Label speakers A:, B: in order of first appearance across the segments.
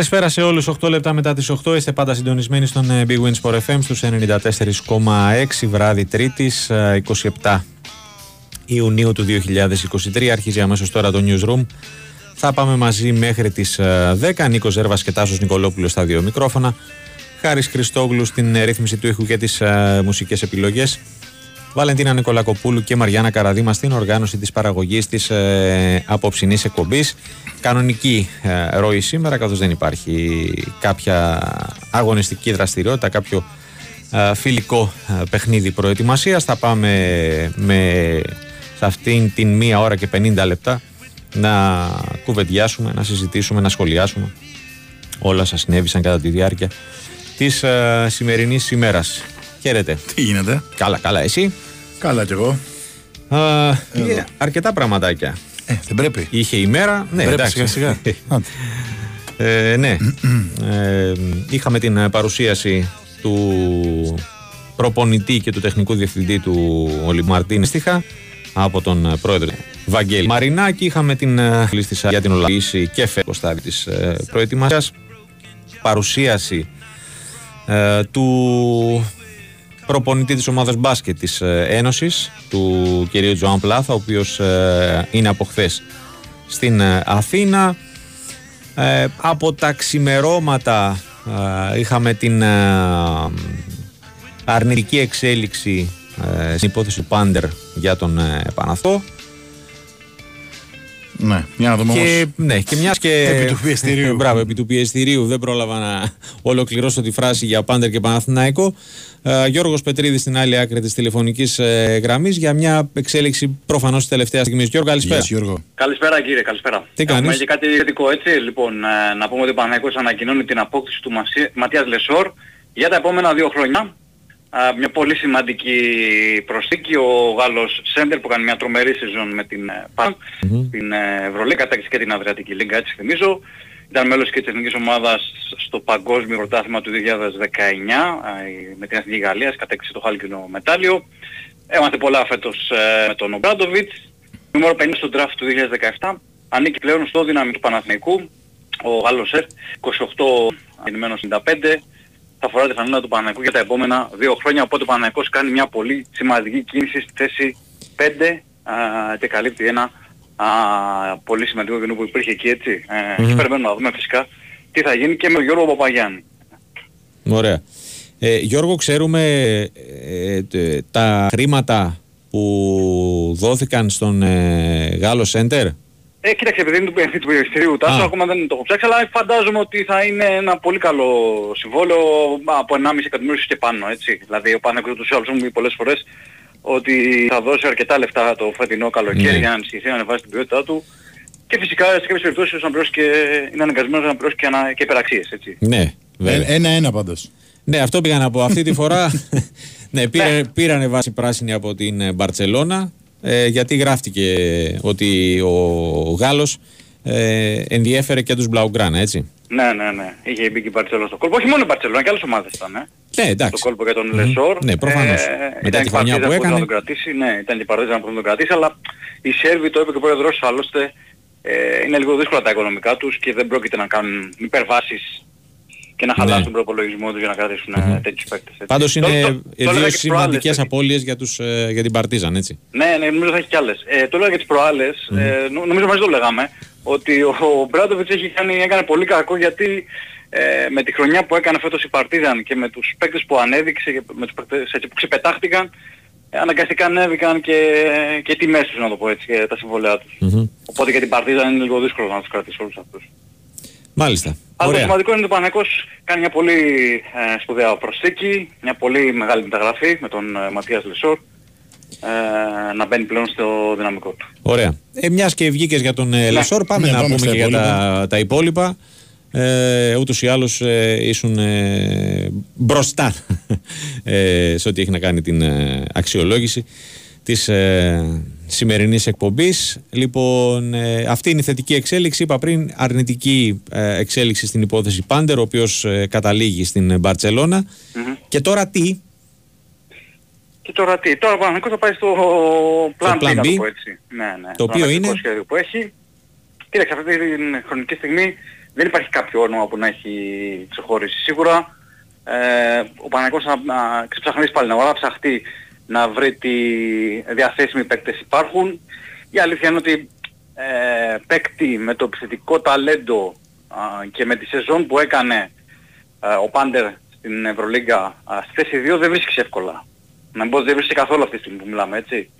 A: Καλησπέρα σε όλους, 8 λεπτά μετά τις 8 είστε πάντα συντονισμένοι στον ε, Big Win Sport FM στους 94,6 βράδυ Τρίτης, 27 ε, Ιουνίου του 2023, αρχίζει αμέσως τώρα το Newsroom. Θα πάμε μαζί μέχρι τις 10, ε, Νίκος Ζέρβας και Τάσος Νικολόπουλος στα δύο μικρόφωνα. Χάρης Χριστόγλου στην ρύθμιση του ήχου και τις μουσικές επιλογές. Βαλεντίνα Νικολακοπούλου και Μαριάννα Καραδίμα στην οργάνωση της παραγωγής της ε, απόψινής εκπομπής. Κανονική ε, ροή σήμερα καθώς δεν υπάρχει κάποια αγωνιστική δραστηριότητα, κάποιο ε, φιλικό ε, παιχνίδι προετοιμασίας. Θα πάμε με, σε αυτήν την μία ώρα και 50 λεπτά να κουβεντιάσουμε, να συζητήσουμε, να σχολιάσουμε όλα σας συνέβησαν κατά τη διάρκεια της ε, σημερινής ημέρας. Χαίρετε.
B: Τι γίνεται;
A: Καλά, καλά. Εσύ;
B: Καλά κι εγώ.
A: Α, αρκετά πραγματάκια.
B: Ε, δεν πρέπει.
A: Είχε ημέρα. Ναι,
B: πρέπει
A: εντάξει.
B: σιγά σιγά.
A: ε, ναι. ε, είχαμε την παρουσίαση του προπονητή και του τεχνικού διευθυντή του Ολυμαρτίν Στίχα από τον πρόεδρο Βαγγέλη Μαρινάκη. Είχαμε την ε, λίστη για την Ολλανδίση και φέτος στάδιο της ε, προετοιμασίας. Παρουσίαση ε, του προπονητή της ομάδας μπάσκετ της ε, Ένωσης, του κυρίου Τζοάν Πλάθα, ο οποίος ε, είναι από χθες στην ε, Αθήνα. από τα ξημερώματα είχαμε την αρνητική εξέλιξη στην υπόθεση του Πάντερ για τον Παναθό.
B: Ναι, για να δούμε
A: και, ναι, και μιας και.
B: Επί του πιεστηρίου.
A: Μπράβο, επί του πιεστηρίου. Δεν πρόλαβα να ολοκληρώσω τη φράση για Πάντερ και Παναθηναϊκό. Ε, Γιώργος Πετρίδης στην άλλη άκρη της τηλεφωνικής ε, γραμμής για μια εξέλιξη προφανώς της τελευταίας στιγμής. Γιώργο, καλησπέρα.
B: Yes, Γιώργο.
C: Καλησπέρα κύριε, καλησπέρα.
A: Τι κάνεις;
C: Έχουμε και κάτι θετικό έτσι. Λοιπόν, ε, να πούμε ότι ο Παναθηναϊκός ανακοινώνει την απόκτηση του Ματίας Λεσόρ για τα επόμενα δύο χρόνια μια πολύ σημαντική προσθήκη. Ο Γάλλος Σέντερ που κάνει μια τρομερή σεζόν με την ΠΑΝ, mm-hmm. την ε, Ευρωλή, κατέκτησε και την Αδριατική Λίγκα, έτσι θυμίζω. Ήταν μέλος και της εθνικής ομάδας στο παγκόσμιο πρωτάθλημα του 2019 με την Εθνική Γαλλίας, κατέκτησε το χάλκινο μετάλλιο. Έμαθε πολλά φέτος ε, με τον Ομπράντοβιτς. Νούμερο 50 στο draft του 2017. Ανήκει πλέον στο δύναμη του Παναθηναϊκού. Ο Γάλλος Σερ, 28 γεννημένος 95 θα φορά τη φανέλα του Παναγικού για τα επόμενα δύο χρόνια. Οπότε ο Παναγικός κάνει μια πολύ σημαντική κίνηση στη θέση 5 α, και καλύπτει ένα α, πολύ σημαντικό κοινό που υπήρχε εκεί έτσι. Ε, mm-hmm. Και περιμένουμε να δούμε φυσικά τι θα γίνει και με τον Γιώργο Παπαγιάννη.
A: Ωραία. Ε, Γιώργο, ξέρουμε ε, τα χρήματα που δόθηκαν στον ε, Γάλλος Σέντερ;
C: Ε, κοίταξε, επειδή είναι του, του περιοριστηρίου τάσου, ακόμα δεν το έχω ψάξει, αλλά φαντάζομαι ότι θα είναι ένα πολύ καλό συμβόλαιο από 1,5 εκατομμύριο και πάνω, έτσι. Δηλαδή, ο Παναγιώτης τους άλλους μου πει πολλές φορές ότι θα δώσει αρκετά λεφτά το φετινό καλοκαίρι mm. για να ενισχυθεί, να ανεβάσει την ποιότητά του. Και φυσικά σε κάποιες περιπτώσεις να πληρώσει και, είναι αναγκασμένος να πληρώσει και, ανα, και υπεραξίες, έτσι.
A: Ναι, βέβαια.
B: Ε, ένα-ένα πάντως.
A: Ναι, αυτό πήγα να πω. Αυτή τη φορά ναι, πήρε, πήρανε βάση πράσινη από την Μπαρτσελώνα ε, γιατί γράφτηκε ότι ο Γάλλος ε, ενδιέφερε και τους Μπλαουγκράνα, έτσι.
C: Ναι, ναι, ναι. Είχε μπει και η Μπαρτσελώνα στο κόλπο. Όχι μόνο η Μπαρτσελώνα, και άλλες ομάδες ήταν. Ε.
A: Ναι, εντάξει.
C: Το κόλπο για τον mm-hmm. Λεσόρ.
A: Ναι, προφανώς. Ε, Μετά τη χρονιά που έκανε.
C: Τον κρατήσει, ναι, ήταν η Παρτίζαν που τον κρατήσει, αλλά οι Σέρβοι, το είπε και ο πρόεδρος, άλλωστε, ε, είναι λίγο δύσκολα τα οικονομικά τους και δεν πρόκειται να κάνουν υπερβάσεις και να χαλάσουν ναι. τον προπολογισμό τους για να κρατήσουν mm-hmm. τέτοιους παίκτες.
A: Πάντως είναι το, το, δύο σημαντικές απώλειες για, τους, ε, για την Παρτίζαν, έτσι.
C: Ναι, ναι, νομίζω θα έχει κι άλλες. Ε, το λέω για τις προάλλες, mm. ε, νομίζω μαζί το λέγαμε, ότι ο, ο Ομπράντοβιτς έχει κάνει, έκανε πολύ κακό γιατί ε, με τη χρονιά που έκανε φέτος η Παρτίζαν και με τους παίκτες που ανέδειξε και με τους παίκτες έτσι, που ξεπετάχτηκαν, ε, αναγκαστικά ανέβηκαν και, και τιμές τους να το πω έτσι, και τα συμβόλαια τους. Mm-hmm. Οπότε για την Παρτίζαν είναι λίγο δύσκολο να τους κρατήσει όλους αυτούς.
A: Μάλιστα.
C: Αλλά το σημαντικό είναι ότι ο Παναθηναϊκός κάνει μια πολύ ε, σπουδαία προσθήκη, μια πολύ μεγάλη μεταγραφή με τον ε, Ματίας Λεσόρ ε, να μπαίνει πλέον στο δυναμικό του.
A: Ωραία. Ε, μιας και βγήκες για τον ε, ναι. Λεσόρ, πάμε ναι, να πούμε και για τα, τα υπόλοιπα. Ε, ούτως ή άλλως ε, ήσουν ε, μπροστά ε, σε ό,τι έχει να κάνει την ε, αξιολόγηση της ε, σημερινής εκπομπής. Λοιπόν, ε, αυτή είναι η θετική εξέλιξη. Είπα πριν, αρνητική ε, εξέλιξη στην υπόθεση Πάντερ, ο οποίος ε, καταλήγει στην μπαρτσελωνα Και τώρα τι;
C: Και τώρα τι; Τώρα ο θα πάει στο plan, B, το έτσι. Ναι, ναι.
A: Το οποίο είναι...
C: σχέδιο που έχει. Κοίταξε, αυτή τη χρονική στιγμή δεν υπάρχει κάποιο όνομα που να έχει ξεχωρίσει. Σίγουρα ε, ο Παναγικός να, να ξεψαχνίσει πάλι, να αγορά ψαχτεί, να βρει τι διαθέσιμοι παίκτες υπάρχουν. Η αλήθεια είναι ότι ε, παίκτη με το επιθετικό ταλέντο α, και με τη σεζόν που έκανε α, ο Πάντερ στην Ευρωλίγκα στη θέση 2 δεν βρίσκεις εύκολα. Να μην πω ότι δεν βρίσκεις καθόλου αυτή τη στιγμή που μιλάμε, έτσι.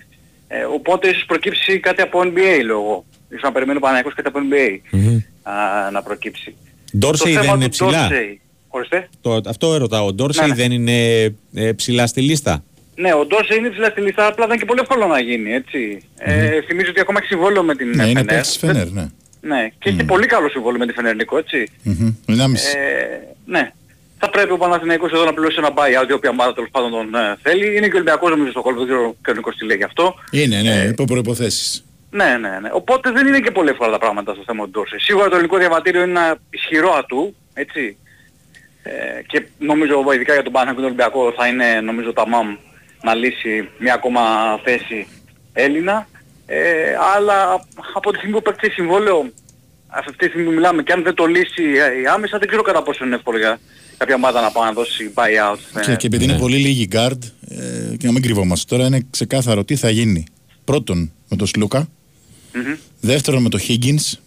C: Ε, οπότε ίσως προκύψει κάτι από NBA λόγω. Ίσως να περιμένει ο Παναγικός κάτι από NBA
A: Μμμ.
C: α, να προκύψει.
A: Ντόρσεϊ
C: Το
A: δεν
C: θέμα
A: είναι
C: του
A: ψηλά.
C: Ντόρσεϊ- Ορίστε.
A: Το, αυτό ερωτάω. Ο Ντόρσεϊ
C: Ναι, ναι.
A: δεν είναι ε, ψηλά στη λίστα;
C: Ναι, ο Ντόρσεϊ είναι ψηλά στη λίστα, απλά δεν είναι και πολύ εύκολο να γίνει, έτσι. Ε, θυμίζω ότι ακόμα έχει συμβόλαιο με την
B: Ναι, είναι
C: Φενέρ.
B: παίκτης Φενέρ, ναι.
C: Ναι, και έχει πολύ καλό συμβόλαιο με τη Φενέρ, Νίκο, έτσι.
B: Μμμ. Ενάμιση.
C: Ε, ναι. Θα πρέπει ο Παναθηναϊκός εδώ να πληρώσει ένα buyout, η οποία ομάδα τέλος πάντων τον ε, θέλει. Είναι και ο Ολυμπιακός νομίζω στο κόλπο, δεν ξέρω και ο Νίκος τι λέει γι' αυτό.
B: Είναι, ναι,
C: ε,
B: υπό προϋποθέσεις.
C: Ναι, ναι, ναι. Οπότε δεν είναι και πολύ εύκολα τα πράγματα στο θέμα του Ντόρσεϊ. Σίγουρα το ελληνικό διαβατήριο είναι ένα ισχυρό ατού, έτσι. Ε, και νομίζω ειδικά για τον Παναθηναϊκό και τον Ολυμπιακό θα είναι νομίζω τα ΜΑΜ να λύσει μια ακόμα θέση Έλληνα. Ε, αλλά από τη στιγμή που παίξει συμβόλαιο αυτή τη στιγμή που μιλάμε και αν δεν το λύσει ε, άμεσα δεν ξέρω κατά πόσο είναι εύκολο για κάποια ομάδα να πάει να δώσει buyout.
B: Και, και επειδή είναι πολύ λίγοι guard, ε, και να μην κρυβόμαστε τώρα, είναι ξεκάθαρο τι θα γίνει. Πρώτον με τον Σλούκα,
C: Μμμ.
B: δεύτερον με τον Higgins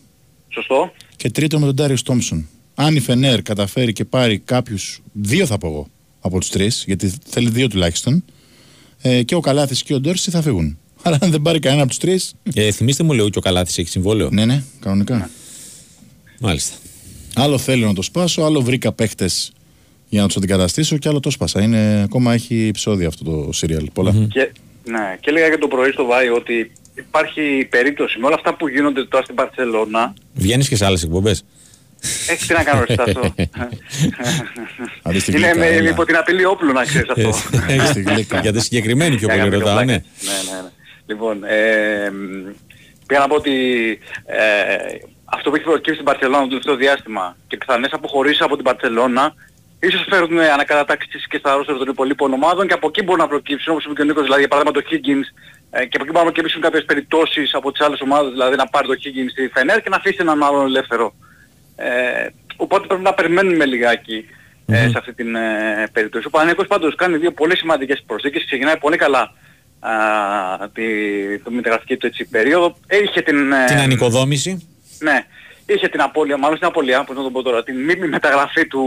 C: Σωστό.
B: και τρίτον με τον Ντάριο Τόμψον. Αν η Φενέρ καταφέρει και πάρει κάποιους, δύο θα πω εγώ από τους τρεις, γιατί θέλει δύο τουλάχιστον, ε, και ο Καλάθης και ο Ντόρση θα φύγουν. Αλλά αν δεν πάρει κανένα από τους τρεις.
A: Ε, θυμήστε μου, λέω και ο Καλάθης έχει συμβόλαιο.
B: Ναι, ναι, κανονικά.
A: Μάλιστα.
B: Άλλο θέλω να το σπάσω, άλλο βρήκα παίχτες για να τους αντικαταστήσω και άλλο το σπάσα. Είναι, ακόμα έχει επεισόδια αυτό το serial. Πολλά.
C: Και, ναι, και έλεγα και το πρωί στο Βάη ότι υπάρχει περίπτωση με όλα αυτά που γίνονται τώρα στην Παρσελώνα.
A: Βγαίνεις και σε άλλες εκπομπές.
C: Έχει τι να κάνω ρε Στάσο.
B: Αντί στη
C: Είναι
B: γλύκα,
C: με,
B: έλα.
C: υπό την απειλή όπλου να ξέρεις αυτό.
B: Έχεις τη γλύκα.
A: Για τη συγκεκριμένη πιο
C: Για
A: πολύ
C: κάποιο
A: ρωτάω,
C: πλάκα.
A: ναι.
C: Ναι, ναι, ναι. Λοιπόν, ε, μ, πήγα να πω ότι ε, αυτό που έχει προκύψει στην Παρσελώνα το τελευταίο διάστημα και πιθανές αποχωρήσεις από την Παρσελώνα ίσως φέρουν ανακατατάξεις και στα ρόστερ των υπολείπων ομάδων και από εκεί μπορούν να προκύψουν όπως είπε και ο Νίκος δηλαδή για παράδειγμα το Higgins ε, και από εκεί μπορούν να προκύψουν κάποιες περιπτώσεις από τις άλλες ομάδες δηλαδή να πάρει το Higgins στη Φενέρ και να αφήσει έναν άλλον ελεύθερο. Ε, οπότε πρέπει να περιμένουμε λιγάκι ε, σε αυτή την ε, περίπτωση. Ο Παναγικός πάντως κάνει δύο πολύ σημαντικές προσθήκες, ξεκινάει πολύ καλά α, τη, το μεταγραφική του έτσι, περίοδο. Είχε την, ε,
A: Την ανοικοδόμηση.
C: ναι, είχε την απώλεια, μάλλον στην απώλεια, πώς να το πω τώρα, την μη μεταγραφή του,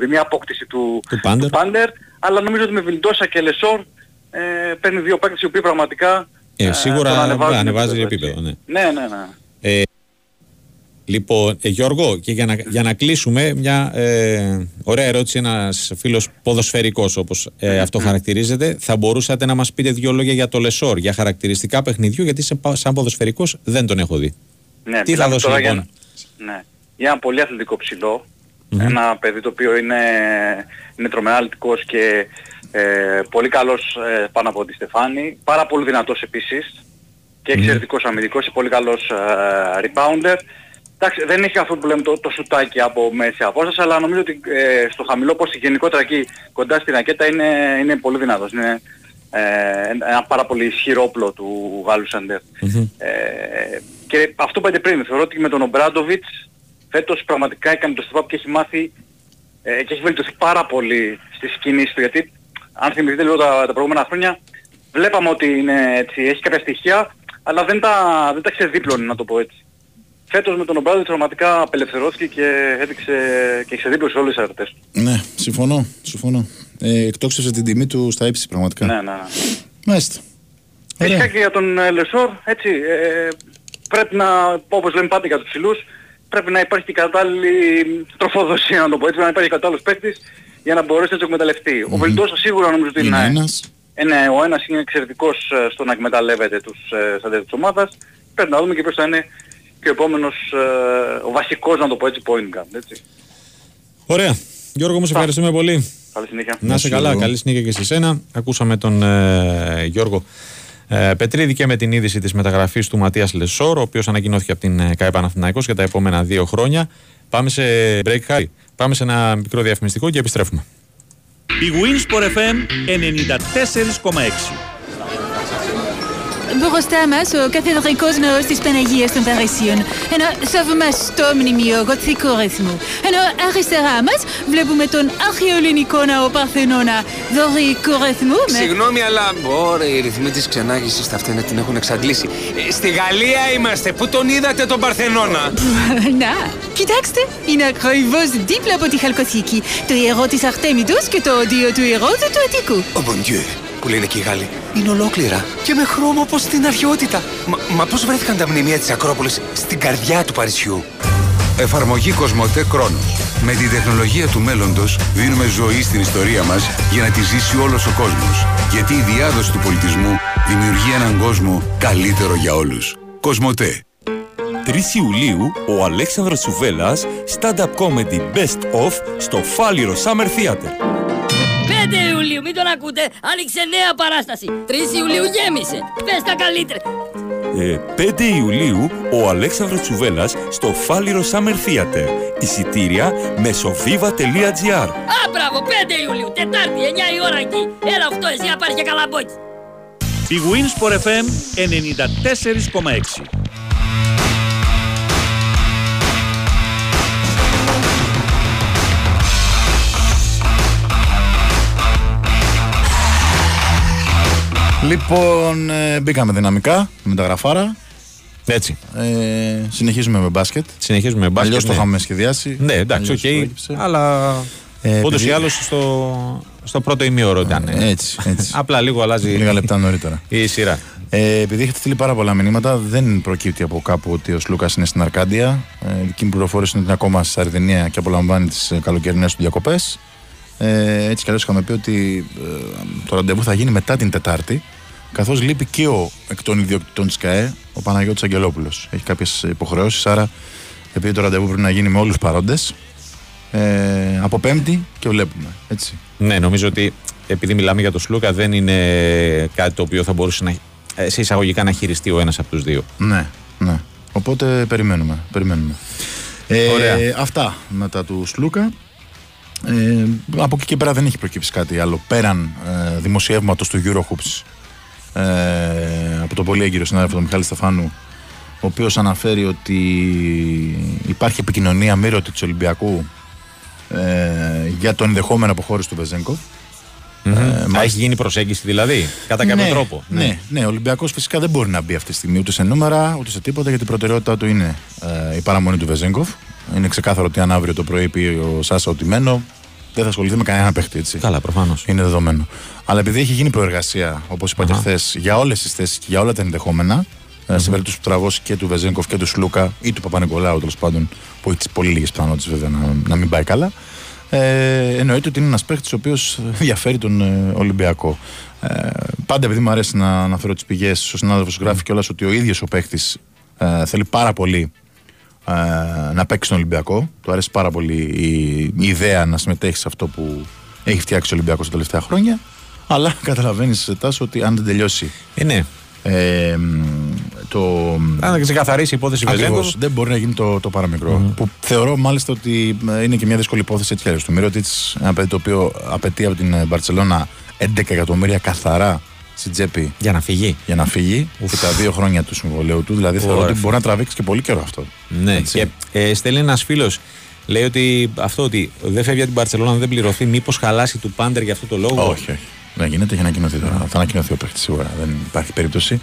C: τη μία απόκτηση του,
A: Του Πάντερ.
C: Πάντερ, αλλά νομίζω ότι με Βιλντόσα και Λεσόρ ε, παίρνει δύο παίκτες οι οποίοι πραγματικά
A: Ε, σίγουρα
C: τον ανεβάζουν
A: ανεβάζει
C: επίπεδο,
A: επίπεδο,
C: έτσι. Ναι, ναι, ναι.
A: Ε, λοιπόν, ε, Γιώργο, και για να, για να κλείσουμε, μια ε, ωραία ερώτηση. Ένας φίλος ποδοσφαιρικός, όπως ε, αυτό χαρακτηρίζεται. Θα μπορούσατε να μας πείτε δύο λόγια για το Λεσόρ, για χαρακτηριστικά παιχνιδιού, γιατί σε, σαν ποδοσφαιρικός δεν τον έχω δει.
C: Ναι,
A: Τι θα
C: μιλάμε
A: δώσει
C: τώρα
A: λοιπόν;
C: Για, ναι, για ένα πολύ αθλητικό ψηλό. Ένα παιδί το οποίο είναι, είναι τρομερά αθλητικός και ε, πολύ καλός ε, πάνω από τη Στεφάνη. Πάρα πολύ δυνατός επίσης και εξαιρετικός αμυντικός και πολύ καλός ε, rebounder. Εντάξει, δεν έχει αυτό που λέμε το, το σουτάκι από μέση απόσταση, αλλά νομίζω ότι ε, στο χαμηλό πόστο γενικότερα εκεί κοντά στην ρακέτα είναι, είναι πολύ δυνατός. Είναι ε, ένα πάρα πολύ ισχυρό όπλο του Γάλλου Σαντέρ. Ε, και αυτό που είπατε πριν, θεωρώ ότι με τον Ομπράντοβιτς φέτος πραγματικά έκανε το step up και έχει μάθει ε, και έχει βελτιωθεί πάρα πολύ στις κινήσεις του γιατί αν θυμηθείτε λίγο τα, τα προηγούμενα χρόνια βλέπαμε ότι είναι, έτσι, έχει κάποια στοιχεία αλλά δεν τα, δεν τα ξεδίπλωνε να το πω έτσι. Φέτος με τον Ομπράντοβιτς πραγματικά απελευθερώθηκε και έδειξε και ξεδίπλωσε όλες τις αρετές του.
B: Ναι, συμφωνώ. συμφωνώ. Ε, εκτόξευσε την τιμή του στα ύψη πραγματικά.
C: Ναι, ναι, ναι.
B: Μάλιστα.
C: Φυσικά
B: Ωραία.
C: και για τον ε, Λεσόρ, έτσι, ε, πρέπει να, όπως λέμε πάντα για τους ψηλούς, πρέπει να υπάρχει και κατάλληλη τροφοδοσία, να το πω έτσι, να υπάρχει κατάλληλος παίκτης για να μπορέσει να το εκμεταλλευτεί. Ο Βελτός σίγουρα νομίζω ότι
B: Είναι
C: είναι,
B: ένας.
C: ε, ναι, ο ένας είναι εξαιρετικός ε, στο να εκμεταλλεύεται τους ε, στρατές της ομάδας. Πρέπει να δούμε και ποιος θα είναι και ο επόμενος, ε, ο βασικός, να το πω έτσι, point guard, έτσι.
A: Ωραία. Γιώργο, μου σε ευχαριστούμε πολύ.
C: Καλή συνέχεια.
A: Να είσαι
B: σου,
A: καλά,
B: Γιώργο.
A: καλή συνέχεια και σε σένα. Ακούσαμε τον ε, Γιώργο ε, Πετρίδη και με την είδηση της μεταγραφής του Ματίας Λεσόρ, ο οποίος ανακοινώθηκε από την ε, ΚΑΕ Παναθηναϊκός για τα επόμενα δύο χρόνια. Πάμε σε break, Χάρη. Πάμε σε ένα μικρό διαφημιστικό και επιστρέφουμε.
D: Η Winsport FM 94,6 μπροστά μας ο καθεδρικός ναός της Παναγίας των Παρισίων. Ένα θαυμαστό μνημείο γοτθικού ρυθμού. Ενώ αριστερά μας βλέπουμε τον αρχαιοελληνικό ναό Παρθενώνα δωρικού ρυθμού με...
E: Συγγνώμη, αλλά. Ωραία, οι ρυθμοί της ξενάγησης στα φτένα την έχουν εξαντλήσει. Ε, στη Γαλλία είμαστε. Πού τον είδατε τον Παρθενώνα;
D: Να, κοιτάξτε, είναι ακριβώς δίπλα από τη Χαλκοθήκη. Το ιερό της Αρτέμιδος και το οδείο του Ηρώδου του Αττικού.
E: Ο bon Dieu, που λένε και οι Γάλλοι. Είναι ολόκληρα και με χρώμα όπως στην αρχαιότητα. Μα, μα πώς βρέθηκαν τα μνημεία της Ακρόπολης στην καρδιά του Παρισιού;
F: Εφαρμογή Κοσμοτέ Κρόνος. Με την τεχνολογία του μέλλοντος δίνουμε ζωή στην ιστορία μας για να τη ζήσει όλος ο κόσμος. Γιατί η διάδοση του πολιτισμού δημιουργεί έναν κόσμο καλύτερο για όλους. Κοσμοτέ.
G: 3 Ιουλίου, ο Αλέξανδρος Σουβέλλας, stand-up comedy best of στο Φάλιρο Summer Theater.
H: 5 Ιουλίου, μην τον ακούτε, άνοιξε νέα παράσταση. 3 Ιουλίου γέμισε. Πες τα καλύτερα.
G: Ε, 5 Ιουλίου, ο Αλέξανδρος Τσουβέλλας στο Φάλιρο Summer Theater. Εισιτήρια μεσοβίβα.gr
H: Α, μπράβο, 5 Ιουλίου, Τετάρτη, 9 η ώρα εκεί. Έλα 8, εσύ να πάρεις και καλαμπόκι.
I: Η Winsport FM 94,6
B: Λοιπόν, ε, μπήκαμε δυναμικά με μεταγραφάρα.
A: Έτσι.
B: Ε, συνεχίζουμε με μπάσκετ.
A: Συνεχίζουμε με μπάσκετ.
B: Αλλιώς το
A: ναι.
B: είχαμε σχεδιάσει.
A: Ναι, εντάξει, οκ.
B: Αλλιώς προέκυψε.
A: Αλλά
B: Ε,
A: ούτω
B: επειδή-
A: ή άλλως στο, στο πρώτο ημίωρο ήταν.
B: Ε, έτσι, έτσι.
A: Απλά λίγο αλλάζει
B: Λίγα λεπτά νωρίτερα.
A: η σειρά.
B: Ε, επειδή έχετε στείλει πάρα πολλά μηνύματα, δεν προκύπτει από κάπου ότι ο Σλούκας είναι στην Αρκάντια. Ε, η δική μου πληροφόρηση είναι ότι είναι ακόμα στη Σαρδινία και απολαμβάνει τις καλοκαιρινές του διακοπές. Ε, έτσι κι αλλιώς είχαμε πει ότι ε, το ραντεβού θα γίνει μετά την Τετάρτη. Καθώς λείπει και ο εκ των ιδιοκτητών της ΚΑΕ, ο Παναγιώτης Αγγελόπουλος. Έχει κάποιες υποχρεώσεις, άρα επειδή το ραντεβού πρέπει να γίνει με όλους του παρόντες, ε, από Πέμπτη και βλέπουμε. Έτσι.
A: Ναι, νομίζω ότι επειδή μιλάμε για τον Σλούκα δεν είναι κάτι το οποίο θα μπορούσε να, ε, σε εισαγωγικά να χειριστεί ο ένας από τους δύο.
B: Ναι, ναι. Οπότε περιμένουμε. περιμένουμε. Ε,
A: Ωραία.
B: Αυτά μετά του Σλούκα. Ε, από εκεί και πέρα δεν έχει προκύψει κάτι άλλο πέραν ε, δημοσιεύματος του Eurohoops ε, από τον πολύ έγκυρο συνάδελφο τον Μιχάλη Στεφάνου ο οποίος αναφέρει ότι υπάρχει επικοινωνία μύρωτη της Ολυμπιακού ε, για τον ενδεχόμενο αποχώρηση του Βεζέγκοφ
A: θα
B: μάλιστα.
A: έχει γίνει προσέγγιση δηλαδή, κατά κάποιο
B: ναι,
A: τρόπο.
B: Ναι, ναι, ο Ολυμπιακός φυσικά δεν μπορεί να μπει αυτή τη στιγμή ούτε σε νούμερα ούτε σε τίποτα γιατί η προτεραιότητά του είναι ε, η παραμονή του Βεζέγκοφ. Είναι ξεκάθαρο ότι αν αύριο το πρωί πει ο Σάσα ότι μένω, δεν θα ασχοληθεί με κανένα παίχτη. Έτσι.
A: Καλά, προφανώς.
B: Είναι δεδομένο. Αλλά επειδή έχει γίνει προεργασία, όπως είπα και χθες, για όλες τις θέσεις και για όλα τα ενδεχόμενα, ε, στην περίπτωση του τραβώσει και του Βεζέγκοφ και του Σλούκα ή του Παπα-Νικολάου τέλος πάντων, που έχει τις πολύ λίγες πιθανότητες βέβαια να, να μην πάει καλά, ε, εννοείται ότι είναι ένας παίχτης ο οποίος διαφέρει τον ε, Ολυμπιακό. Ε, πάντα επειδή μου αρέσει να αναφέρω τις πηγές, ο συνάδελφος γράφει κιόλας ότι ο ίδιος ο παίχτης ε, θέλει πάρα πολύ ε, να παίξεις στον Ολυμπιακό. Του αρέσει πάρα πολύ η, η ιδέα να συμμετέχεις σε αυτό που έχει φτιάξει ο Ολυμπιακός τα τελευταία χρόνια. Αλλά καταλαβαίνεις, Τάσο, ότι αν δεν τελειώσει
A: Ε, ναι.
B: ε, μ, το.
A: Αν ξεκαθαρίσει η υπόθεση
B: Ακριβώς,
A: Βεζέγκοφ.
B: δεν μπορεί να γίνει το, το παραμικρο Που θεωρώ μάλιστα ότι ε, είναι και μια δύσκολη υπόθεση έτσι κι αλλιώς. Το Μύρωτη, ένα παιδί το οποίο απαιτεί από την ε, Μπαρσελόνα 11 εκατομμύρια καθαρά στην τσέπη
A: Για να φυγεί.
B: για να φύγει και τα δύο χρόνια του συμβολέου του. Δηλαδή θεωρώ
A: Ωραία.
B: ότι μπορεί να τραβήξει και πολύ καιρό αυτό.
A: Ναι,
B: Έτσι.
A: και ε, στέλνει ένας φίλος. Λέει ότι αυτό ότι δεν φεύγει από την Παρσελόνα αν δεν πληρωθεί, μήπως χαλάσει του πάντερ για αυτό το λόγο;
B: Όχι, όχι. Δεν γίνεται, έχει ανακοινωθεί τώρα. Θα ανακοινωθεί ο παίχτη σίγουρα. Δεν υπάρχει περίπτωση.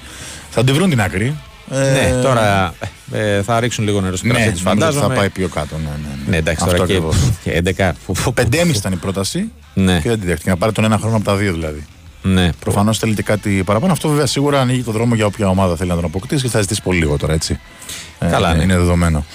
B: Θα την βρουν την άκρη. Ε,
A: Ναι, τώρα ε, θα ρίξουν λίγο νερό στην
B: ναι,
A: κρασί της,
B: νομίζω ότι
A: φαντάζομαι.
B: θα πάει πιο κάτω. Ναι, ναι, ναι.
A: Ναι, εντάξει,
B: Αυτό
A: τώρα και,
B: ακριβώς.
A: και 11. Φου, φου, φου,
B: 5,5 ήταν η πρόταση
A: Ναι.
B: και δεν τη δέχτηκε. Να πάρει τον ένα χρόνο από τα δύο δηλαδή.
A: Ναι,
B: Προφανώς θέλει και κάτι παραπάνω. Αυτό βέβαια σίγουρα ανοίγει το δρόμο για όποια ομάδα θέλει να τον αποκτήσει και θα ζητήσει πολύ λιγότερο έτσι.
A: Καλά,
B: Ε,
A: ναι.
B: Είναι δεδομένο.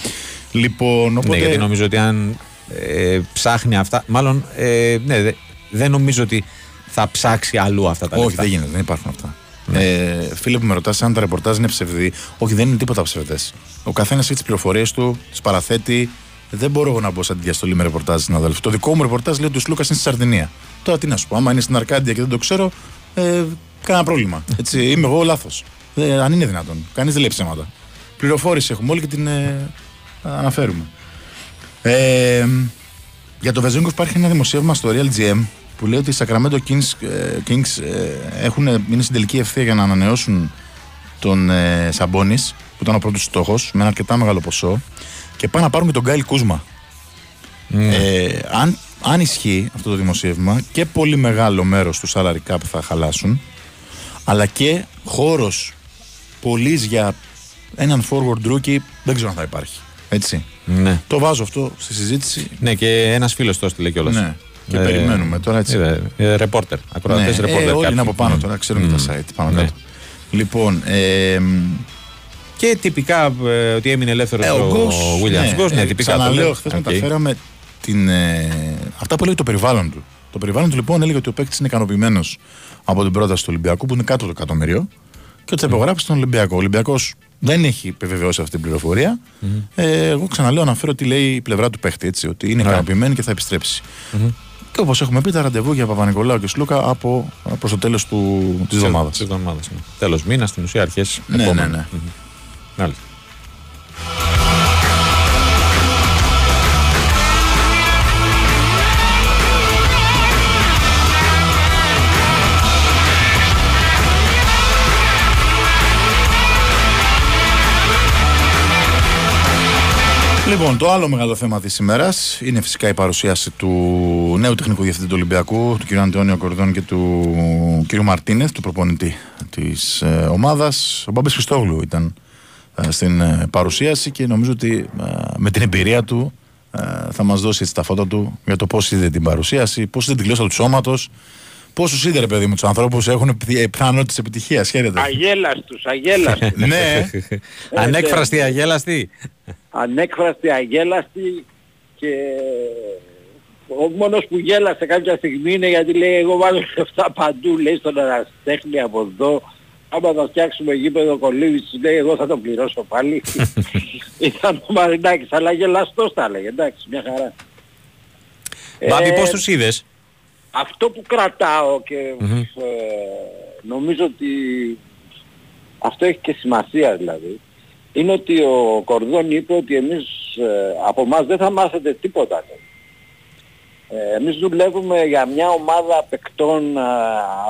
B: Λοιπόν, οπότε.
A: Ναι, γιατί νομίζω ότι αν ε, ψάχνει αυτά. Μάλλον ε, ναι, δε- δεν νομίζω ότι θα ψάξει αλλού αυτά τα
B: Όχι,
A: λεφτά.
B: δεν γίνεται, δεν υπάρχουν αυτά. Ε, φίλε που με ρωτάς αν τα ρεπορτάζ είναι ψευδή, όχι, δεν είναι τίποτα ψευδές. Ο καθένας έχει τις πληροφορίες του, τις παραθέτει. Δεν μπορώ εγώ να μπω σαν τη διαστολή με ρεπορτάζ συναδέλφου. Το δικό μου ρεπορτάζ λέει ότι ο Σλούκας είναι στη Σαρδινία. Τώρα τι να σου πω, άμα είναι στην Αρκάντια και δεν το ξέρω, ε, κανένα πρόβλημα. Έτσι, είμαι εγώ λάθος. Ε, αν είναι δυνατόν. Κανείς δεν λέει ψέματα. Πληροφόρηση έχουμε όλοι και την ε, αναφέρουμε. Ε, για το Βεζέγκοφ υπάρχει ένα δημοσίευμα στο Real GM που λέει ότι οι Sacramento Kings, ε, Kings ε, έχουν, είναι στην τελική ευθεία για να ανανεώσουν τον ε, Σαμπόνης που ήταν ο πρώτος στόχος με ένα αρκετά μεγάλο ποσό και πάνε να πάρουν και τον Γκάιλ Κούσμα.
A: Ναι.
B: Ε, αν, αν ισχύει αυτό το δημοσίευμα και πολύ μεγάλο μέρος του salary cap θα χαλάσουν αλλά και χώρος πολλής για έναν forward rookie δεν ξέρω αν θα υπάρχει. Έτσι.
A: Ναι.
B: Το βάζω αυτό στη συζήτηση.
A: ναι, και ένας φίλος το έστειλε κιόλας.
B: Ναι. Και περιμένουμε τώρα έτσι.
A: Ε, ρεπόρτερ. Ακροατές
B: Ναι,
A: ρεπόρτερ.
B: ε, όλοι
A: κάποιοι.
B: είναι από πάνω
A: Μμ.
B: τώρα, ξέρουν και
A: Μμ.
B: τα site πάνω
A: Ναι.
B: κάτω. Λοιπόν, ε,
A: Και τυπικά ε, ότι έμεινε ελεύθερος
B: ε,
A: ο,
B: ο Γκος,
A: Williams-Goss, ναι,
B: ε,
A: τυπικά. το
B: Ξαναλέω,
A: λέω.
B: χθες
A: Οκ.
B: μεταφέραμε την, ε, αυτά που έλεγε το περιβάλλον του. Το περιβάλλον του λοιπόν έλεγε ότι ο παίκτης είναι ικανοποιημένος από την πρόταση του Ολυμπιακού που είναι κάτω το εκατομμύριο και ότι θα υπογράψει στον Ολυμπιακό. Ο Ολυμπιακός δεν έχει επιβεβαιώσει αυτή την πληροφορία. Ε, εγώ ξαναλέω, αναφέρω τι λέει η πλευρά του παίκτη. Έτσι, ότι είναι
A: Ναι.
B: ικανοποιημένη και θα επιστρέψει. Και όπως έχουμε πει, τα ραντεβού για Παπανικολάου και Σλούκα από προς το τέλος της εβδομάδα.
A: Της εβδομάδας, ναι. Τέλος μήνας, στην ουσία αρχές
B: Ναι,
A: επόμενου.
B: ναι, ναι.
A: Μμμ.
B: Λοιπόν, το άλλο μεγάλο θέμα της ημέρας είναι φυσικά η παρουσίαση του νέου τεχνικού διευθυντή του Ολυμπιακού, του κ. Αντώνιο Κορδόν και του κ. Μαρτίνεθ, του προπονητή της ε, ομάδας. Ο Μπάμπη Χριστόγλου ήταν ε, στην ε, παρουσίαση και νομίζω ότι ε, με την εμπειρία του ε, θα μας δώσει έτσι, τα φώτα του για το πώς είδε την παρουσίαση, πώς είδε τη γλώσσα του σώματος, πόσου είδε, ρε παιδί μου, τους ανθρώπους έχουν πιθανότητες επιτυχίας. Χαίρετε.
J: Αγέλαστους, αγέλαστους.
B: ναι,
A: Ανέκφραστη, αγέλαστη.
J: Ανέκφραστη, αγέλαστη και ο μόνος που γέλασε κάποια στιγμή είναι γιατί λέει εγώ βάζω λεφτά παντού, λέει στον αεραστέχνη από εδώ. Άμα θα φτιάξουμε γήπεδο κολύβης, λέει εγώ θα το πληρώσω πάλι. Ήταν ο Μαρινάκης, αλλά γελαστός τα έλεγε, εντάξει, μια χαρά.
A: Μπάμπη,
J: Ε,
A: πώς τους είδες;
J: Αυτό που κρατάω και
A: Μμμ.
J: ε, νομίζω ότι αυτό έχει και σημασία δηλαδή είναι ότι ο Κορδόν είπε ότι εμείς ε, από εμάς δεν θα μάθετε τίποτα. λέει. Ε, εμείς δουλεύουμε για μια ομάδα παικτών ε,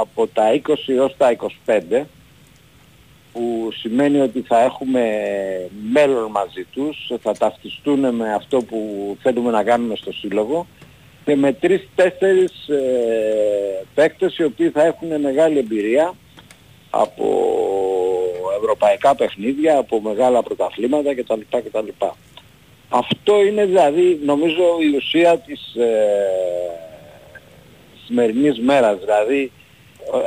J: από τα 20 έως τα 25 που σημαίνει ότι θα έχουμε μέλλον μαζί τους, θα ταυτιστούν με αυτό που θέλουμε να κάνουμε στο σύλλογο και με τρεις-τέσσερις ε, παίκτες οι οποίοι θα έχουν μεγάλη εμπειρία από ευρωπαϊκά παιχνίδια, από μεγάλα πρωταθλήματα κτλ. κτλ. Αυτό είναι δηλαδή νομίζω η ουσία της ε, σημερινής μέρας. Δηλαδή ε,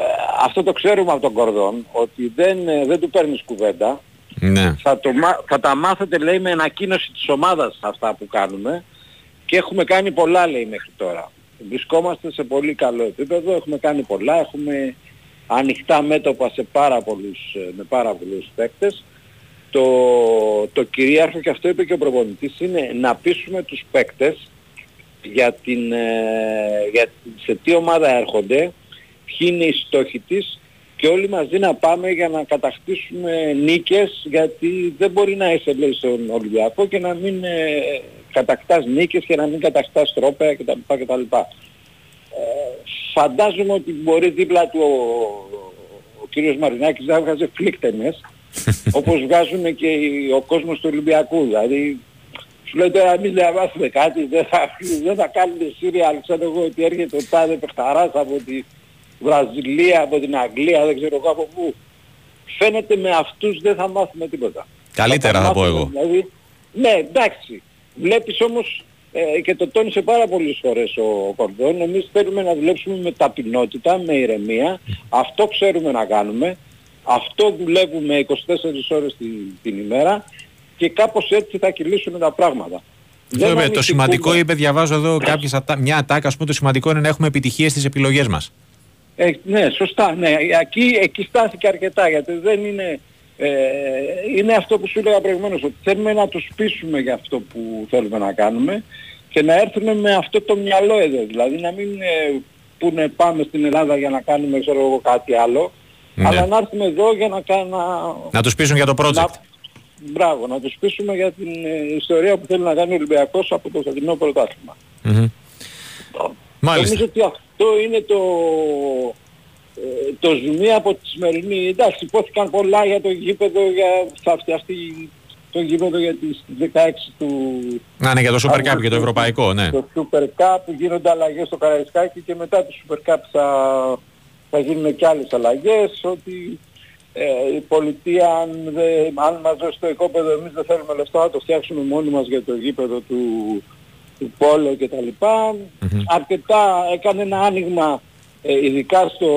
J: αυτό το ξέρουμε από τον Κορδόν ότι δεν, ε, δεν του παίρνεις κουβέντα.
A: Ναι.
J: Θα, το, μα- θα τα μάθετε λέει με ανακοίνωση της ομάδας αυτά που κάνουμε και έχουμε κάνει πολλά λέει μέχρι τώρα. Βρισκόμαστε σε πολύ καλό επίπεδο, έχουμε κάνει πολλά, έχουμε ανοιχτά μέτωπα σε πάρα πολλούς, ε, με πάρα πολλούς παίκτες. Το, το κυρίαρχο και αυτό είπε και ο προπονητής είναι να πείσουμε τους παίκτες για, την, ε, για σε τι ομάδα έρχονται, ποιοι είναι οι στόχοι της και όλοι μαζί να πάμε για να κατακτήσουμε νίκες γιατί δεν μπορεί να είσαι λέει στον Ολυμπιακό και να μην ε, κατακτάς νίκες και να μην κατακτάς τρόπαια κτλ. κτλ. Ε, φαντάζομαι ότι μπορεί δίπλα του ο, ο κύριος Μαρινάκης να βγάζει φλίκτενες όπως βγάζουν και οι- ο κόσμος του Ολυμπιακού. Δηλαδή σου λέει τώρα εμείς δεν θα μάθουμε κάτι, δεν θα, δεν θα κάνουμε σύριαλ, ξέρω εγώ ότι έρχεται ο τάδε παιχταράς από τη Βραζιλία, από την Αγγλία, δεν ξέρω εγώ από πού. Φαίνεται με αυτούς δεν θα μάθουμε τίποτα.
A: Καλύτερα
J: τα
A: θα πω
J: μάθουμε,
A: εγώ.
J: Δηλαδή, ναι, εντάξει. Βλέπεις όμως ε, και το τόνισε πάρα πολλές φορές ο Κορδόν, εμείς θέλουμε να δουλέψουμε με ταπεινότητα, με ηρεμία. Αυτό ξέρουμε να κάνουμε. Αυτό δουλεύουμε 24 ώρες την, την ημέρα και κάπως έτσι θα κυλήσουν τα πράγματα. Δεν
A: Βέβαια, το
J: ανησυχούμε.
A: σημαντικό είπε, διαβάζω εδώ κάποιες, ατα- μια ατάκα, ας πούμε, το σημαντικό είναι να έχουμε επιτυχίες στις επιλογές μας.
J: Ε, ναι, σωστά. Ναι. Εκεί, εκεί στάθηκε αρκετά γιατί δεν είναι... Ε, είναι αυτό που σου έλεγα προηγουμένως, ότι θέλουμε να τους πείσουμε για αυτό που θέλουμε να κάνουμε και να έρθουμε με αυτό το μυαλό εδώ. Δηλαδή να μην ε, πούνε πάμε στην Ελλάδα για να κάνουμε ξέρω εγώ κάτι άλλο,
A: Ναι.
J: αλλά να έρθουμε εδώ για να κάνουμε...
A: Να τους πείσουν για το project.
J: Να, μπράβο, να τους πείσουμε για την ε, ιστορία που θέλει να κάνει ο Ολυμπιακός από το φετινό πρωτάθλημα.
A: Μμμ. Μάλιστα.
J: Νομίζω ότι αυτό είναι το, ε, το ζουμί από τη σημερινή, εντάξει, υπόθηκαν πολλά για το γήπεδο, για, θα φτιαχτεί το γήπεδο για τις 16 του...
A: Να, ναι, για το Super Cup, για το ευρωπαϊκό, ναι.
J: Το Super Cup που γίνονται αλλαγές στο Καραϊσκάκι και μετά το Super Cup θα, θα γίνουν και άλλες αλλαγές, ότι ε, η πολιτεία αν, δεν, αν μας δώσει το οικόπεδο εμείς δεν θέλουμε λεφτά να το φτιάξουμε μόνοι μας για το γήπεδο του, του Πόλο και τα λοιπά. Αρκετά έκανε ένα άνοιγμα ε, ειδικά στο,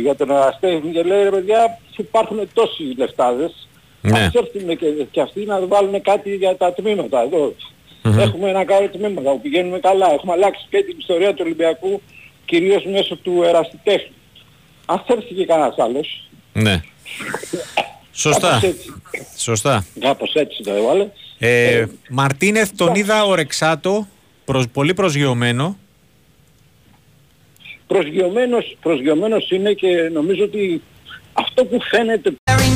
J: για τον εραστέχνη και λέει ρε παιδιά υπάρχουν τόσοι λεφτάδες
A: Ναι.
J: ας έρθουν και, και αυτοί να βάλουν κάτι για τα τμήματα εδώ. Έχουμε ένα καλό τμήματα που πηγαίνουμε καλά. Έχουμε αλλάξει και την ιστορία του Ολυμπιακού κυρίως μέσω του ερασιτέχνη. Αν έρθει και κανένας άλλος,
A: Ναι. Σωστά.
J: κάπως έτσι,
A: Σωστά.
J: κάπως έτσι το έβαλε.
A: Ε, Μαρτίνεθ τον είδα ορεξάτο, προς, πολύ προσγειωμένο.
J: Προσγειωμένος, προσγειωμένος είναι και νομίζω ότι αυτό που φαίνεται
K: Very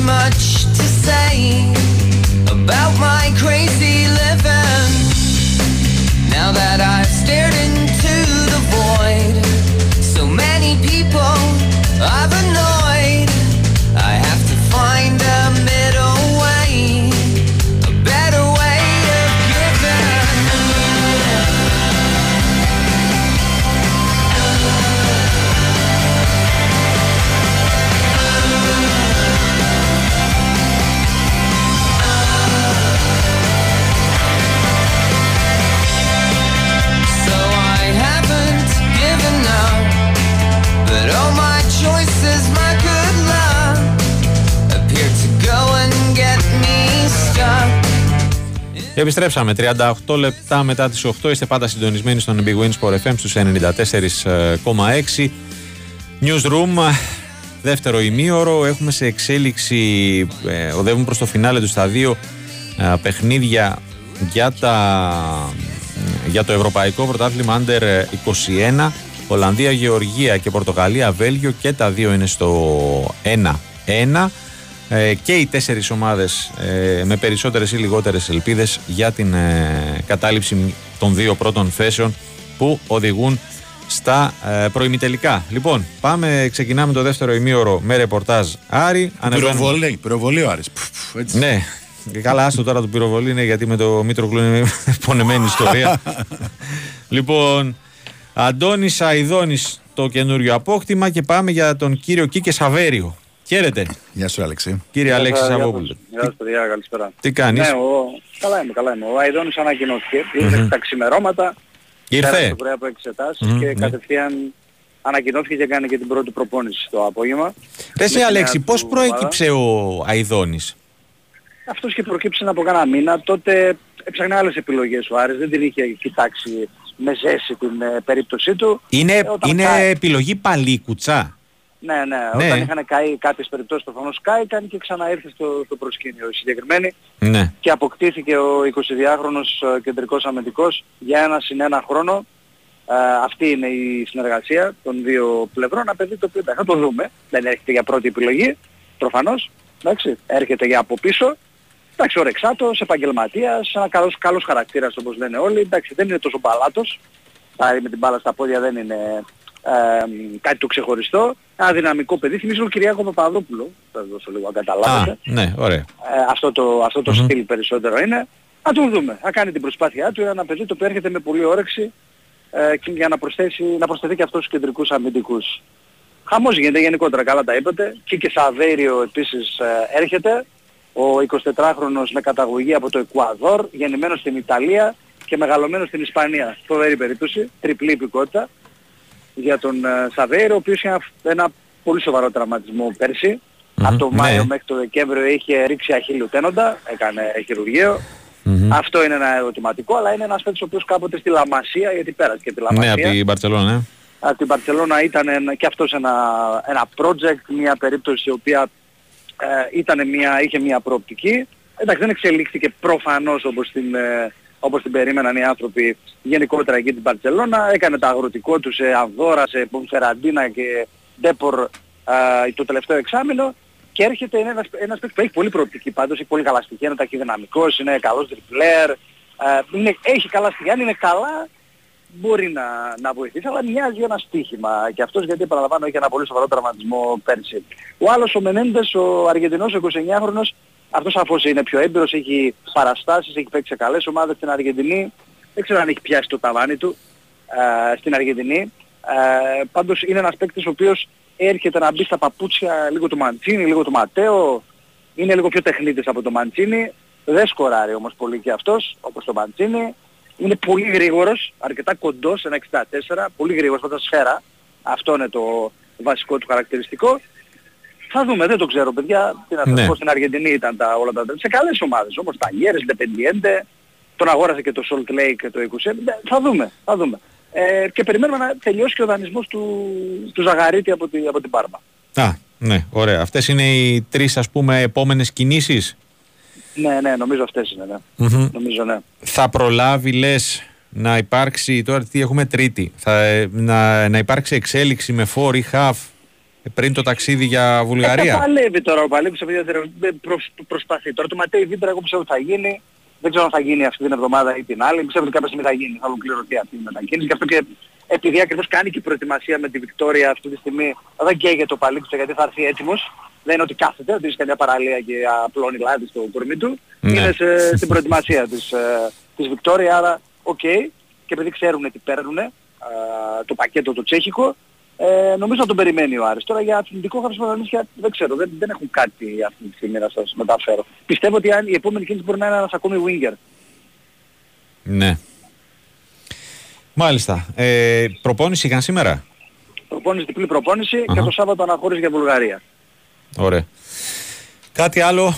A: Επιστρέψαμε 38 λεπτά μετά τις 8. Είστε πάντα συντονισμένοι στον Big Win Sport FM στους 94,6. Newsroom, δεύτερο ημίωρο. Έχουμε σε εξέλιξη, ε, οδεύουμε προς το φινάλε του σταδίου ε, παιχνίδια για, τα, για το Ευρωπαϊκό Πρωτάθλημα Under 21. Ολλανδία, Γεωργία και Πορτογαλία, Βέλγιο και τα δύο είναι στο 1-1. Ε, και οι τέσσερις ομάδες ε, με περισσότερες ή λιγότερες ελπίδες για την ε, κατάληψη των δύο πρώτων θέσεων που οδηγούν στα ε, προημιτελικά. Λοιπόν, πάμε, ξεκινάμε το δεύτερο ημίωρο με ρεπορτάζ Άρη. Ανεβαίνουμε-
B: Πυροβολή, πυροβολή ο Άρης. Πφ, πφ, έτσι.
A: ναι, καλά, άστο τώρα το πυροβολή είναι γιατί με το Μήτροκλου είναι πονεμένη ιστορία. λοιπόν, Αντώνης Αιδόνης το καινούριο απόκτημα και πάμε για τον κύριο Κίκες Σαβέριο. Χαίρετε,
B: Γεια σου Αλέξη.
A: κύριε Αλέξη Σαββόπουλο.
L: Γεια σας παιδιά, καλησπέρα.
A: Τι κάνεις,
L: Ναι, ο... καλά είμαι, καλά είμαι. Ο Αϊδόνης ανακοινώθηκε. Ήρθε στα ξημερώματα.
A: ήρθε.
L: Πέρασε το πρωί από εξετάσεις
A: Μμμ,
L: και
A: ναι.
L: κατευθείαν ανακοινώθηκε και έκανε και την πρώτη προπόνηση το απόγευμα.
A: Ρε
L: Με
A: σε
L: τη
A: Αλέξη,
L: νέα
A: πώς
L: του
A: προέκυψε ο Αιδόνης.
L: Αυτός και προκύψει από κάνα μήνα. Τότε έψαχνε άλλες επιλογές ο Άρης. Δεν την είχε κοιτάξει με ζέση την ε, περίπτωσή του.
A: Είναι,
L: Ε, όταν
A: είναι
L: κάει-
A: επιλογή παλίκουτσα.
L: Ναι, ναι,
A: Ναι.
L: Όταν είχαν καεί κάποιες περιπτώσεις προφανώς κάηκαν και ξαναήρθε στο, στο προσκήνιο η συγκεκριμένη
A: Ναι.
L: και αποκτήθηκε ο 22χρονος ε, κεντρικός αμυντικός για ένα συν ένα χρόνο. Ε, αυτή είναι η συνεργασία των δύο πλευρών. Ένα παιδί το οποίο εντάξει, θα το δούμε. Δεν έρχεται για πρώτη επιλογή, προφανώς. Εντάξει, έρχεται για από πίσω. Εντάξει, ο Ρεξάτος, επαγγελματίας, ένα καλός, καλός χαρακτήρας όπως λένε όλοι. Εντάξει, δεν είναι τόσο μπαλάτος. Άρα με την μπάλα στα πόδια δεν είναι ε, κάτι το ξεχωριστό. Ένα δυναμικό παιδί. Θυμίζω τον Κυριάκο Παπαδόπουλο. Θα σας δώσω λίγο να
A: Α,
L: καταλάβετε.
A: ναι, ωραία.
L: Ε, αυτό το, αυτό το
A: Μμμ.
L: στυλ περισσότερο είναι. Να τον δούμε. Θα κάνει την προσπάθειά του. Είναι ένα παιδί το οποίο έρχεται με πολύ όρεξη ε, και για να, προσθέσει, να προσθεθεί και αυτός στους κεντρικούς αμυντικούς. Χαμός γίνεται γενικότερα, καλά τα είπατε. Και και Σαβέριο επίσης ε, έρχεται. Ο 24χρονος με καταγωγή από το Εκουαδόρ, γεννημένος στην Ιταλία και μεγαλωμένος στην Ισπανία. Φοβερή περίπτωση, τριπλή υπηκότητα για τον ε, Σαβέριο, ο οποίος είχε ένα, ένα πολύ σοβαρό τραυματισμό πέρσι.
A: Μμμ,
L: Από το
A: ναι.
L: Μάιο μέχρι το Δεκέμβριο είχε ρίξει αχίλιο τένοντα, έκανε χειρουργείο.
A: Μμμ.
L: Αυτό είναι ένα ερωτηματικό, αλλά είναι ένας παίκτης ο οποίος κάποτε στη Λαμασία, γιατί πέρασε και τη
A: Ναι,
L: Λαμασία.
A: από την Μπαρτσελώνα, ναι.
L: Από την Παρσελώνα ήταν ένα- και αυτός ένα, ένα project, μια περίπτωση η οποία ε, ήταν μια, είχε μια προοπτική. Εντάξει, δεν εξελίχθηκε προφανώς όπως την, ε, όπως την περίμεναν οι άνθρωποι γενικότερα εκεί την Παρσελώνα. Έκανε τα αγροτικό τους σε Ανδόρα, σε Πομφεραντίνα και Ντέπορ ε, το τελευταίο εξάμεινο. Και έρχεται είναι ένας, ένας παίκτης που έχει πολύ προοπτική πάντως, έχει πολύ καλά στοιχεία, είναι ταχυδυναμικός, είναι καλός τριπλέρ, ε, είναι, έχει καλά στοιχεία, αν είναι καλά μπορεί να, να βοηθήσει, αλλά μοιάζει ένα στοίχημα. Και αυτός γιατί παραλαμβάνω έχει ένα πολύ σοβαρό τραυματισμό πέρσι. Ο άλλος ο Μενέντες, ο Αργεντινός, ο 29χρονος, αυτός αφού είναι πιο έμπειρος, έχει παραστάσεις, έχει παίξει σε καλές ομάδες στην Αργεντινή. Δεν ξέρω αν έχει πιάσει το ταβάνι του ε, στην Αργεντινή. Ε, πάντως είναι ένας παίκτης ο οποίος έρχεται να μπει στα παπούτσια λίγο του Μαντσίνη, λίγο του Ματέο. Είναι λίγο πιο τεχνίτης από το Μαντσίνη. Δεν σκοράρει όμως πολύ και αυτός, όπως το Μαντσίνη. Είναι πολύ γρήγορος, αρκετά κοντός, ένα 64, πολύ γρήγορος με τα σφαίρα. Αυτό είναι το βασικό του χαρακτηριστικό. Θα δούμε, δεν το ξέρω παιδιά. Τι να σας
A: Ναι.
L: πω, στην Αργεντινή ήταν τα, όλα τα Σε καλές ομάδες όμως, τα Γέρες, Independiente, τον αγόρασε και το Salt Lake το 20. Θα δούμε, θα δούμε. Ε, και περιμένουμε να τελειώσει και ο δανεισμός του, του Ζαγαρίτη από, τη, από την Πάρμα.
A: Α, ναι, ωραία. Αυτές είναι οι τρεις ας πούμε επόμενες κινήσεις;
L: Ναι, ναι, νομίζω αυτές είναι, ναι.
A: Μμμ.
L: Νομίζω, ναι.
A: Θα προλάβει λες να υπάρξει, τώρα τι έχουμε τρίτη, θα, ε, να, να υπάρξει εξέλιξη με φορ ή χαφ ε, πριν το ταξίδι για
L: Ε,
A: Βουλγαρία;
L: τα παλεύει τώρα ο Παλέμπης επειδή δεν προσ, προσπαθεί. Τώρα το Ματέι Βίντρα εγώ πιστεύω ότι θα γίνει. Δεν ξέρω αν θα γίνει αυτή την εβδομάδα ή την άλλη. Πιστεύω ότι κάποια στιγμή θα γίνει. Θα ολοκληρωθεί αυτή η μετακίνηση. Γι' αυτό και επειδή ακριβώς κάνει και η προετοιμασία με τη Βικτόρια αυτή τη στιγμή δεν καίγεται ο Παλέμπης γιατί θα έρθει έτοιμος. Δεν είναι ότι κάθεται, ότι είσαι καμιά παραλία και απλώνει λάδι στο κορμί του.
A: Ναι.
L: Είναι σε, στην προετοιμασία της, ε, της Βικτόρια, άρα οκ. Και επειδή ξέρουν τι παίρνουν, ε, το πακέτο το τσέχικο, ε, νομίζω να τον περιμένει ο Άρης. Τώρα για αθλητικό χαρισμό δεν ξέρω, δεν, δεν έχουν κάτι αυτή τη στιγμή να σας μεταφέρω. Πιστεύω ότι αν η επόμενη κίνηση μπορεί να είναι ένας ακόμη winger.
A: Ναι. Μάλιστα. Ε, προπόνηση είχαν σήμερα;
L: Προπόνηση, διπλή προπόνηση και
A: Αχα.
L: το Σάββατο αναχώρηση για Βουλγαρία.
A: Ωραία. Κάτι άλλο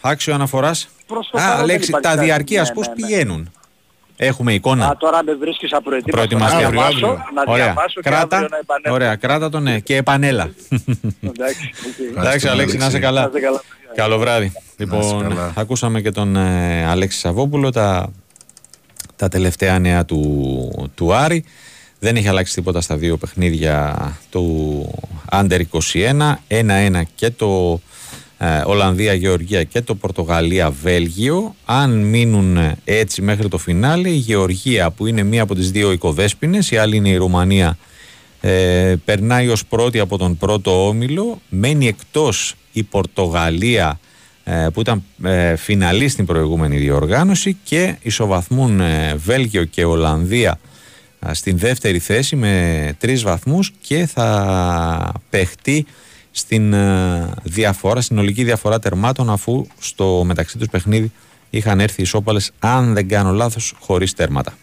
A: άξιο αναφοράς;
L: Προς το
A: Α,
L: παρόν δεν
A: λέξη,
L: υπάρχει
A: τα
L: κάτι.
A: διαρκείας
L: Ναι,
A: πώς
L: ναι, ναι.
A: πηγαίνουν; Έχουμε εικόνα.
L: Α, τώρα με βρίσκεις απροετοίμαστο.
A: Προετοιμαστεί
L: να
A: αύριο,
L: διαβάσω,
A: αύριο.
L: να
A: Ωραία.
L: διαβάσω και
A: Κράτα.
L: αύριο να επανέλθω.
A: Ωραία, κράτα το ναι. Και επανέλα.
L: Εντάξει, οκ.
A: Εντάξει, Αλέξη, να είσαι καλά.
L: Να είστε καλά.
A: Καλό βράδυ. Λοιπόν,
B: καλά.
A: ακούσαμε και τον ε, Αλέξη Σαββόπουλο, τα, τα τελευταία νέα του, του Άρη. Δεν έχει αλλάξει τίποτα στα δύο παιχνίδια του Under 21. 1-1 και το ε, Ολλανδία-Γεωργία και το Πορτογαλία-Βέλγιο. Αν μείνουν ε, έτσι μέχρι το φινάλε, η Γεωργία που είναι μία από τις δύο οικοδέσποινες, η άλλη είναι η Ρουμανία, ε, περνάει ως πρώτη από τον πρώτο όμιλο, μένει εκτός η Πορτογαλία ε, που ήταν ε, φιναλή στην προηγούμενη διοργάνωση και ισοβαθμούν ε, Βέλγιο και Ολλανδία ε, στην δεύτερη θέση με τρεις βαθμούς και θα παιχτεί στην ε, διαφορά, στην ολική διαφορά τερμάτων αφού στο μεταξύ τους παιχνίδι είχαν έρθει ισόπαλες αν δεν κάνω λάθος χωρίς τέρματα.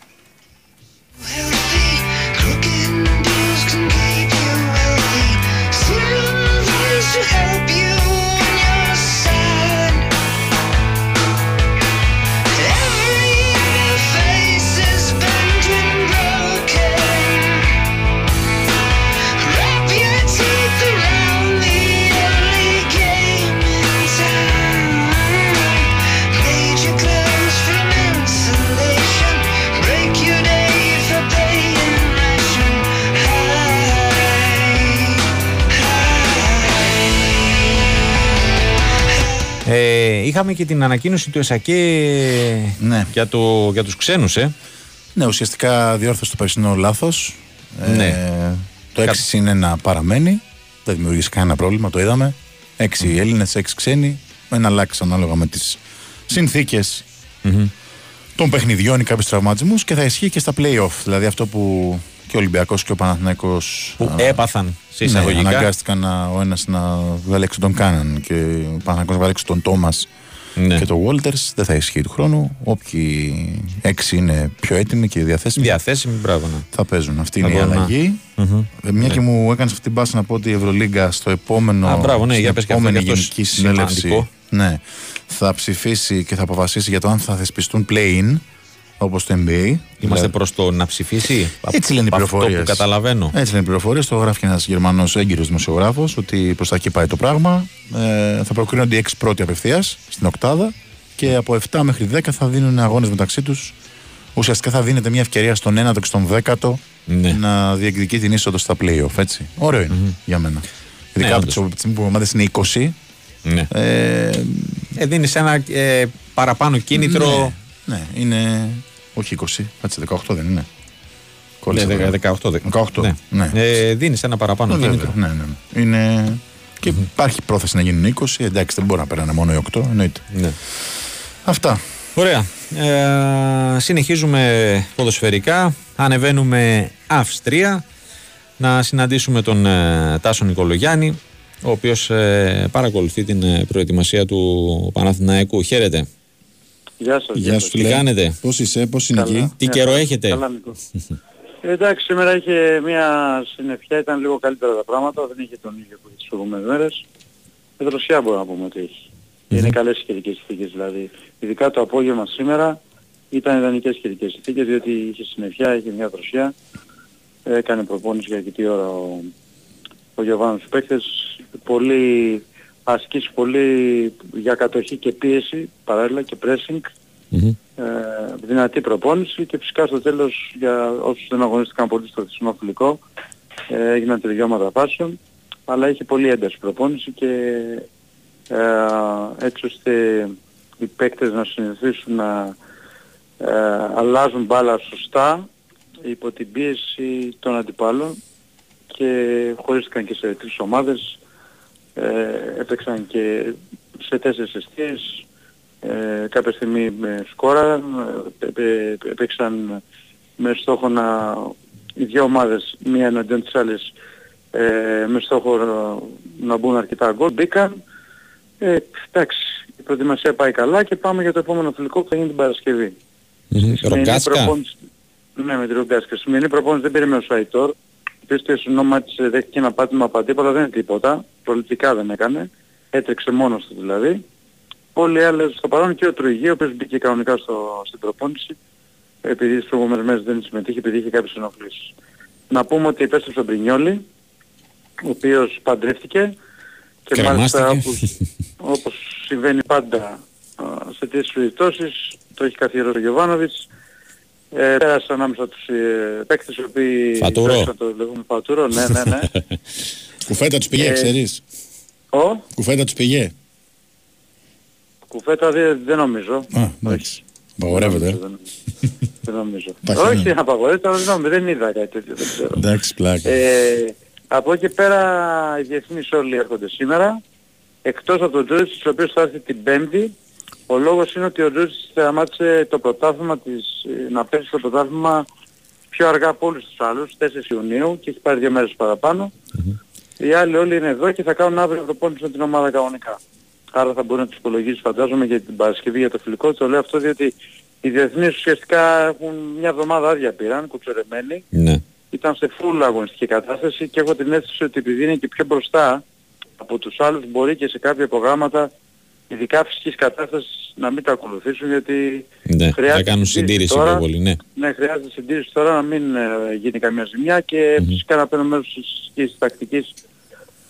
A: Ε, είχαμε και την ανακοίνωση του ΕΣΑΚΕ
B: Ναι.
A: για, το, για τους ξένους, ε.
B: Ναι, ουσιαστικά διόρθωσε το περσινό λάθος.
A: Ναι.
B: το 6 συν 1 παραμένει. Δεν δημιουργήσει κανένα πρόβλημα, το είδαμε. 6 mm. Έλληνες, 6 ξένοι. Ένα αλλάξει ανάλογα με τις συνθηκε των παιχνιδιών ή κάποιους τραυματισμούς και θα ισχύει και στα playoff. Δηλαδή αυτό που και ο Ολυμπιακός και ο Παναθηναϊκός
A: Που
B: α,
A: έπαθαν σε
B: ναι,
A: εισαγωγικά.
B: αναγκάστηκαν να, ο ένας να βγάλει έξω τον Κάναν και ο Παναθηναϊκός να βγάλει έξω τον Τόμας
A: Ναι.
B: και τον Walters. Δεν θα ισχύει του χρόνου. Όποιοι έξι είναι πιο έτοιμοι και διαθέσιμοι
A: Διαθέσιμη, μπράβο. Ναι.
B: θα παίζουν. Αυτή
A: Θα
B: είναι η
A: μπορούν να-
B: αλλαγή.
A: Μμμ.
B: Ε, Μια και μου έκανες αυτή την πάση να πω ότι η Ευρωλίγκα στο επόμενο.
A: Α, μπράβο, ναι,
B: στην
A: για πες και αυτό,
B: επόμενη
A: γι' αυτός
B: γενική
A: σημαντικό.
B: συνέλευση. Ναι, θα ψηφίσει και θα αποφασίσει για το αν θα θεσπιστούν play-in όπως το NBA.
A: Είμαστε
B: Δηλαδή,
A: προς το να ψηφίσει;
B: Έτσι λένε οι
A: από Αυτό
B: πληροφορίες.
A: που καταλαβαίνω.
B: Έτσι λένε οι πληροφορίες. Το γράφει και ένας Γερμανός έγκυρος δημοσιογράφος ότι προς τα εκεί πάει το πράγμα. Ε, θα προκρίνονται οι 6 πρώτοι απευθείας στην Οκτάδα και από 7 μέχρι 10 θα δίνουν αγώνες μεταξύ τους. Ουσιαστικά θα δίνεται μια ευκαιρία στον 1ο και στον 10ο
A: Ναι.
B: να διεκδικεί την είσοδο στα playoff. Έτσι. Ωραίο είναι για μένα. Ειδικά από
A: όντως.
B: τις- από τη στιγμή που οι ομάδε είναι 20.
A: Ναι.
B: Ε,
A: Ε, δίνεις ένα ε, παραπάνω κίνητρο.
B: ναι, ναι, είναι. Όχι 20, κάτσε 18 δεν είναι. Κόλλησα
A: Ναι,
B: τώρα.
A: 18. δε-
B: 18.
A: Ναι.
B: Ναι.
A: Ε, δίνεις ένα παραπάνω
B: Ναι, βέβαια,
A: κίνητρο.
B: ναι, ναι. Είναι... Και υπάρχει πρόθεση να γίνουν 20. Εντάξει, δεν μπορεί να περνάνε μόνο οι 8, εννοείται.
A: Ναι.
B: Αυτά.
A: Ωραία. Ε, συνεχίζουμε ποδοσφαιρικά. Ανεβαίνουμε Αυστρία. Να συναντήσουμε τον ε, Τάσο Νικολογιάννη, ο οποίος ε, παρακολουθεί την ε, προετοιμασία του Παναθηναϊκού. Χαίρετε.
M: Γεια σας.
B: Γεια σου,
A: Τι
B: φίλε.
A: κάνετε;
B: Πώς είσαι, πώς είναι
M: Καλά.
B: εκεί;
A: Τι
M: Μια
A: καιρό
M: χαρά.
A: έχετε;
M: Καλά, Νίκο. Ε, Εντάξει, σήμερα είχε μια συννεφιά, ήταν λίγο καλύτερα τα πράγματα, δεν είχε τον ίδιο που είχε τις προηγούμενες μέρες. Με δροσιά μπορούμε να πούμε ότι έχει. Είναι καλές οι καιρικές συνθήκες δηλαδή. Ειδικά το απόγευμα σήμερα ήταν ιδανικές καιρικές συνθήκες διότι είχε συννεφιά, είχε μια δροσιά. Έκανε προπόνηση για αρκετή ώρα ο, ο Γιωβάνος στους παίκτες. Πολύ ασκήσει πολύ για κατοχή και πίεση παράλληλα και pressing
A: Μμμ.
M: ε, δυνατή προπόνηση και φυσικά στο τέλος για όσους δεν αγωνίστηκαν πολύ στο χθεσινό φιλικό ε, έγιναν τελειώματα πάσεων αλλά είχε πολύ ένταση προπόνηση και ε, έτσι ώστε οι παίκτες να συνηθίσουν να ε, αλλάζουν μπάλα σωστά υπό την πίεση των αντιπάλων και χωρίστηκαν και σε τρεις ομάδες ε, έπαιξαν και σε τέσσερις αιστείες ε, κάποια στιγμή με σκόρα, ε, ε, ε, έπαιξαν με στόχο να οι δύο ομάδες, μία εναντίον της άλλης, ε, με στόχο να, να μπουν αρκετά γκολ, μπήκαν. Ε, εντάξει, η προετοιμασία πάει καλά και πάμε για το επόμενο φιλικό που θα γίνει την Παρασκευή.
A: Μμμ.
M: Σημερινή
A: Ρογκάσκα.
M: προπόνηση- Ναι, με τη Ρογκάσκα. Σημερινή προπόνηση δεν πήρε με ο Σαϊτόρ. Ο οποίος στο εσωνό μάτς ε, δέχτηκε ένα πάτημα από αντίπαλα, δεν είναι τίποτα. Προληπτικά δεν έκανε. Έτρεξε μόνος του δηλαδή. Όλοι οι άλλοι στο παρόν και ο Τρουγί, ο οποίος μπήκε κανονικά στο, στην προπόνηση, επειδή στις προηγούμενες μέρες δεν συμμετείχε, επειδή είχε κάποιες ενοχλήσεις. Να πούμε ότι επέστρεψε ο Μπρινιόλη, ο οποίος παντρεύτηκε και μάλιστα
A: Κρεμάστηκε.
M: όπως, όπως συμβαίνει πάντα α, σε τέτοιες περιπτώσεις, το έχει καθιερώσει ο Γιωβάνοβιτς, ε, πέρασε ανάμεσα τους ε, παίκτες οι οποίοι...
A: Φατουρό.
M: παίξαν Το λεγόμενο φατουρό, ναι, ναι, ναι.
B: Κουφέτα τους πηγέ,
M: Ε,
B: ξέρεις;
M: Ο,
B: Κουφέτα τους πηγέ.
M: κουφέτα δεν, δεν νομίζω.
B: Α, εντάξει. Απαγορεύεται. ε.
M: Δεν, δεν νομίζω.
B: Υπάρχει,
M: Όχι,
B: ναι.
M: δεν απαγορεύεται, αλλά δεν νομίζω, δεν είδα κάτι τέτοιο, δεν ξέρω.
B: Εντάξει, πλάκα.
M: Ε, από εκεί πέρα οι διεθνείς όλοι έρχονται σήμερα. Εκτός από τον Τζούρισιτς, ο οποίος θα έρθει την Πέμπτη. Ο λόγος είναι ότι ο Τζούρισιτς σταμάτησε το πρωτάθλημα της, ε, να πέσει στο πρωτάθλημα πιο αργά από όλους τους άλλους, 4 Ιουνίου και έχει πάρει δύο μέρες παραπάνω. Οι άλλοι όλοι είναι εδώ και θα κάνουν αύριο προπόνηση με την ομάδα κανονικά. Άρα θα μπορεί να τους υπολογίσει φαντάζομαι για την Παρασκευή για το φιλικό. Το λέω αυτό διότι οι διεθνείς ουσιαστικά έχουν μια εβδομάδα άδεια πήραν, κουτσορεμένοι
A: Ναι.
M: ήταν σε full αγωνιστική κατάσταση και έχω την αίσθηση ότι επειδή είναι και πιο μπροστά από τους άλλους μπορεί και σε κάποια προγράμματα ειδικά φυσικής κατάστασης να μην τα ακολουθήσουν γιατί
A: Ναι. Θα
M: χρειάζεται
A: κάνουν συντήρηση
M: τώρα.
A: πιο πολύ. Ναι.
M: ναι, χρειάζεται συντήρηση τώρα να μην ε, γίνει καμία ζημιά και φυσικά να παίρνουν μέρος στις, και στις τακτικές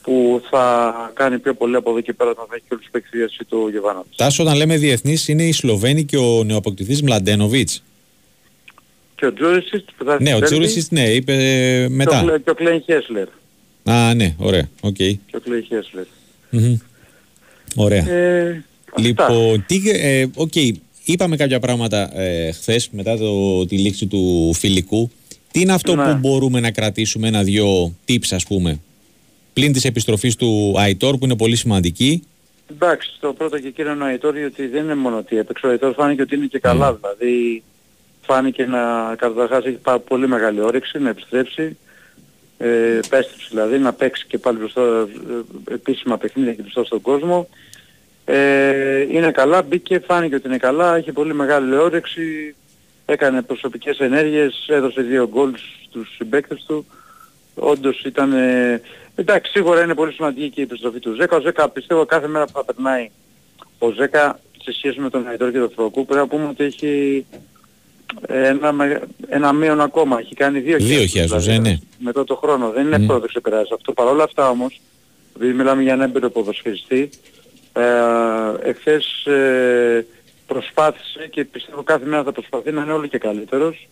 M: που θα κάνει πιο πολύ από εδώ και πέρα όταν θα έχει και όλους τους παίκτες του Γεβάνα.
A: Τάσο, όταν λέμε διεθνείς, είναι οι Σλοβαίνοι και ο νεοαποκτηθής Μλαντένοβιτς.
M: Και ο Τζούρισιτς που θα έρθει
A: Ναι, ο
M: την Πέμπτη,
A: Τσούρισιτ, ναι, είπε ε,
M: και ο
A: μετά.
M: Κλε- Και ο Κλέιν Χέσλερ.
A: Α, ναι, ωραία. Οκ.
M: Και ο Κλέιν Χέσλερ.
A: Μμμ. Ωραία.
M: Ε, αυτά.
A: Λοιπόν, τι, ε, οκ, είπαμε κάποια πράγματα ε, χθες μετά το, τη λήξη του φιλικού. Τι είναι αυτό
M: Ναι.
A: που μπορούμε να κρατήσουμε ένα-δυο tips ας πούμε. Πλην της επιστροφής του Αϊτόρ που είναι πολύ σημαντική;
M: Εντάξει, το πρώτο και κύριο είναι ο Αϊτόρ γιατί δεν είναι μόνο ότι έπαιξε. Ο Αϊτόρ φάνηκε ότι είναι και καλά. Δηλαδή φάνηκε να καταρχάς έχει πάρα πολύ μεγάλη όρεξη να επιστρέψει. Ε, επέστρεψε δηλαδή να παίξει και πάλι μπροστά ε, επίσημα παιχνίδια και μπροστά στον κόσμο. Ε, είναι καλά, μπήκε, φάνηκε ότι είναι καλά, έχει πολύ μεγάλη όρεξη, έκανε προσωπικές ενέργειες, έδωσε δύο γκολ στους συμπαίκτες του. Όντως ήταν... ε, εντάξει, σίγουρα είναι πολύ σημαντική και η επιστροφή του Ζέκα. Ο Ζέκα πιστεύω κάθε μέρα που θα περνάει ο Ζέκα σε σχέση με τον Αϊτόρ και τον Φροκού πρέπει να πούμε ότι έχει ένα, με- ένα μείον ακόμα. Έχει κάνει δύο
A: Δύο
M: χέρια,
A: χέρια,
M: δηλαδή,
A: ναι.
M: Μετά το χρόνο. Δεν είναι
A: Μμμ.
M: εύκολο να το ξεπεράσει αυτό. Παρ' όλα αυτά όμως, επειδή μιλάμε για έναν έμπειρο ποδοσφαιριστή, ε, εχθές ε, προσπάθησε και πιστεύω κάθε μέρα θα προσπαθεί να είναι όλο και καλύτερος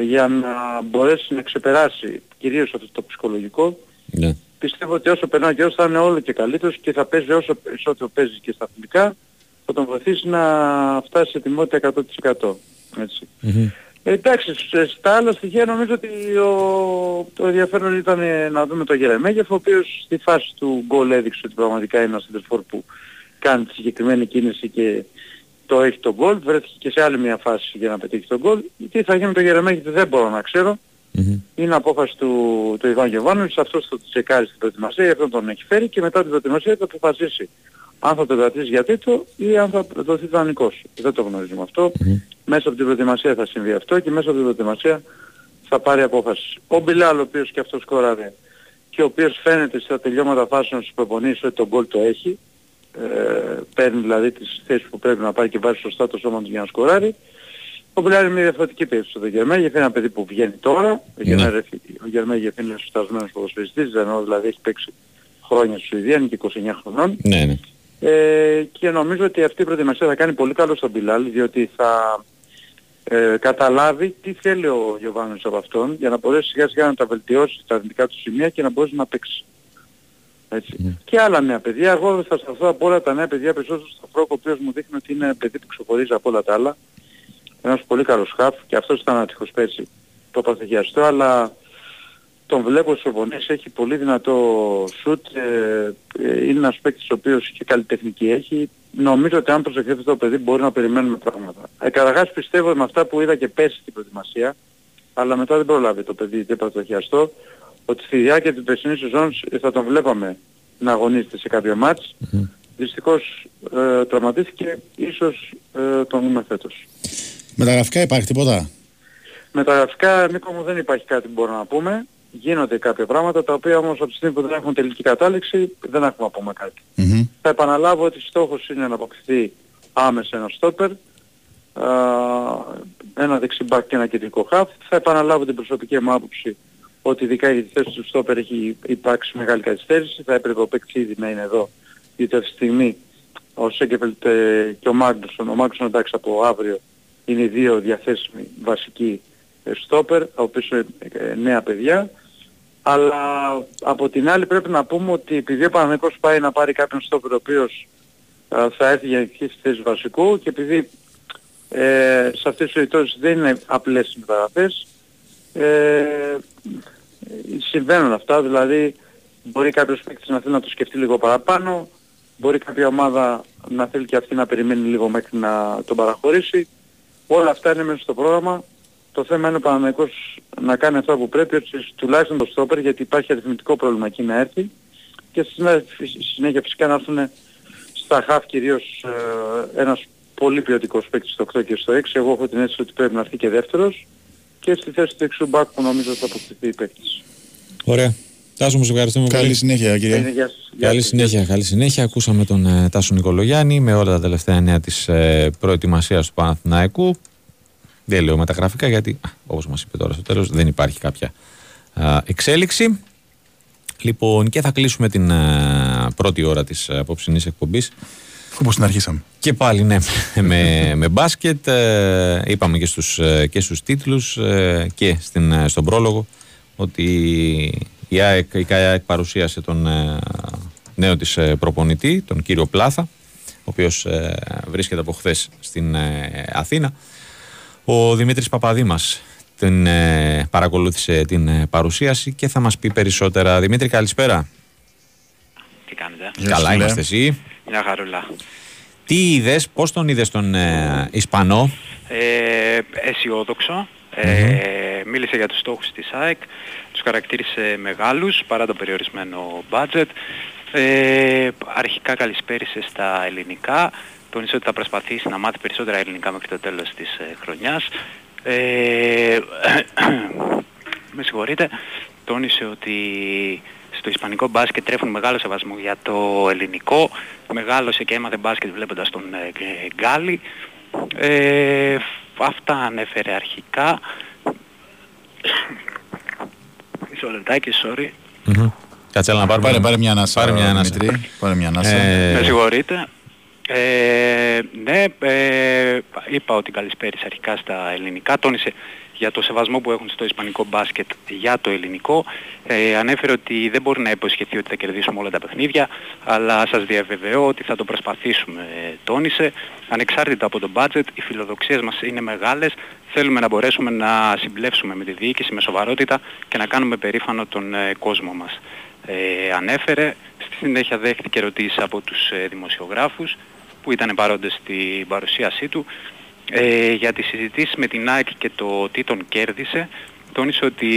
M: για να μπορέσει να ξεπεράσει κυρίως αυτό το ψυχολογικό
A: Ναι.
M: πιστεύω ότι όσο περνάει και όσο θα είναι όλο και καλύτερος και θα παίζει όσο περισσότερο παίζει και στα φιλικά θα τον βοηθήσει να φτάσει σε τιμότητα 100%. Έτσι.
A: Μμμ.
M: Εντάξει, σε- στα άλλα στοιχεία νομίζω ότι ο, το ενδιαφέρον ήταν ε, να δούμε τον Γερεμέγεφ, ο οποίος στη φάση του γκολ έδειξε ότι πραγματικά είναι ένας συντερφόρ που κάνει τη συγκεκριμένη κίνηση και το έχει τον γκολ, βρέθηκε και σε άλλη μια φάση για να πετύχει τον γκολ. Τι θα γίνει με τον Γερεμέγεφ δεν μπορώ να ξέρω. Είναι απόφαση του, του Ιβάν Γεβάνοβιτς, αυτός θα το τσεκάρει στην προετοιμασία, αυτόν τον έχει φέρει και μετά την προετοιμασία θα αποφασίσει αν θα το κρατήσει για τρίτο ή αν θα δοθεί δανεικός. Δεν το γνωρίζουμε αυτό. Μέσα από την προετοιμασία θα συμβεί αυτό και μέσα από την προετοιμασία θα πάρει απόφαση. Ο Μπιλάλ ο οποίος και αυτός σκόραρε και ο οποίος φαίνεται στα τελειώματα φάσεων στους προπονήσεις ότι τον γκολ το έχει. Ε, παίρνει δηλαδή τις θέσεις που πρέπει να πάει και βάζει σωστά το σώμα του για να σκοράρει. Ο Μπιλάλ είναι μια διαφορετική περίπτωση στο Γερμέγεφ, είναι ένα παιδί που βγαίνει τώρα. Ο Γερμέγεφ- Ο Γερμέγεφ είναι σωστασμένος ποδοσφαιριστής, ενώ δηλαδή έχει παίξει χρόνια στη Σουηδία, είναι και 29 χρονών.
A: Ναι, ναι.
M: Ε, και νομίζω ότι αυτή η προετοιμασία θα κάνει πολύ καλό στον Μπιλάλ διότι θα ε, καταλάβει τι θέλει ο Γιωβάνος από αυτόν για να μπορέσει σιγά σιγά να τα βελτιώσει τα αρνητικά του σημεία και να μπορέσει να παίξει. Έτσι. Και άλλα νέα παιδιά. Εγώ θα σταθώ από όλα τα νέα παιδιά περισσότερο στο Φρόκο ο οποίος μου δείχνει ότι είναι ένα παιδί που ξεχωρίζει από όλα τα άλλα. Ένας πολύ καλός χαφ και αυτός ήταν άτυχος πέρσι το παθηγιαστό αλλά τον βλέπω στους προπονήσεις, έχει πολύ δυνατό σουτ, ε, ε, είναι ένας παίκτης ο οποίος και καλλιτεχνική έχει. Νομίζω ότι αν προσεχθεί αυτό το παιδί μπορεί να περιμένουμε πράγματα. Ε, καταρχάς πιστεύω με αυτά που είδα και πέρσι στην προετοιμασία, αλλά μετά δεν προλάβει το παιδί δεν πρωτοχιαστό, ότι στη διάρκεια της περσινής σεζόν θα τον βλέπαμε να αγωνίζεται σε κάποιο μάτς. Δυστυχώς ε, τραυματίστηκε, ίσως ε, τον δούμε φέτος.
B: Μεταγραφικά υπάρχει τίποτα;
M: Μεταγραφικά, Νίκο μου, δεν υπάρχει κάτι που μπορούμε να πούμε. Γίνονται κάποια πράγματα, τα οποία όμως από τη στιγμή που δεν έχουν τελική κατάληξη, δεν έχουμε να πούμε κάτι. Θα επαναλάβω ότι στόχος είναι να αποκτηθεί άμεσα ένα στόπερ, α, ένα δεξιμπάκ και ένα κεντρικό χαφ. Θα επαναλάβω την προσωπική μου άποψη ότι ειδικά για τη θέση του στόπερ έχει υπάρξει μεγάλη καθυστέρηση. Θα έπρεπε ο παίκτης ήδη να είναι εδώ, γιατί αυτή τη στιγμή ο Σέγκεφελτ ε, και ο Μάγνουσον, ο Μάγνουσον εντάξει από αύριο είναι οι δύο διαθέσιμοι βασικοί ε, στόπερ, ο οποίος είναι ε, νέα παιδιά. Αλλά από την άλλη πρέπει να πούμε ότι επειδή ο Παναγικός πάει να πάρει κάποιον στόπερ ο οποίος α, θα έρθει για εκεί στη θέση βασικού και επειδή ε, σε αυτές τις περιπτώσεις δεν είναι απλές οι μεταγραφές, ε, συμβαίνουν αυτά, δηλαδή μπορεί κάποιος παίκτης να θέλει να το σκεφτεί λίγο παραπάνω, μπορεί κάποια ομάδα να θέλει και αυτή να περιμένει λίγο μέχρι να τον παραχωρήσει. Όλα αυτά είναι μέσα στο πρόγραμμα. Το θέμα είναι ο Παναμαϊκός να κάνει αυτό που πρέπει, έτσι τουλάχιστον το στόπερ, γιατί υπάρχει αριθμητικό πρόβλημα εκεί να έρθει. Και στη συνέχεια- στη συνέχεια φυσικά να έρθουν στα χαφ κυρίως ε, ένας πολύ ποιοτικός παίκτης στο 8 και στο 6. Εγώ έχω την αίσθηση ότι πρέπει να έρθει και δεύτερος. Και στη θέση του εξού μπακ που νομίζω θα αποκτηθεί η παίκτης.
A: Ωραία. Τάσο, μου σε ευχαριστούμε
B: Καλή
A: πολύ.
B: συνέχεια, κύριε.
M: Ε, γεια σας. Γεια
A: Καλή
M: σας.
A: συνέχεια, καλή συνέχεια. Ακούσαμε τον ε, Τάσο Νικολογιάννη με όλα τα τελευταία νέα της ε, προετοιμασίας του Παναθηναϊκού. Δεν λέω μεταγραφικά γιατί, α, όπως μας είπε τώρα στο τέλος, δεν υπάρχει κάποια α, εξέλιξη. Λοιπόν, και θα κλείσουμε την α, πρώτη ώρα της ε, απόψινής εκπομπής
B: Όπως την αρχίσαμε.
A: και πάλι ναι, με, με μπάσκετ. Ε, είπαμε και στους, ε, και στους τίτλους ε, και στην, ε, στον πρόλογο ότι η ΑΕΚ, η ΚΑΕΑΕΚ παρουσίασε τον ε, νέο της ε, προπονητή, τον κύριο Πλάθα, ο οποίος ε, βρίσκεται από χθες στην ε, Αθήνα. Ο Δημήτρης Παπαδήμας την, ε, παρακολούθησε την ε, παρουσίαση και θα μας πει περισσότερα. Δημήτρη, καλησπέρα.
N: Τι κάνετε;
A: Καλά είμαστε εσύ.
N: Μια χαρούλα.
A: Τι είδες, πώς τον είδες τον ε, Ισπανό;
N: Ε, αισιόδοξο. Ε, μίλησε για τους στόχους της ΑΕΚ. Τους χαρακτήρισε μεγάλους παρά το περιορισμένο budget. Ε, αρχικά καλησπέρισε στα ελληνικά. Τόνισε ότι θα προσπαθήσει να μάθει περισσότερα ελληνικά μέχρι το τέλος της ε, χρονιάς. Ε, με συγχωρείτε. Τόνισε ότι στο ισπανικό μπάσκετ τρέφουν μεγάλο σεβασμό για το ελληνικό. Μεγάλωσε και έμαθε μπάσκετ βλέποντας τον ε, Γκ- Γκάλι. Ε, αυτά ανέφερε αρχικά. Μισό λεπτάκι, sorry.
A: Κάτσε έλα να πάρουμε.
B: Πάρε, πάρε μια ανάσα,
A: Πάρε μια ανάσα.
B: Δημήτρη. Πάρε μια ανάσα.
A: Ε,
N: Με συγχωρείτε. Ε, ναι, ε, είπα ότι καλησπέρισε αρχικά στα ελληνικά. Τόνισε για το σεβασμό που έχουν στο ισπανικό μπάσκετ για το ελληνικό. Ε, ανέφερε ότι δεν μπορεί να υποσχεθεί ότι θα κερδίσουμε όλα τα παιχνίδια, αλλά σας διαβεβαιώ ότι θα το προσπαθήσουμε, ε, τόνισε. Ανεξάρτητα από το budget, οι φιλοδοξίες μας είναι μεγάλες θέλουμε να μπορέσουμε να συμπλέψουμε με τη διοίκηση με σοβαρότητα και να κάνουμε περήφανο τον ε, κόσμο μας. Ε, ανέφερε, στη συνέχεια δέχτηκε ερωτήσεις από τους ε, δημοσιογράφους που ήταν παρόντες στην παρουσίασή του ε, για τις συζητήσεις με την ΑΕΚ και το τι τον κέρδισε τόνισε ότι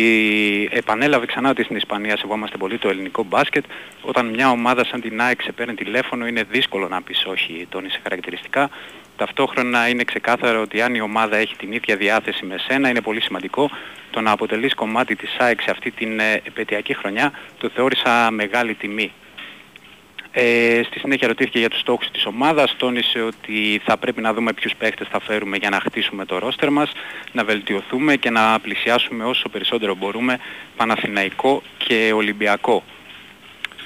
N: επανέλαβε ξανά ότι στην Ισπανία σεβόμαστε πολύ το ελληνικό μπάσκετ. Όταν μια ομάδα σαν την ΑΕΚ σε παίρνει τηλέφωνο είναι δύσκολο να πεις όχι, τόνισε χαρακτηριστικά. Ταυτόχρονα είναι ξεκάθαρο ότι αν η ομάδα έχει την ίδια διάθεση με σένα είναι πολύ σημαντικό. Το να αποτελείς κομμάτι της ΑΕΚ σε αυτή την ε, επαιτειακή χρονιά το θεώρησα μεγάλη τιμή. Ε, στη συνέχεια ρωτήθηκε για τους στόχους της ομάδας, τόνισε ότι θα πρέπει να δούμε ποιους παίχτες θα φέρουμε για να χτίσουμε το ρόστερ μας, να βελτιωθούμε και να πλησιάσουμε όσο περισσότερο μπορούμε Παναθηναϊκό και Ολυμπιακό.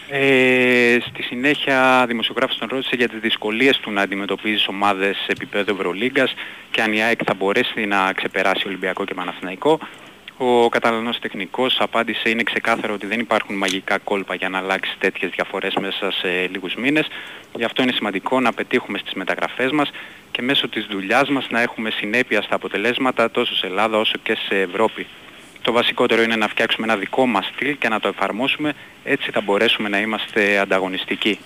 N: Ε, στη συνέχεια δημοσιογράφος τον ρώτησε για τις δυσκολίες του να αντιμετωπίζεις ομάδες επίπεδο Ευρωλίγκας και αν η ΑΕΚ θα μπορέσει να ξεπεράσει Ολυμπιακό και Παναθηναϊκό. Ο καταναλωτής τεχνικός απάντησε είναι ξεκάθαρο ότι δεν υπάρχουν μαγικά κόλπα για να αλλάξει τέτοιες διαφορές μέσα σε λίγους μήνες. Γι' αυτό είναι σημαντικό να πετύχουμε στις μεταγραφές μας και μέσω της δουλειάς μας να έχουμε συνέπεια στα αποτελέσματα τόσο σε Ελλάδα όσο και σε Ευρώπη. Το βασικότερο είναι να φτιάξουμε ένα δικό μας στυλ και να το εφαρμόσουμε, έτσι θα μπορέσουμε να είμαστε ανταγωνιστικοί.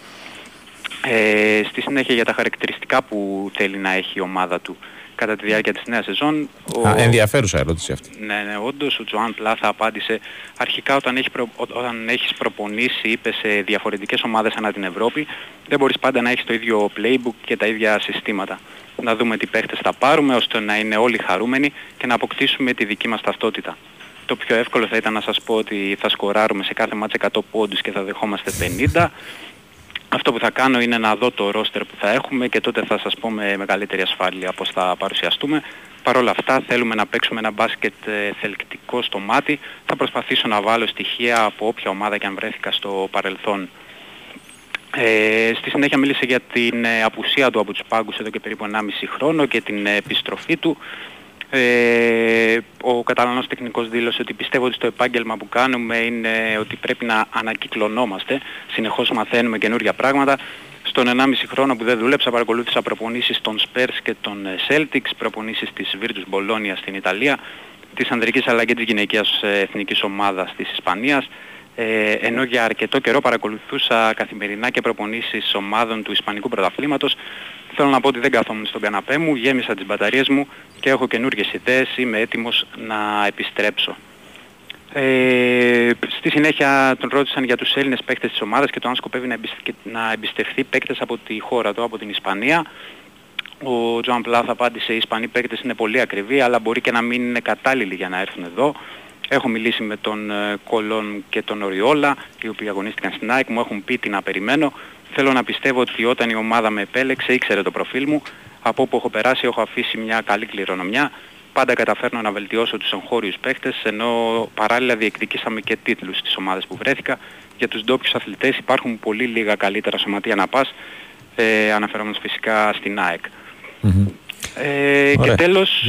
N: Ε, στη συνέχεια για τα χαρακτηριστικά που θέλει να έχει η ομάδα του κατά τη διάρκεια της νέας σεζόν.
A: Ο... Α, ενδιαφέρουσα ερώτηση αυτή.
N: Ναι, ναι, όντως ο Τζοάν Πλάθα απάντησε αρχικά όταν, έχει προ... όταν έχεις προπονήσει είπε σε διαφορετικές ομάδες ανά την Ευρώπη δεν μπορείς πάντα να έχεις το ίδιο playbook και τα ίδια συστήματα. Να δούμε τι παίχτες θα πάρουμε ώστε να είναι όλοι χαρούμενοι και να αποκτήσουμε τη δική μας ταυτότητα. Το πιο εύκολο θα ήταν να σας πω ότι θα σκοράρουμε σε κάθε μάτς 100 πόντους και θα δεχόμαστε 50. Αυτό που θα κάνω είναι να δω το ρόστερ που θα έχουμε και τότε θα σας πω με μεγαλύτερη ασφάλεια πώς θα παρουσιαστούμε. Παρ' όλα αυτά θέλουμε να παίξουμε ένα μπάσκετ ε, θελκτικό στο μάτι. Θα προσπαθήσω να βάλω στοιχεία από όποια ομάδα και αν βρέθηκα στο παρελθόν. Ε, στη συνέχεια μίλησε για την ε, απουσία του από τους πάγκους εδώ και περίπου 1,5 χρόνο και την ε, επιστροφή του. Ε, ο καταναλωτής τεχνικός δήλωσε ότι πιστεύω ότι στο επάγγελμα που κάνουμε είναι ότι πρέπει να ανακυκλωνόμαστε. Συνεχώς μαθαίνουμε καινούργια πράγματα. Στον 1,5 χρόνο που δεν δούλεψα παρακολούθησα προπονήσεις των Spurs και των ε, Celtics, προπονήσεις της Virtus Bologna στην Ιταλία, της ανδρικής αλλά και της γυναικείας ε, εθνικής ομάδας της Ισπανίας. Ε, ενώ για αρκετό καιρό παρακολουθούσα καθημερινά και προπονήσεις ομάδων του Ισπανικού Πρωταθλήματος Θέλω να πω ότι δεν καθόμουν στον καναπέ μου, γέμισα τις μπαταρίες μου και έχω καινούργιες ιδέες, είμαι έτοιμος να επιστρέψω. Ε, στη συνέχεια τον ρώτησαν για τους Έλληνες παίκτες της ομάδας και το αν σκοπεύει να εμπιστευτεί παίκτες από τη χώρα του, από την Ισπανία. Ο Τζοαν Πλάθ απάντησε οι Ισπανοί παίκτες είναι πολύ ακριβοί αλλά μπορεί και να μην είναι κατάλληλοι για να έρθουν εδώ. Έχω μιλήσει με τον ε, Κολόν και τον Οριόλα, οι οποίοι αγωνίστηκαν στην ΑΕΚ, μου έχουν πει τι να περιμένω. Θέλω να πιστεύω ότι όταν η ομάδα με επέλεξε ήξερε το προφίλ μου. Από όπου έχω περάσει έχω αφήσει μια καλή κληρονομιά. Πάντα καταφέρνω να βελτιώσω τους εγχώριους παίχτες, ενώ παράλληλα διεκδικήσαμε και τίτλους στις ομάδες που βρέθηκα. Για τους ντόπιους αθλητές υπάρχουν πολύ λίγα καλύτερα σωματεία να πας, ε, αναφερόμενος φυσικά στην ΑΕΚ. Ε, και τέλος,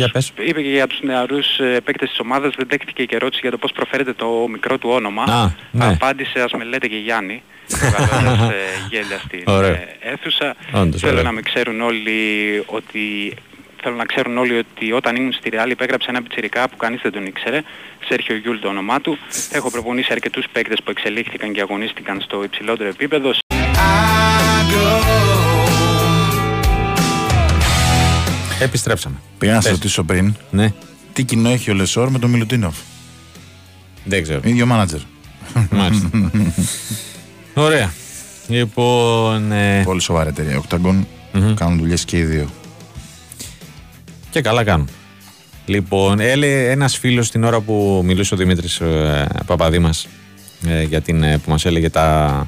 N: είπε και για τους νεαρούς ε, παίκτες της ομάδας, δεν δέχτηκε και ερώτηση για το πώς προφέρεται το μικρό του όνομα.
A: Α, ναι.
N: Απάντησε, ας με λέτε και Γιάννη, βγάζοντας ε, γέλια στην ε, αίθουσα.
A: Όντως,
N: Θέλω
A: ωραία.
N: να με ξέρουν όλοι ότι... Θέλω να ξέρουν όλοι ότι όταν ήμουν στη Real υπέγραψε ένα πιτσιρικά που κανείς δεν τον ήξερε. Σέρχιο Γιούλ το όνομά του. Έχω προπονήσει αρκετούς παίκτες που εξελίχθηκαν και αγωνίστηκαν στο υψηλότερο επίπεδο.
A: Επιστρέψαμε.
B: Πήγα να σε
A: Πες.
B: ρωτήσω πριν
A: Ναι.
B: τι κοινό έχει ο Λεσόρ με τον Μιλουτίνοφ;
A: Δεν ξέρω.
B: ίδιο μάνατζερ.
A: Μάλιστα. Ωραία. Λοιπόν. ε,
B: Πολύ σοβαρή εταιρεία. Octagon κάνουν δουλειές και οι δύο.
A: Και καλά κάνουν. Λοιπόν, έλεγε ένας φίλος την ώρα που μιλούσε ο Δημήτρης ε, Παπαδήμας ε, για την, ε, που μας έλεγε τα,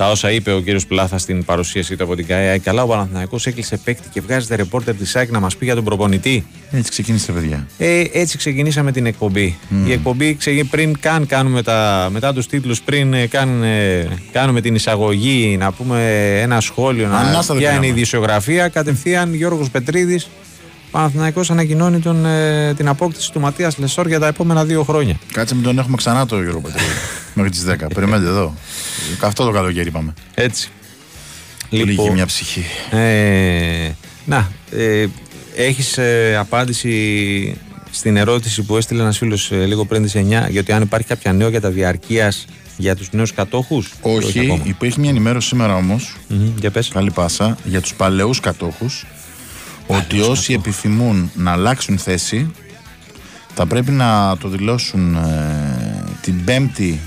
A: τα όσα είπε ο κύριος Πλάθα στην παρουσίαση του από την ΚΑΕΑ. Καλά, ο Παναθηναϊκός έκλεισε παίκτη και βγάζεται ρεπόρτερ της ΑΕΚ να μας πει για τον προπονητή.
B: Έτσι ξεκίνησε, παιδιά.
A: Ε, έτσι ξεκινήσαμε την εκπομπή. Η εκπομπή ξεκι... πριν καν κάνουμε τα, μετά τους τίτλους, πριν ε, καν, ε, κάνουμε την εισαγωγή, να πούμε ένα σχόλιο, να
B: Ανάστατο
A: ποια είναι η
B: πήραμε.
A: ειδησιογραφία, κατευθείαν Γιώργος Πετρίδης, Παναθηναϊκός ανακοινώνει τον, ε, την απόκτηση του Ματίας Λεσόρ για τα επόμενα δύο χρόνια.
B: Κάτσε με τον έχουμε ξανά το Γιώργο Πετρίδη. Μέχρι τις 10. Περιμένετε εδώ. Αυτό το καλοκαίρι είπαμε.
A: Έτσι.
B: Λύγει μια ψυχή.
A: Ε, να, ε, έχεις ε, απάντηση στην ερώτηση που έστειλε ένας φίλος λίγο πριν τις 9 γιατί αν υπάρχει κάποια νέο για τα διαρκεία για τους νέους κατόχους;
B: Όχι, υπήρχε μια ενημέρωση σήμερα όμως,
A: Για πες.
B: καλή πάσα, για τους παλαιούς κατόχους ότι όσοι επιθυμούν να αλλάξουν θέση θα πρέπει να το δηλώσουν ε, την Πέμπτη,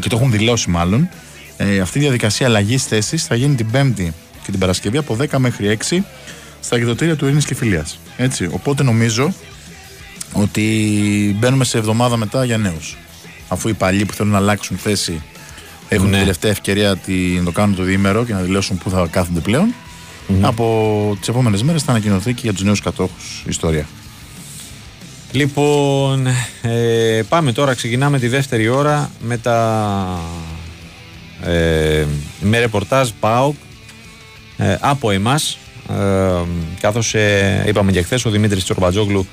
B: και το έχουν δηλώσει μάλλον, ε, αυτή η διαδικασία αλλαγής θέσης θα γίνει την Πέμπτη και την Παρασκευή από 10 μέχρι 6 στα εκδοτήρια του Ειρήνης και Φιλίας. Έτσι. Οπότε νομίζω ότι μπαίνουμε σε εβδομάδα μετά για νέους. Αφού οι παλιοί που θέλουν να αλλάξουν θέση έχουν
A: Ναι.
B: την τελευταία ευκαιρία τη- να το κάνουν το διήμερο και να δηλώσουν πού θα κάθονται πλέον. Από τις επόμενες μέρες θα ανακοινωθεί και για τους νέους κατόχους η ιστορία.
A: Λοιπόν, ε, πάμε τώρα, ξεκινάμε τη δεύτερη ώρα με τα ε, με ρεπορτάζ ΠΑΟΚ ε, από εμάς ε, καθώς ε, είπαμε και χθες ο Δημήτρης Τσορμπατζόγλου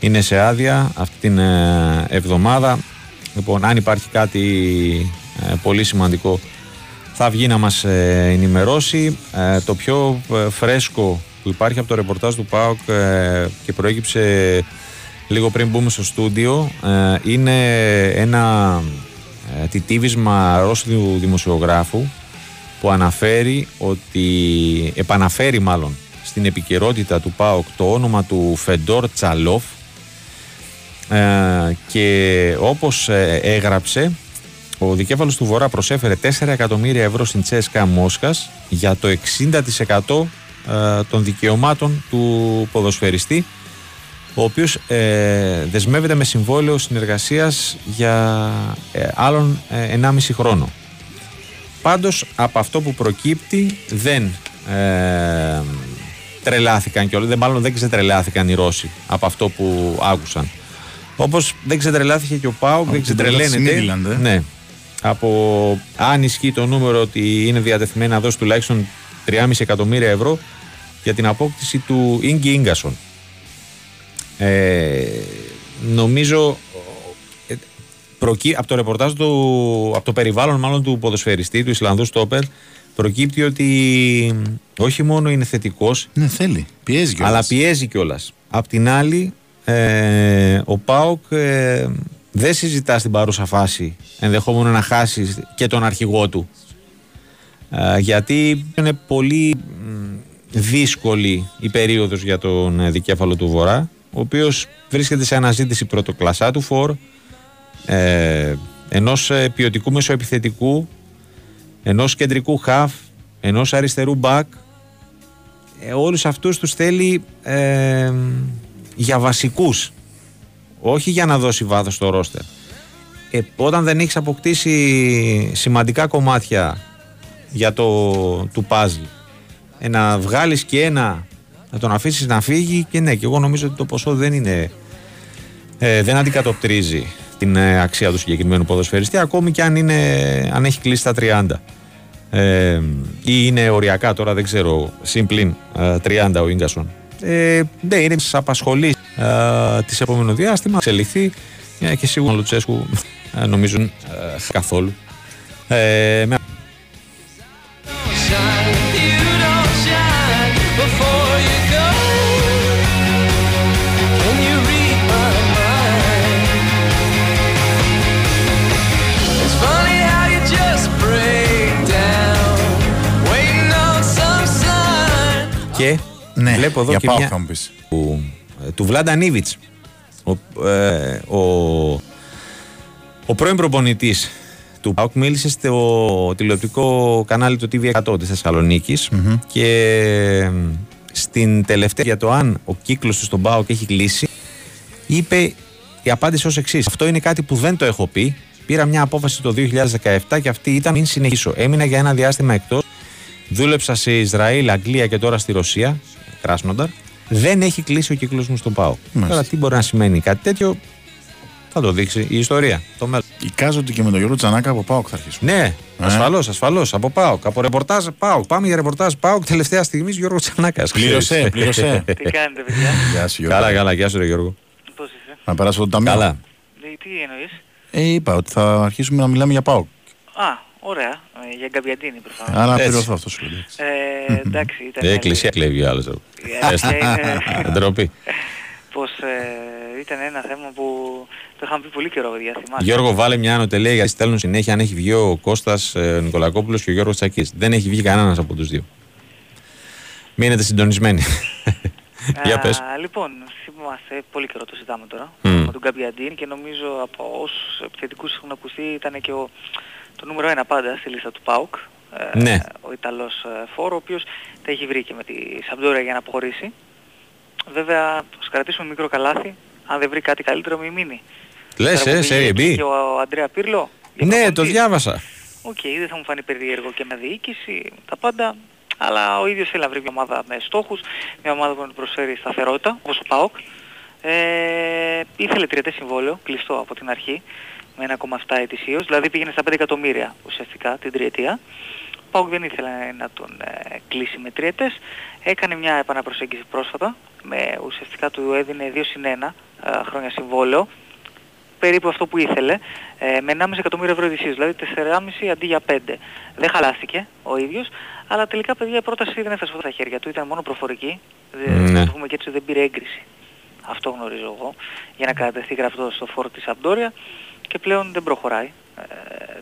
A: είναι σε άδεια αυτή την ε, εβδομάδα λοιπόν αν υπάρχει κάτι ε, πολύ σημαντικό θα βγει να μας ε, ενημερώσει Ε, το πιο ε, φρέσκο που υπάρχει από το ρεπορτάζ του ΠΑΟΚ ε, και προέκυψε λίγο πριν μπούμε στο στούντιο ε, είναι ένα ε, τιτίβισμα Ρώσου δημοσιογράφου που αναφέρει ότι επαναφέρει μάλλον στην επικαιρότητα του ΠΑΟΚ το όνομα του Φεντόρ Τσαλόφ ε, και όπως ε, έγραψε ο δικέφαλος του Βορρά προσέφερε 4 εκατομμύρια ευρώ στην Τσέσκα Μόσχας για το 60% ε, των δικαιωμάτων του ποδοσφαιριστή ο οποίος ε, δεσμεύεται με συμβόλαιο συνεργασίας για ε, άλλον ε, 1,5 χρόνο. Πάντως από αυτό που προκύπτει δεν ε, τρελάθηκαν και όλα, δεν, μάλλον δεν ξετρελάθηκαν οι Ρώσοι από αυτό που άκουσαν. Όπως δεν ξετρελάθηκε και ο Πάου, δεν
B: την τρέλαση
A: ξετρελαίνεται.
B: Midland, ε.
A: Ναι. Από αν ισχύει το νούμερο ότι είναι διατεθειμένη να δώσει τουλάχιστον 3,5 εκατομμύρια ευρώ για την απόκτηση του Ίγκη Ίγκασον. Ε, νομίζω ε, προκύ, από το ρεπορτάζ του, από το περιβάλλον μάλλον του ποδοσφαιριστή, του Ισλανδού Στόπερ, προκύπτει ότι όχι μόνο είναι θετικός,
B: Ναι, θέλει. Πιέζει κιόλας.
A: αλλά πιέζει κιόλας. Απ' την άλλη, ε, ο Πάοκ ε, δεν συζητάς στην παρούσα φάση ενδεχόμενο να χάσεις και τον αρχηγό του. Ε, γιατί είναι πολύ μ, δύσκολη η περίοδος για τον ε, δικέφαλο του Βορρά, ο οποίος βρίσκεται σε αναζήτηση πρωτοκλασσά του φορ, ε, ενός ε, ποιοτικού μεσοεπιθετικού, ενός κεντρικού χαφ, ενός αριστερού μπακ, ε, όλους αυτούς τους θέλει ε, για βασικούς όχι για να δώσει βάθος στο ρόστερ. Ε, όταν δεν έχεις αποκτήσει σημαντικά κομμάτια για το του puzzle ε, να βγάλεις και ένα να τον αφήσεις να φύγει και ναι και εγώ νομίζω ότι το ποσό δεν είναι ε, δεν αντικατοπτρίζει την ε, αξία του συγκεκριμένου ποδοσφαιριστή ακόμη και αν, είναι, αν έχει κλείσει τα 30 ε, ή είναι οριακά τώρα δεν ξέρω συμπλήν ε, 30 ο Ίγκασον. Ε, ναι είναι στις απασχολείς ε, τις επόμενο διάστημα εξελιχθεί. Ε, και σίγουρα ο Λουτσέσκου ε, νομίζω ε, καθόλου. Ε, με Και
B: Ναι,
A: βλέπω εδώ
B: για
A: και
B: ΠΑΟΚ
A: μια
B: θα μου πεις.
A: Του, του Βλάντα Νίβιτς. Ο, ε, ο, ο πρώην προπονητής του ΠΑΟΚ μίλησε στο τηλεοπτικό κανάλι του TV100 της θεσσαλονικης και ε, στην τελευταία για το αν ο κύκλος του στον ΠΑΟΚ έχει κλείσει είπε η απάντηση ως εξής. Αυτό είναι κάτι που δεν το έχω πει. Πήρα μια απόφαση το 2017 και αυτή ήταν μην συνεχίσω έμεινα για ένα διάστημα εκτός. Δούλεψα σε Ισραήλ, Αγγλία και τώρα στη Ρωσία, Κράσνονταρ. Δεν έχει κλείσει ο κύκλος μου στον ΠΑΟ.
B: Μάλιστα.
A: Τώρα τι μπορεί να σημαίνει κάτι τέτοιο, θα το δείξει η ιστορία. Το μέλλον.
B: Εικάζω ότι και με τον Γιώργο Τζανάκα από ΠΑΟΚ θα αρχίσουμε.
A: Ναι, ασφαλώς, ασφαλώς. Από ΠΑΟΚ. Από ρεπορτάζ ΠΑΟΚ. Πάμε για ρεπορτάζ ΠΑΟΚ τελευταία στιγμή Γιώργος Τσανάκα.
B: Πλήρωσε, πλήρωσε.
O: Τι κάνετε, παιδιά;
B: Γεια σου Γιώργο.
A: Καλά, καλά, γεια σου, ρε Γιώργο.
O: Πώς είσαι;
B: Να περάσω το ταμείο.
A: Καλά.
O: Ε, Τι εννοείς;
B: Ε, είπα ότι θα αρχίσουμε να μιλάμε για ΠΑΟΚ.
O: Α, ωραία. Ε, για Γκαμπιαντίνη προφανώς.
B: Άρα να
A: Έτσι.
B: πληρωθώ αυτό σου λέω.
O: Ε, εντάξει, ήταν...
A: Η εκκλησία κλέβει άλλος.
O: Ε, είναι-
A: Ντροπή.
O: Πως ε, ήταν ένα θέμα που το είχαμε πει πολύ καιρό, παιδιά, θυμάσαι.
A: Γιώργο, βάλε μια ανωτελεία γιατί στέλνουν συνέχεια αν έχει βγει ο Κώστας ε, Νικολακόπουλος και ο Γιώργος Τσακής. Δεν έχει βγει κανένας από τους δύο. Μείνετε συντονισμένοι. Για πες.
O: Α, λοιπόν, θυμάστε, πολύ καιρό το συζητάμε τώρα
A: Μμ.
O: με τον Καμπιαντίν και νομίζω από όσους επιθετικούς έχουν ακουστεί ήταν και ο, το νούμερο ένα πάντα στη λίστα του ΠΑΟΚ. ε,
A: Ναι.
O: Ο Ιταλός ε, Φόρο, ο οποίος τα έχει βρει και με τη Σαμπντόρια για να αποχωρήσει. Βέβαια, θα κρατήσουμε μικρό καλάθι. Αν δεν βρει κάτι καλύτερο, μην μείνει.
A: Λες,
O: Τώρα
A: ε,
O: που
A: σε
O: πήγε
A: B.
O: εκεί Και ο Αντρέα Πύρλο. για
A: Ναι, το
O: προπονητή.
A: διάβασα.
O: Οκ, δεν θα μου φανεί περίεργο και με διοίκηση, τα πάντα. Αλλά ο ίδιος θέλει να βρει μια ομάδα με στόχους, μια ομάδα που να του προσφέρει σταθερότητα, όπως ο ΠΑΟΚ. Ε, ήθελε τριετές συμβόλαιο, κλειστό από την αρχή, με 1,7 ετησίως, δηλαδή πήγαινε στα 5 εκατομμύρια ουσιαστικά την τριετία. Ο ΠΑΟΚ δεν ήθελε να τον ε, κλείσει με τριετές, έκανε μια επαναπροσέγγιση πρόσφατα, με ουσιαστικά του έδινε 2 συν 1 ε, χρόνια συμβόλαιο, περίπου αυτό που ήθελε, ε, με 1,5 εκατομμύριο ευρώ ετησίως, δηλαδή 4,5 αντί για 5. Δεν χαλάστηκε ο ίδιος, αλλά τελικά παιδιά η πρόταση δεν έφτασε στα χέρια του, ήταν μόνο προφορική, δεν
A: Ναι.
O: να το πούμε και έτσι δεν πήρε έγκριση. Αυτό γνωρίζω εγώ, για να κατατεθεί γραφτό στο φόρο της Αμπτόρια και πλέον δεν προχωράει ε,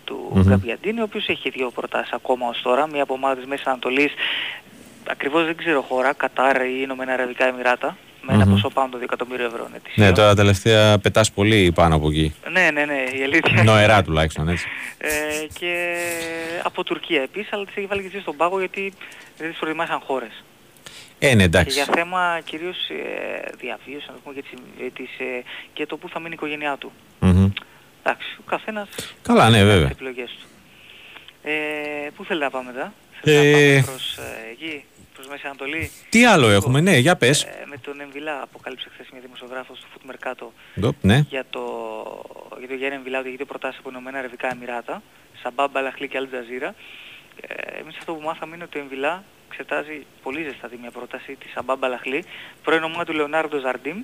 O: του
A: Μμμ.
O: Γκαμπιαντίνη, ο οποίος έχει δύο προτάσεις ακόμα ως τώρα, μία από ομάδα της Μέσης Ανατολής, ακριβώς δεν ξέρω χώρα, Κατάρ ή Ηνωμένα Αραβικά Εμμυράτα, με ένα
A: Μμμ.
O: ποσό πάνω των 2 εκατομμύριων ευρώ ετησίως.
A: Ναι, τώρα τελευταία πετάς πολύ πάνω από εκεί.
O: Ναι, ναι, ναι, η αλήθεια.
A: Νοερά τουλάχιστον έτσι.
O: Ε, και από Τουρκία επίσης, αλλά τις έχει βάλει και τις στον πάγο γιατί δεν τις προτιμάσαν χώρες.
A: Ε, ναι,
O: Και
A: εντάξει.
O: για θέμα κυρίως ε, διαβίωσης, να το πούμε, και, τις, ε, τις, ε, και το που θα μείνει η οικογένειά του.
A: Μμμ.
O: Εντάξει, ο καθένας
A: Καλά, ναι,
O: κάνει
A: βέβαια.
O: τις επιλογές του. Ε, πού θέλει να πάμε μετά,
A: Ε,
O: θέλει να πάμε προς ε, εκεί, προς Μέση Ανατολή;
A: Τι άλλο έχουμε, ναι, για πες.
O: Ε, με τον Εμβιλά αποκάλυψε χθες μια δημοσιογράφος του Foot Mercato
A: Ντοπ, ναι.
O: για το, για το Γιάννη Εμβιλά ότι έχει δύο προτάσεις από Ηνωμένα Αραβικά Εμμυράτα, Σαμπάμπ, Αλαχλή και Αλτζαζίρα. Ε, εμείς αυτό που μάθαμε είναι ότι ο Εμβιλά εξετάζει πολύ ζεστατή μια πρόταση της Σαμπάμπ Αλαχλή, πρώην ομάδα του Λεωνάρντο Ζαρντίμ,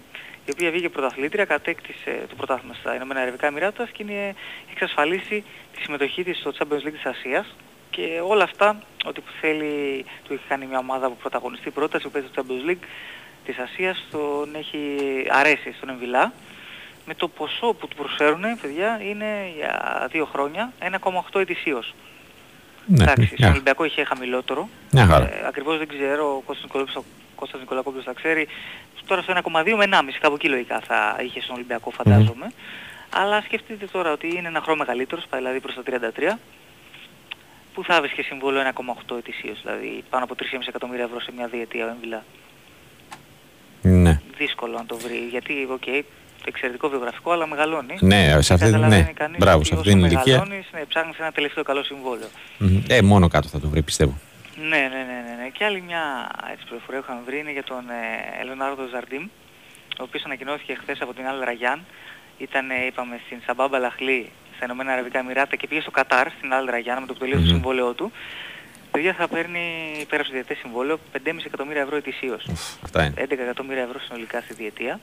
O: η οποία βγήκε πρωταθλήτρια, κατέκτησε το πρωτάθλημα στα Ηνωμένα Αραβικά Εμμυράτα και είναι, έχει εξασφαλίσει τη συμμετοχή της στο Champions League της Ασίας και όλα αυτά, ότι που θέλει, του έχει κάνει μια ομάδα που πρωταγωνιστεί πρόταση που παίζει στο Champions League της Ασίας, τον έχει αρέσει στον Εμβιλά. Με το ποσό που του προσφέρουν, παιδιά, είναι για δύο χρόνια 1,8 ετησίως.
A: Ναι,
O: Εντάξει, στον
A: μια,
O: Ολυμπιακό είχε χαμηλότερο.
A: μια χαρά.
O: Ε, ακριβώς δεν ξέρω, ο Κώστας Νικολακόπουλος, ο Κώστας Νικολακόπουλος θα ξέρει. Τώρα στο 1,2 με 1,5 κάπου εκεί λογικά θα είχε στον Ολυμπιακό φαντάζομαι. Αλλά σκεφτείτε τώρα ότι είναι ένα χρόνο μεγαλύτερος, πάει δηλαδή προς τα 33, που θα βρίσκε συμβόλαιο 1,8 ετησίως, δηλαδή πάνω από 3,5 εκατομμύρια ευρώ σε μια διετία ο Εμβιλά.
A: Ναι.
O: Δύσκολο να το βρει, γιατί, οκ, εξαιρετικό βιογραφικό, αλλά μεγαλώνει.
A: Ναι, σε αυτή-
O: Καταλαβαίνει
A: ναι,
O: κανείς
A: μπράβο,
O: ότι
A: σε αυτή
O: όσο
A: την ηλικία.
O: μεγαλώνεις, ναι, ψάχνεις ένα τελευταίο καλό συμβόλαιο.
A: Μμμ. Ε, μόνο κάτω θα το βρει, πιστεύω.
O: Ναι, ναι, ναι, ναι, ναι. Και άλλη μια έτσι, πληροφορία που είχαμε βρει είναι για τον ε, Λεονάρντο Ζαρντίμ, ο οποίος ανακοινώθηκε χθες από την Αλ Ραγιάν. Ήταν, ε, είπαμε, στην Σαμπάμπ Αλ Αχλί, στα Ηνωμένα Αραβικά Εμιράτα και πήγε στο Κατάρ, στην Αλ Ραγιάν, με το που τελείωσε το
A: Μμμ.
O: συμβόλαιό του. Παιδιά θα παίρνει, πέρα στο διετές συμβόλαιο, 5,5 εκατομμύρια ευρώ ετησίως.
A: Αυτά είναι.
O: 11 εκατομμύρια ευρώ συνολικά στη διετία.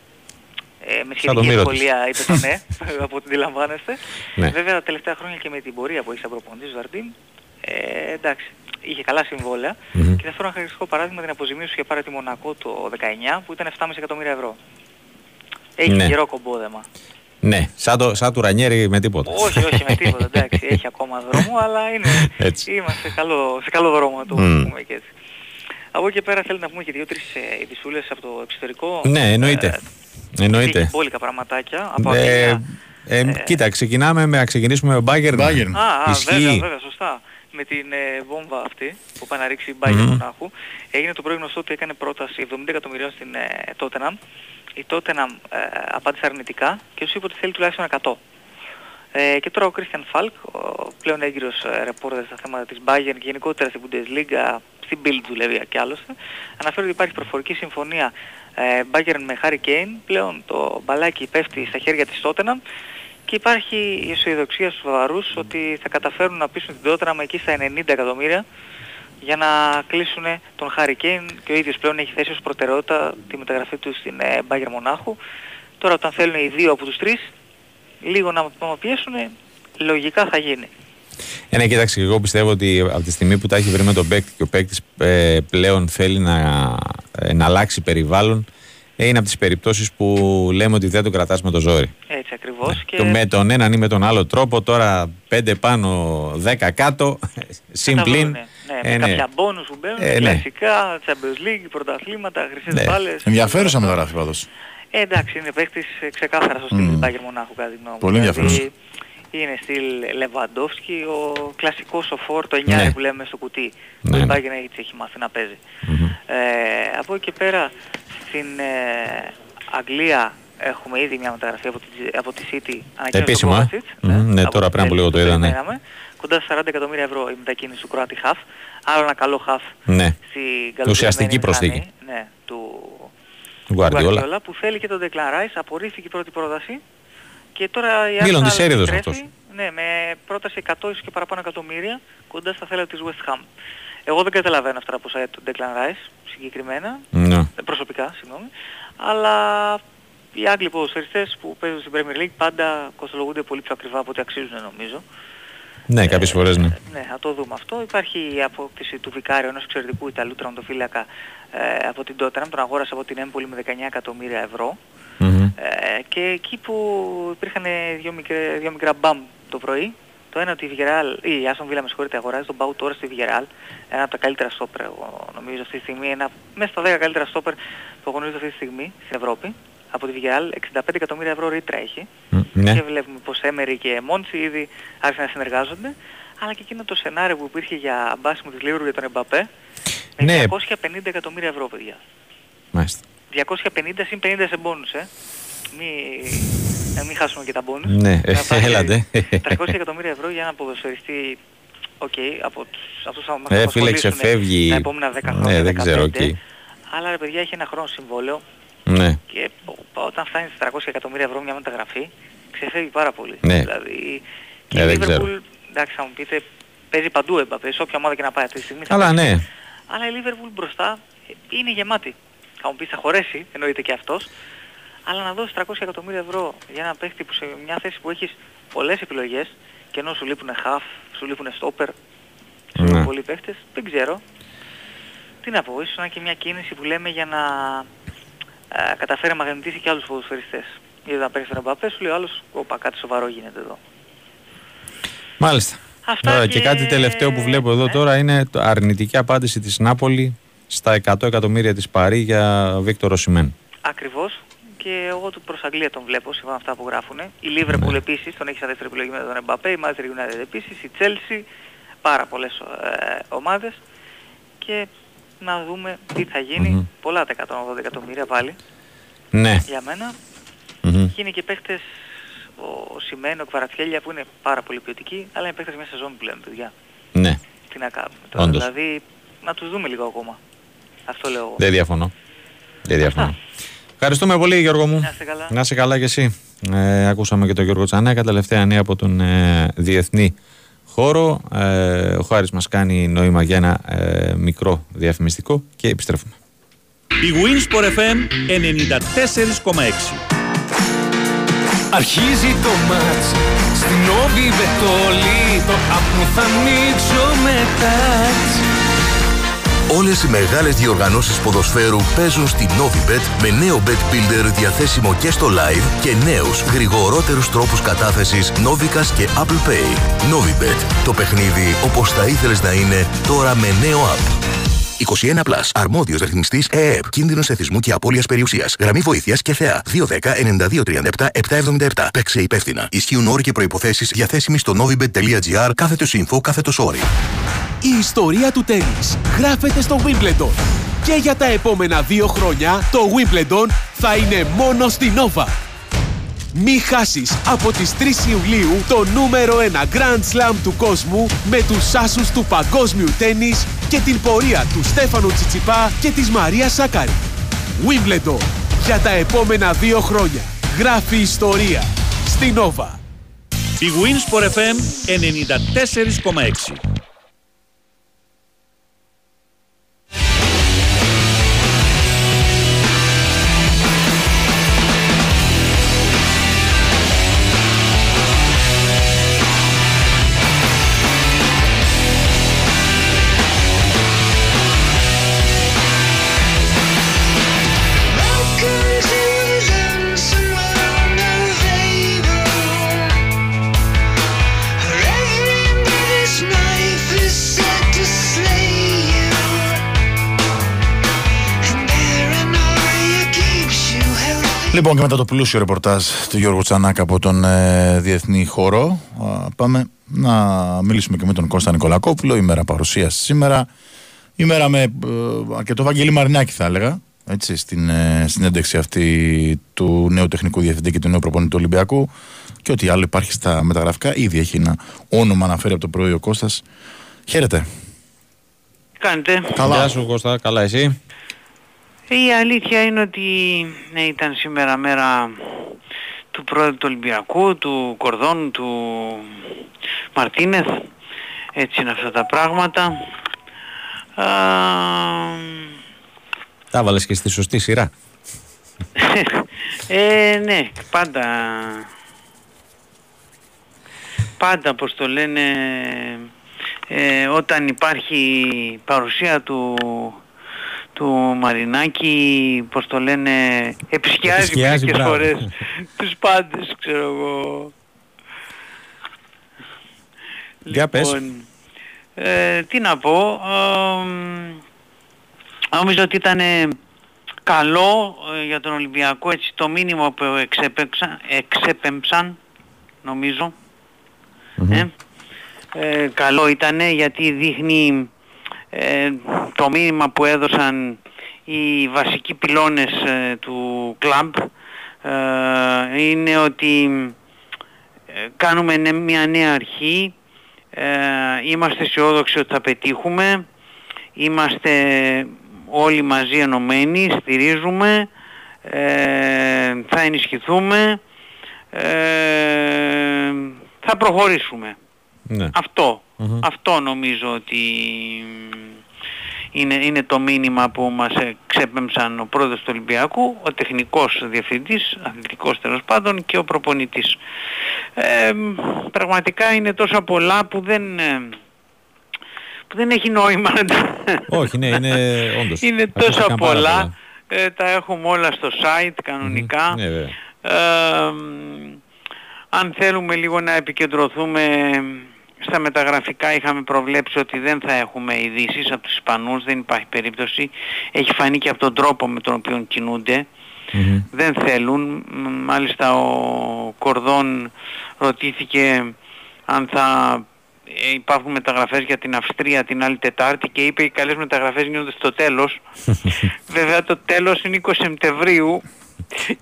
O: Ε, με
A: Σαν το
O: σχετική
A: μύρο της.
O: ευκολία είπε το ναι, από ό,τι αντιλαμβάνεστε.
A: Ναι.
O: Βέβαια τα τελευταία χρόνια και με την πορεία που έχεις σαν προπονητής ο Ζαρντίν, ε, εντάξει, είχε καλά συμβόλαια
A: Μμμ.
O: και θα φέρω ένα χαρακτηριστικό παράδειγμα την αποζημίωση που είχε πάρει τη Μονακό το 19 που ήταν 7,5 εκατομμύρια ευρώ. Έχει
A: Ναι.
O: καιρό κομπόδεμα.
A: Ναι, σαν, το, σαν του Ρανιέρη με τίποτα.
O: όχι, όχι με τίποτα, εντάξει, έχει ακόμα δρόμο, αλλά είναι,
A: Έτσι.
O: είμαστε σε καλό, σε καλό δρόμο να το
A: Μμ.
O: πούμε και έτσι. Από εκεί και πέρα θέλει να πούμε και δύο-τρεις ε, ειδισούλες από το εξωτερικό.
A: Ναι, εννοείται.
O: Ε,
A: Εννοείται.
O: έχει μπόλικα πραγματάκια. Από
A: Ε,
O: Αγγλία.
A: ε, κοίτα, ξεκινάμε με, να ξεκινήσουμε με Bayern.
B: Bayern.
O: Α, α,
A: Ισχύει.
O: βέβαια, βέβαια, σωστά. Με την ε, βόμβα αυτή που πάει να ρίξει η Bayern
A: Μμμ.
O: Μονάχου. Έγινε το πρωί γνωστό ότι έκανε πρόταση 70 εκατομμυρίων στην ε, Tottenham. Η Tottenham ε, απάντησε αρνητικά και τους είπε ότι θέλει τουλάχιστον 100. Ε, και τώρα ο Christian Falk, ο πλέον έγκυρος ε, ρεπόρτερ στα θέματα της Bayern και γενικότερα στην Bundesliga, στην Bild δουλεύει και άλλωστε, αναφέρει ότι υπάρχει προφορική συμφωνία ε, Bayern με Harry Kane, πλέον το μπαλάκι πέφτει στα χέρια της Tottenham και υπάρχει η αισιοδοξία στους Βαβαρούς ότι θα καταφέρουν να πείσουν την Tottenham εκεί στα 90 εκατομμύρια για να κλείσουν τον Harry Kane και ο ίδιος πλέον έχει θέσει ως προτεραιότητα τη μεταγραφή του στην ε, Bayern Μονάχου. Τώρα όταν θέλουν οι δύο από τους τρεις λίγο να να πιέσουν λογικά θα γίνει.
A: Ε, ναι, κοίταξε, εγώ πιστεύω ότι από τη στιγμή που τα έχει βρει με τον παίκτη και ο παίκτης πλέον θέλει να, ε, να αλλάξει περιβάλλον, ε, είναι από τις περιπτώσεις που λέμε ότι δεν το κρατάς με το ζόρι.
O: Έτσι ακριβώς. Και...
A: Το Με τον έναν ή με τον άλλο τρόπο, τώρα 5 πάνω, 10 κάτω, συμπλήν.
O: Ναι, ναι, με κάποια μπόνους που μπαίνουν,
A: Ε, ναι.
O: κλασικά, Champions League, πρωταθλήματα, χρυσές
B: Ναι.
O: μπάλες.
B: Ενδιαφέρουσα μεταγραφή πάντως.
O: Ε, εντάξει, είναι παίκτης ε, ξεκάθαρα στο στυλ
B: Μμμ.
O: mm. Μπάγκερ Μονάχου κατά τη γνώμη μου.
B: Πολύ
O: Δηλαδή,
B: ενδιαφέρον.
O: Είναι στυλ Λεβαντόφσκι, ο κλασικός σοφόρ, το 9
A: Ναι.
O: που λέμε στο κουτί.
A: Ναι,
O: που η
A: ναι.
O: Μπάγκερ έτσι έχει μάθει να παίζει. Ε, από εκεί και πέρα στην ε, Αγγλία έχουμε ήδη μια μεταγραφή από τη, από τη City. ανακοίνωσε
A: Επίσημα,
O: τον
A: ε.
O: Kovacic,
A: Μμμ, ναι,
O: από
A: τώρα
O: τη
A: πριν από λίγο
O: Chelsea
A: το
O: που
A: είδα, ναι.
O: περιμέναμε. Κοντά στα 40 εκατομμύρια ευρώ η μετακίνηση του Κροάτη Χαφ. Άρα ένα καλό χαφ
A: Ναι.
O: στην
A: Ουσιαστική
O: καλοκαιρινή
A: προσθήκη.
O: μηχανή, Ναι, του
A: Guardiola.
O: Guardiola, που θέλει και τον Declan Rice, απορρίφθηκε η πρώτη πρόταση και τώρα η
A: Μίλον
O: Arsenal
A: της έρηδος
O: επιστρέφει,
A: αυτός.
O: Ναι, με πρόταση 100 ίσως και παραπάνω εκατομμύρια κοντά στα θέλα της West Ham. Εγώ δεν καταλαβαίνω αυτά τα ποσά για τον Declan Rice συγκεκριμένα,
A: Ναι.
O: ε, προσωπικά, συγγνώμη, αλλά οι Άγγλοι ποδοσφαιριστές που παίζουν στην Premier League πάντα κοστολογούνται πολύ πιο ακριβά από ό,τι αξίζουν νομίζω.
A: Ναι, κάποιες φορές ναι.
O: Ναι, θα το δούμε αυτό. Υπάρχει η απόκτηση του Βικάριου ενός εξαιρετικού Ιταλού τραυματοφύλακα ε, από την Tottenham, τον αγόρασε από την Έμπολη με 19 εκατομμύρια ευρώ.
A: Μμμ.
O: Ε, και εκεί που υπήρχαν δύο, μικρέ, δύο μικρά μπαμ το πρωί, το ένα ότι η Villarreal, ή η Άστον Βίλα με συγχωρείτε αγοράζει τον Πάου τώρα στη Villarreal, ένα από τα καλύτερα στόπερ εγώ νομίζω αυτή τη στιγμή, ένα, μέσα στα 10 καλύτερα στόπερ που γνωρίζω αυτή τη στιγμή στην Ευρώπη. Από τη Villarreal 65 εκατομμύρια ευρώ ρήτρα έχει.
A: Μ, ναι.
O: Και βλέπουμε πως Έμερι και Μόντσι ήδη άρχισαν να συνεργάζονται. Αλλά και εκείνο το σενάριο που υπήρχε για μπάσιμο της Λίβερπουλ για τον Εμπαπέ με
A: Ναι.
O: 250 εκατομμύρια ευρώ παιδιά.
A: Μάλιστα.
O: 250 συν 50 σε μπόνους, ε. Μη, να μην χάσουμε και τα μπόνους.
A: Ναι,
O: Να πάει
A: έλατε.
O: 300 εκατομμύρια ευρώ για ένα ποδοσφαιριστή, οκ, από τους, αυτούς που θα μας
A: Ε, φίλε,
O: απασχολήσουν
A: ξεφεύγει.
O: τα επόμενα 10 χρόνια,
A: Ναι, δεν ξέρω,
O: 15.
A: οκ.
O: Αλλά ρε παιδιά έχει ένα χρόνο συμβόλαιο
A: Ναι.
O: και ο- όταν φτάνει στις 300 εκατομμύρια ευρώ μια μεταγραφή, ξεφεύγει πάρα πολύ.
A: Ναι.
O: Δηλαδή, και
A: Ε,
O: η
A: δεν ξέρω.
O: Liverpool, εντάξει θα μου πείτε, παίζει παντού Εμπαπέ, σε όποια ομάδα και να πάει αυτή τη στιγμή. θα
A: Αλλά
O: παίξει.
A: ναι.
O: Αλλά η Liverpool μπροστά ε, είναι γεμάτη. Θα μου πεις θα χωρέσει, εννοείται και αυτός. Αλλά να δώσεις 300 εκατομμύρια ευρώ για ένα παίχτη που σε μια θέση που έχεις πολλές επιλογές και ενώ σου λείπουν half, σου λείπουν stopper, σου λείπουν
A: Ναι.
O: πολλοί παίχτες, δεν ξέρω. Τι να πω, ίσως να είναι και μια κίνηση που λέμε για να ε, καταφέρει να μαγνητήσει και άλλους ποδοσφαιριστές. Γιατί να παίρνεις τον Εμπαπέ σου λέει ο άλλος, όπα κάτι σοβαρό γίνεται εδώ.
A: Μάλιστα.
O: Αυτά
A: Ωραία,
O: και-
A: και κάτι τελευταίο που βλέπω εδώ τώρα είναι το αρνητική απάντηση της Νάπολη στα 100 εκατομμύρια της Παρή για Βίκτορο Σιμέν.
O: Ακριβώς. Και εγώ του προς Αγγλία τον βλέπω, σύμφωνα με αυτά που γράφουν. Η Liverpool επίσης, τον έχει σαν δεύτερη επιλογή με τον Εμπαπέ, η Manchester United επίσης, η Chelsea, πάρα πολλές ε, ομάδες. Και να δούμε τι θα γίνει.
A: Μμμ.
O: Πολλά τα 180 εκατομμύρια πάλι
A: Ναι.
O: για μένα.
A: Μμμ.
O: Και είναι και παίχτες, ο Σιμένο, ο Κβαρατσχέλια που είναι πάρα πολύ ποιοτικοί, αλλά είναι παίχτες μια σεζόν πλέον, παιδιά.
A: Ναι.
O: Τι να κάνουμε τώρα.
A: Όντως.
O: Δηλαδή, να τους δούμε λίγο ακόμα. Αυτό λέω εγώ.
A: Δεν διαφωνώ. Δεν διαφωνώ. Ευχαριστούμε πολύ Γιώργο μου.
O: Να είστε καλά.
A: Να είσαι καλά κι εσύ. Ε, ακούσαμε και τον Γιώργο Τσανέκα, τελευταία νέα από τον ε, διεθνή χώρο. Ε, ο Χάρης μας κάνει νόημα για ένα ε, μικρό διαφημιστικό και επιστρέφουμε.
I: Η Winsport FM 94,6
K: Αρχίζει το μάτς Στην Όβι Βετόλη Το app μου θα ανοίξω με τάτς
P: Όλες οι μεγάλες διοργανώσεις ποδοσφαίρου παίζουν στη Novibet με νέο Bet Builder διαθέσιμο και στο live και νέους γρηγορότερους τρόπους κατάθεσης Novicas και Apple Pay. Novibet. Το παιχνίδι όπως θα ήθελες να είναι τώρα με νέο app. 21 Plus. Αρμόδιος ρυθμιστής ΕΕΠ. Κίνδυνος εθισμού και απώλειας περιουσίας. Γραμμή βοήθειας και θεά. 210-9237-777. Παίξε υπεύθυνα. Ισχύουν όροι και προϋποθέσεις διαθέσιμοι στο novibet.gr κάθετος info κάθετος όρι.
Q: Η ιστορία του τέννις γράφεται στο Wimbledon. Και για τα επόμενα δύο χρόνια το Wimbledon θα είναι μόνο στη Nova. Μη χάσεις από τις 3 Ιουλίου το νούμερο 1 Grand Slam του κόσμου με τους άσους του παγκόσμιου τέννις και την πορεία του Στέφανου Τσιτσιπά και της Μαρία Σάκαρη. Wimbledon για τα επόμενα δύο χρόνια. Γράφει ιστορία στη Nova.
I: Η Winsport FM 94,6
B: Λοιπόν, και μετά το πλούσιο ρεπορτάζ του Γιώργου Τσανάκα από τον ε, Διεθνή Χώρο, α, πάμε να μιλήσουμε και με τον Κώστα Νικολακόπουλο. Ημέρα παρουσίασης σήμερα. Ημέρα με ε, αρκετό Βαγγέλη Μαρινάκη, θα έλεγα. Έτσι, στην ε, συνέντευξη αυτή του νέου τεχνικού διευθυντή και του νέου προπονητή του Ολυμπιακού. Και ό,τι άλλο υπάρχει στα μεταγραφικά. Ήδη έχει ένα όνομα αναφέρει από το πρωί ο Κώστας. Χαίρετε.
R: Κάνετε;
A: Γεια σου Κώστα, καλά εσύ;
R: Η αλήθεια είναι ότι ναι, ήταν σήμερα μέρα του πρόεδρου του Ολυμπιακού, του Κορδόν, του Μαρτίνεθ. Έτσι είναι αυτά τα πράγματα. Α,
A: Τα βάλες και στη σωστή σειρά.
R: ε, ναι, πάντα... Πάντα, όπως το λένε, ε, όταν υπάρχει παρουσία του του Μαρινάκη, πώς το λένε, επισκιάζει,
A: Επισκιάζει,
R: μερικές
A: μπράβο.
R: φορές τους πάντες, ξέρω εγώ.
A: Για πες.
R: ε, τι να πω, ε, μ, νομίζω ότι ήταν καλό ε, για τον Ολυμπιακό έτσι το μήνυμα που εξέπεμψαν, εξέπεμψαν νομίζω. Ε, ε, καλό ήταν γιατί δείχνει ε, το μήνυμα που έδωσαν οι βασικοί πυλώνες ε, του κλαμπ ε, είναι ότι ε, κάνουμε νε- μια νέα αρχή, ε, είμαστε αισιόδοξοι ότι θα πετύχουμε, είμαστε όλοι μαζί ενωμένοι, στηρίζουμε, ε, θα ενισχυθούμε, ε, θα προχωρήσουμε.
A: Ναι.
R: Αυτό. Αυτό νομίζω ότι είναι, είναι το μήνυμα που μας ξέπεμψαν ο πρόεδρος του Ολυμπιακού, ο τεχνικός διευθυντής, αθλητικός τέλος πάντων και ο προπονητής. Ε, πραγματικά είναι τόσα πολλά που δεν, ε, που δεν έχει νόημα να τα...
A: Όχι, ναι, είναι όντως.
R: Είναι
A: Ακούστηκαν
R: τόσα
A: πάρα
R: πολλά, ε, τα έχουμε όλα στο site κανονικά.
A: Ναι, βέβαια.
R: Ε, μ, αν θέλουμε λίγο να επικεντρωθούμε στα μεταγραφικά είχαμε προβλέψει ότι δεν θα έχουμε ειδήσει από τους Ισπανούς, δεν υπάρχει περίπτωση. Έχει φανεί και από τον τρόπο με τον οποίο κινούνται. Δεν θέλουν. Μ, Μάλιστα ο Κορδόν ρωτήθηκε αν θα ε, υπάρχουν μεταγραφές για την Αυστρία την άλλη Τετάρτη και είπε οι καλές μεταγραφές γίνονται στο τέλος. Βέβαια το τέλος είναι 20 Σεπτεμβρίου.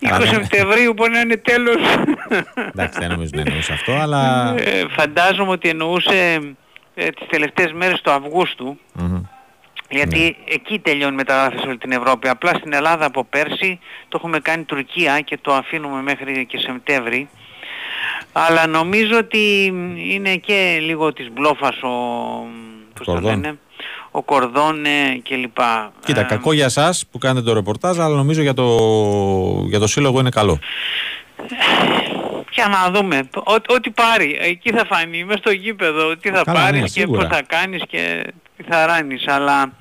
R: 20 Σεπτεμβρίου μπορεί να είναι τέλος.
A: Εντάξει, δεν νομίζω να εννοούσε αυτό, αλλά...
R: Ε, φαντάζομαι ότι εννοούσε ε, τις τελευταίες μέρες του Αυγούστου. Γιατί εκεί τελειώνει η μεταγράφη σε όλη την Ευρώπη. Απλά στην Ελλάδα από πέρσι το έχουμε κάνει Τουρκία και το αφήνουμε μέχρι και Σεπτέμβρη. Αλλά νομίζω ότι είναι και λίγο της μπλόφας ο, πώς το
A: Κορδόν.
R: λένε, ο Κορδόν ε, και λοιπά.
A: Κοίτα, κακό για εσά που κάνετε το ρεπορτάζ, αλλά νομίζω για το, για το σύλλογο είναι καλό.
R: Για να δούμε. Ό, ό,τι πάρει. Εκεί θα φανεί. Μες στο γήπεδο. Τι θα
A: Καλά,
R: πάρεις
A: ναι,
R: και
A: σίγουρα.
R: πώς θα κάνεις και τι θα ράνεις. Αλλά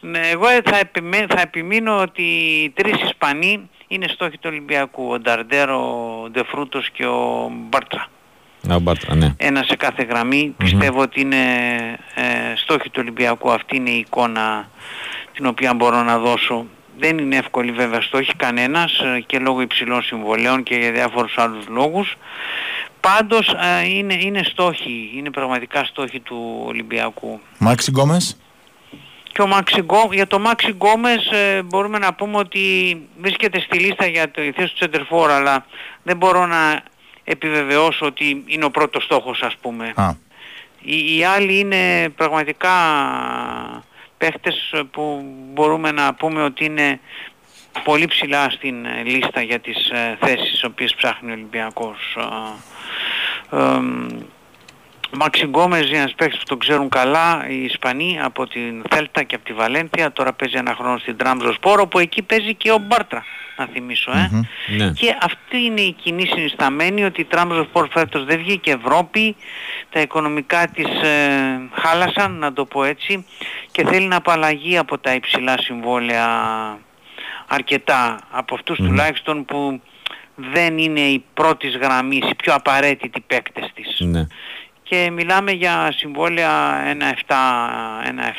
R: ναι, εγώ θα, επιμέ- θα επιμείνω ότι οι τρεις Ισπανοί είναι στόχοι του Ολυμπιακού. Ο Νταρντέρο, ο Ντεφρούτος και ο Μπάρτρα.
A: Να, ο Μπάρτρα, ναι.
R: Ένα σε κάθε γραμμή. Πιστεύω ότι είναι ε, στόχοι του Ολυμπιακού. Αυτή είναι η εικόνα την οποία μπορώ να δώσω. Δεν είναι εύκολη βέβαια στόχη κανένας ε, και λόγω υψηλών συμβολέων και για διάφορους άλλους λόγους. Πάντως ε, είναι, είναι στόχοι, είναι πραγματικά στόχοι του Ολυμπιακού.
B: Μάξι Γκόμες;
R: Και ο Μάξι Γκό- για το Μάξι Γκόμες ε, μπορούμε να πούμε ότι βρίσκεται στη λίστα για το η θέση του Τσεντερφόρ αλλά δεν μπορώ να επιβεβαιώσω ότι είναι ο πρώτος στόχος ας πούμε.
B: Α.
R: Οι, οι άλλοι είναι πραγματικά παίχτες που μπορούμε να πούμε ότι είναι πολύ ψηλά στην ε, λίστα για τις ε, θέσεις τις οποίες ψάχνει ο Ολυμπιακός. Ε, εμ, Μάξι Γκόμες είναι ένας παίκτης που τον ξέρουν καλά οι Ισπανοί από την Θέλτα και από τη Βαλένθια. Τώρα παίζει ένα χρόνο στην Τραμζο Σπόρο που εκεί παίζει και ο Μπάρτρα να θυμίσω. Ε.
A: Ναι.
R: Και αυτή είναι η κοινή συνισταμένη ότι η Τραμζο Σπόρ φέτος δεν βγήκε Ευρώπη, τα οικονομικά της ε, χάλασαν να το πω έτσι και θέλει να απαλλαγεί από τα υψηλά συμβόλαια αρκετά από αυτούς τουλάχιστον που δεν είναι οι πρώτης γραμμής, οι πιο απαραίτητοι παίκτες της.
A: ναι.
R: Και μιλάμε για συμβόλαια 1,7,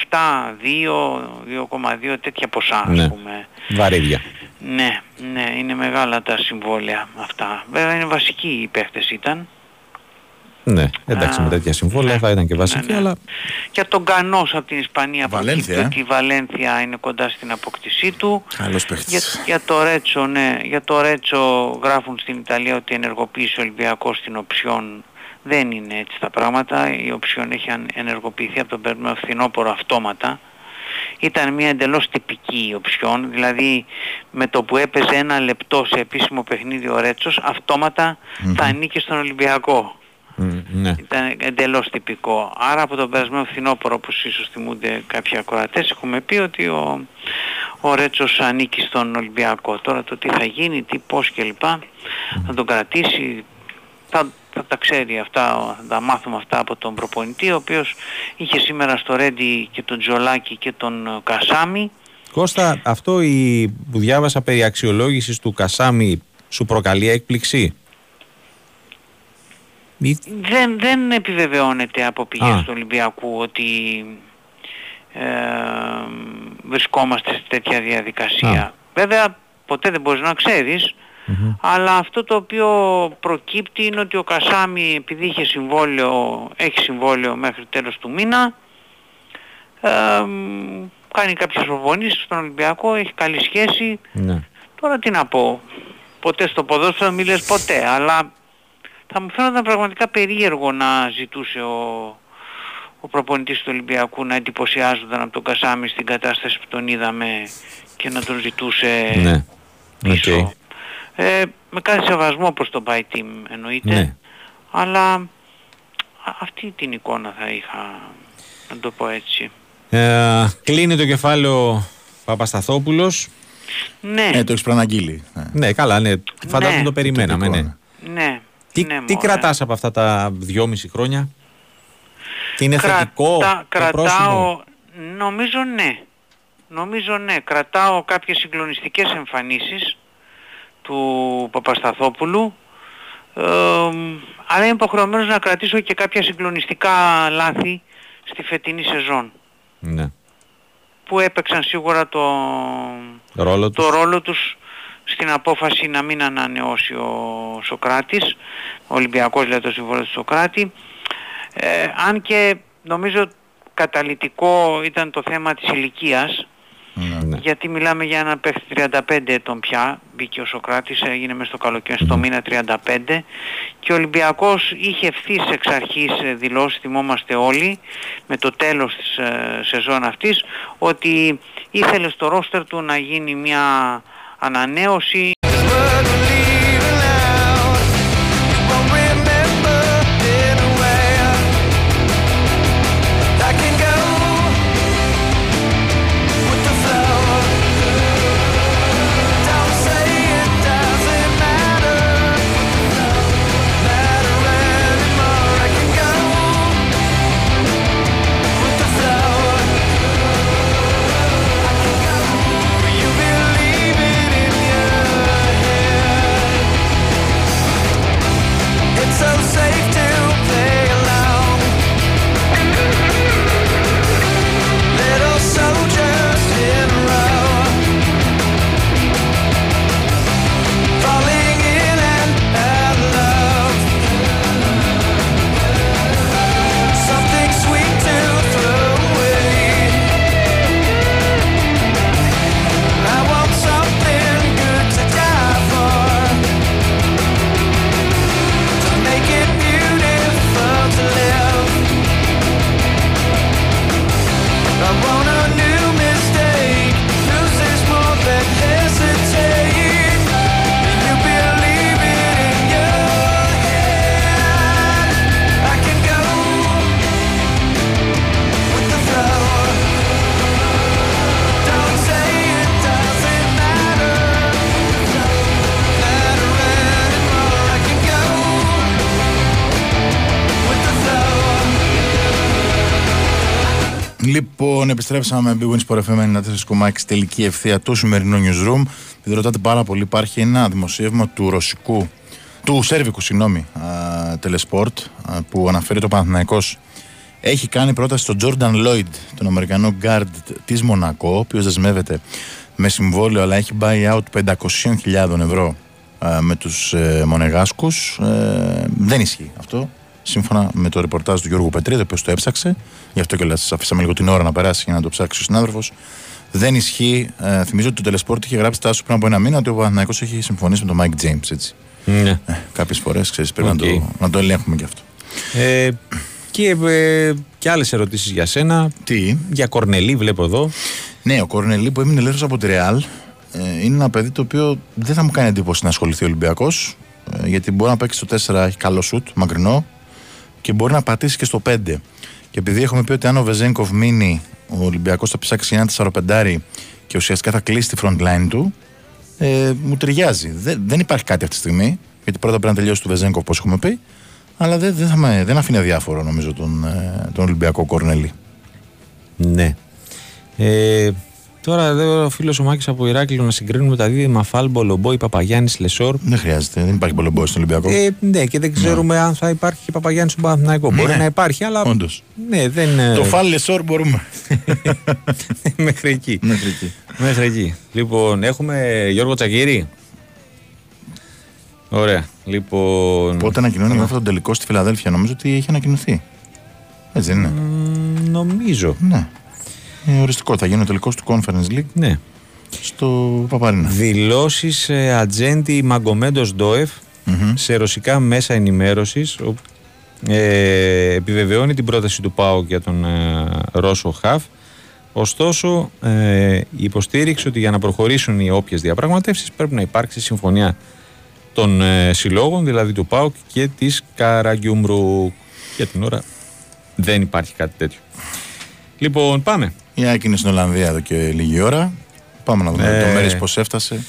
R: 1,7, 2, 2,2 τέτοια ποσά ας
A: Ναι.
R: πούμε.
A: Βαρύδια.
R: Ναι. Ναι, είναι μεγάλα τα συμβόλαια αυτά. Βέβαια είναι βασικοί οι παίχτες ήταν.
A: Ναι, εντάξει, με τέτοια συμβόλαια θα ήταν και βασική, αλλά
R: Για τον Κανός από την Ισπανία
B: Βαλένθια,
R: προκύπτει
B: ε.
R: ότι η Βαλένθια είναι κοντά στην απόκτησή του.
B: Καλός παίχτης.
R: Για, για το Ρέτσο, ναι, για το Ρέτσο γράφουν στην Ιταλία ότι ενεργοποίησε ο Ολυμπιακός στην οψιόν. Δεν είναι έτσι τα πράγματα. Η οψιόν έχει αν- ενεργοποιηθεί από τον περνό φθινόπωρο αυτόματα. Ήταν μια εντελώς τυπική η οψιόν, δηλαδή με το που έπαιζε ένα λεπτό σε επίσημο παιχνίδι ο Ρέτσος, αυτόματα θα ανήκει στον Ολυμπιακό.
A: μ, ναι.
R: Ήταν εντελώς τυπικό. Άρα από τον περασμένο φθινόπωρο, όπως ίσως θυμούνται κάποιοι ακροατές, έχουμε πει ότι ο, ο Ρέτσος ανήκει στον Ολυμπιακό. Τώρα το τι θα γίνει, τι, πώς κλπ. Θα τον κρατήσει, θα, θα τα ξέρει αυτά, θα τα μάθουμε αυτά από τον προπονητή, ο οποίος είχε σήμερα στο Ρέντι και τον Τζολάκη και τον ε, Κασάμι.
A: Κώστα, αυτό η, που διάβασα περί αξιολόγησης του Κασάμι σου προκαλεί έκπληξη; Ή-
R: Δεν, δεν επιβεβαιώνεται από πηγές
A: Α.
R: του Ολυμπιακού ότι ε, βρισκόμαστε σε τέτοια διαδικασία. Βέβαια ποτέ δεν μπορείς να ξέρεις, αλλά αυτό το οποίο προκύπτει είναι ότι ο Κασάμι επειδή είχε συμβόλαιο, έχει συμβόλαιο μέχρι τέλος του μήνα, ε, μ, κάνει κάποιες προπονήσεις στον Ολυμπιακό, έχει καλή σχέση.
A: Ναι.
R: Τώρα τι να πω, ποτέ στο ποδόσφαιρο μη λες ποτέ, αλλά θα μου φαίνονταν πραγματικά περίεργο να ζητούσε ο, ο προπονητής του Ολυμπιακού να εντυπωσιάζονταν από τον Κασάμι στην κατάσταση που τον είδαμε και να τον ζητούσε
A: ναι.
R: πίσω.
A: Οκ.
R: Ε, με κάθε σεβασμό προς τον Παϊτίμ εννοείται,
A: Ναι.
R: αλλά α- αυτή την εικόνα θα είχα, να το πω έτσι.
A: Ε, κλείνει το κεφάλαιο Παπασταθόπουλος.
R: Ναι,
B: Ε, το έχεις προαναγγείλει. Ναι.
A: Ναι, καλά, ναι. Φαντάζομαι το περιμέναμε,
B: τυπικό,
A: ναι.
R: ναι.
A: Τι,
R: ναι,
A: τι
R: μωρέ.
A: κρατάς από αυτά τα δυόμιση χρόνια; Και είναι
R: Κρατα-
A: θετικό το πρόσημο;
R: κρατάω, νομίζω ναι. Νομίζω ναι. Κρατάω κάποιες συγκλονιστικές εμφανίσεις του Παπασταθόπουλου. Ε, αλλά είμαι υποχρεωμένος να κρατήσω και κάποια συγκλονιστικά λάθη στη φετινή σεζόν
A: Ναι.
R: που έπαιξαν σίγουρα το,
A: Ρόλο
R: το
A: τους.
R: ρόλο τους στην απόφαση να μην ανανεώσει ο Σοκράτης, ο Ολυμπιακός δηλαδή το συμβόλαιο του Σοκράτη. Ε, αν και νομίζω καταλυτικό ήταν το θέμα της ηλικίας,
A: Ναι.
R: γιατί μιλάμε για ένα παίχτη 35 ετών πια, μπήκε ο Σοκράτης, έγινε μες στο καλοκαίρι στο μήνα 35 και ο Ολυμπιακός είχε ευθύς εξ αρχής ε, δηλώσει, θυμόμαστε όλοι, με το τέλος της ε, σεζόν αυτής, ότι ήθελε στο ρόστερ του να γίνει μια ανανέωση
B: Λοιπόν, επιστρέψαμε Big Wins Sport FM 94,6 τελική ευθεία του σημερινού newsroom. Επειδή ρωτάτε πάρα πολύ, υπάρχει ένα δημοσίευμα του ρωσικού, του σέρβικου, συγγνώμη, α, Telesport, α, που αναφέρει το Παναθηναϊκός έχει κάνει πρόταση στον Jordan Lloyd, τον Αμερικανό guard της Μονακό, ο οποίος δεσμεύεται με συμβόλαιο αλλά έχει buy out 500.000 ευρώ ε, με τους ε, Μονεγάσκους ε, δεν ισχύει αυτό σύμφωνα με το ρεπορτάζ του Γιώργου Πετρίδη ο οποίος το έψαξε γι' αυτό και σας αφήσαμε λίγο την ώρα να περάσει για να το ψάξει ο συνάδελφος δεν ισχύει, ε, θυμίζω ότι το Τελεσπόρτ είχε γράψει τάσου πριν από ένα μήνα ότι ο Παναθηναϊκός έχει συμφωνήσει με τον Mike James έτσι.
A: Ναι.
B: Ε, κάποιες φορές ξέρεις πρέπει να,
A: Οκ.
B: το, να το ελέγχουμε γι' αυτό
A: Ε, και, ε, και άλλες ερωτήσεις για σένα.
B: Τι;
A: Για Κορνελή, βλέπω εδώ.
B: Ναι, ο Κορνελή που έμεινε ελεύθερο από τη Ρεάλ ε, είναι ένα παιδί το οποίο δεν θα μου κάνει εντύπωση να ασχοληθεί ο Ολυμπιακός. Ε, γιατί μπορεί να παίξει στο 4, έχει καλό σουτ, μακρινό και μπορεί να πατήσει και στο 5. Και επειδή έχουμε πει ότι αν ο Βεζέγκοφ μείνει, ο Ολυμπιακός θα ψάξει ένα 4-5 και ουσιαστικά θα κλείσει τη front line του, ε, μου ταιριάζει. Δεν, δεν υπάρχει κάτι αυτή τη στιγμή, γιατί πρώτα πρέπει να τελειώσει το Βεζέγκοφ όπως έχουμε πει, αλλά δεν, δεν, θα με, δεν αφήνει αδιάφορο νομίζω τον, ε, τον Ολυμπιακό Κορνελή.
A: Ναι. Ε, τώρα εδώ ο φίλος ο Μάκης από Ηράκλειο να συγκρίνουμε τα δίδυμα Φάλμπο, Λομπόη, Παπαγιάννης, Λεσόρ.
B: Δεν χρειάζεται, δεν υπάρχει πολλομπόη στον Ολυμπιακό.
A: Ε, ναι, και δεν ξέρουμε αν θα υπάρχει και Παπαγιάννης στον Παναθηναϊκό. Μπορεί
B: Ναι.
A: να υπάρχει, αλλά.
B: Όντως.
A: Ναι, δεν. ε,
B: Το φάλ Λεσόρ μπορούμε.
A: Μέχρι εκεί.
B: Μέχρι εκεί.
A: Μέχρι εκεί. Λοιπόν, έχουμε Γιώργο Τσακύρη. Ωραία. Λοιπόν.
B: Πότε ανακοινώνει αυτό το τελικό στη Φιλαδέλφια, νομίζω ότι έχει ανακοινωθεί. Έτσι δεν είναι;
A: Μ, Νομίζω.
B: Ναι. Είναι οριστικό. Θα γίνει ο τελικό του Conference League
A: Ναι.
B: στο Παπαρίνα.
A: Δηλώσεις ε, ατζέντη Μαγκομέντος Ντόεφ σε ρωσικά μέσα ενημέρωσης. Ε, επιβεβαιώνει την πρόταση του ΠΑΟΚ για τον ε, Ρώσο Χαφ. Ωστόσο, ε, υποστήριξε ότι για να προχωρήσουν οι όποιες διαπραγματεύσεις πρέπει να υπάρξει συμφωνία των ε, συλλόγων, δηλαδή του ΠΑΟΚ και της Καραγκιούμρου. Για την ώρα δεν υπάρχει κάτι τέτοιο. Λοιπόν, πάμε.
B: Η Άκη είναι στην Ολλανδία εδώ και λίγη ώρα. Πάμε να δούμε
A: Ε,
B: το Μέρι πώς έφτασε.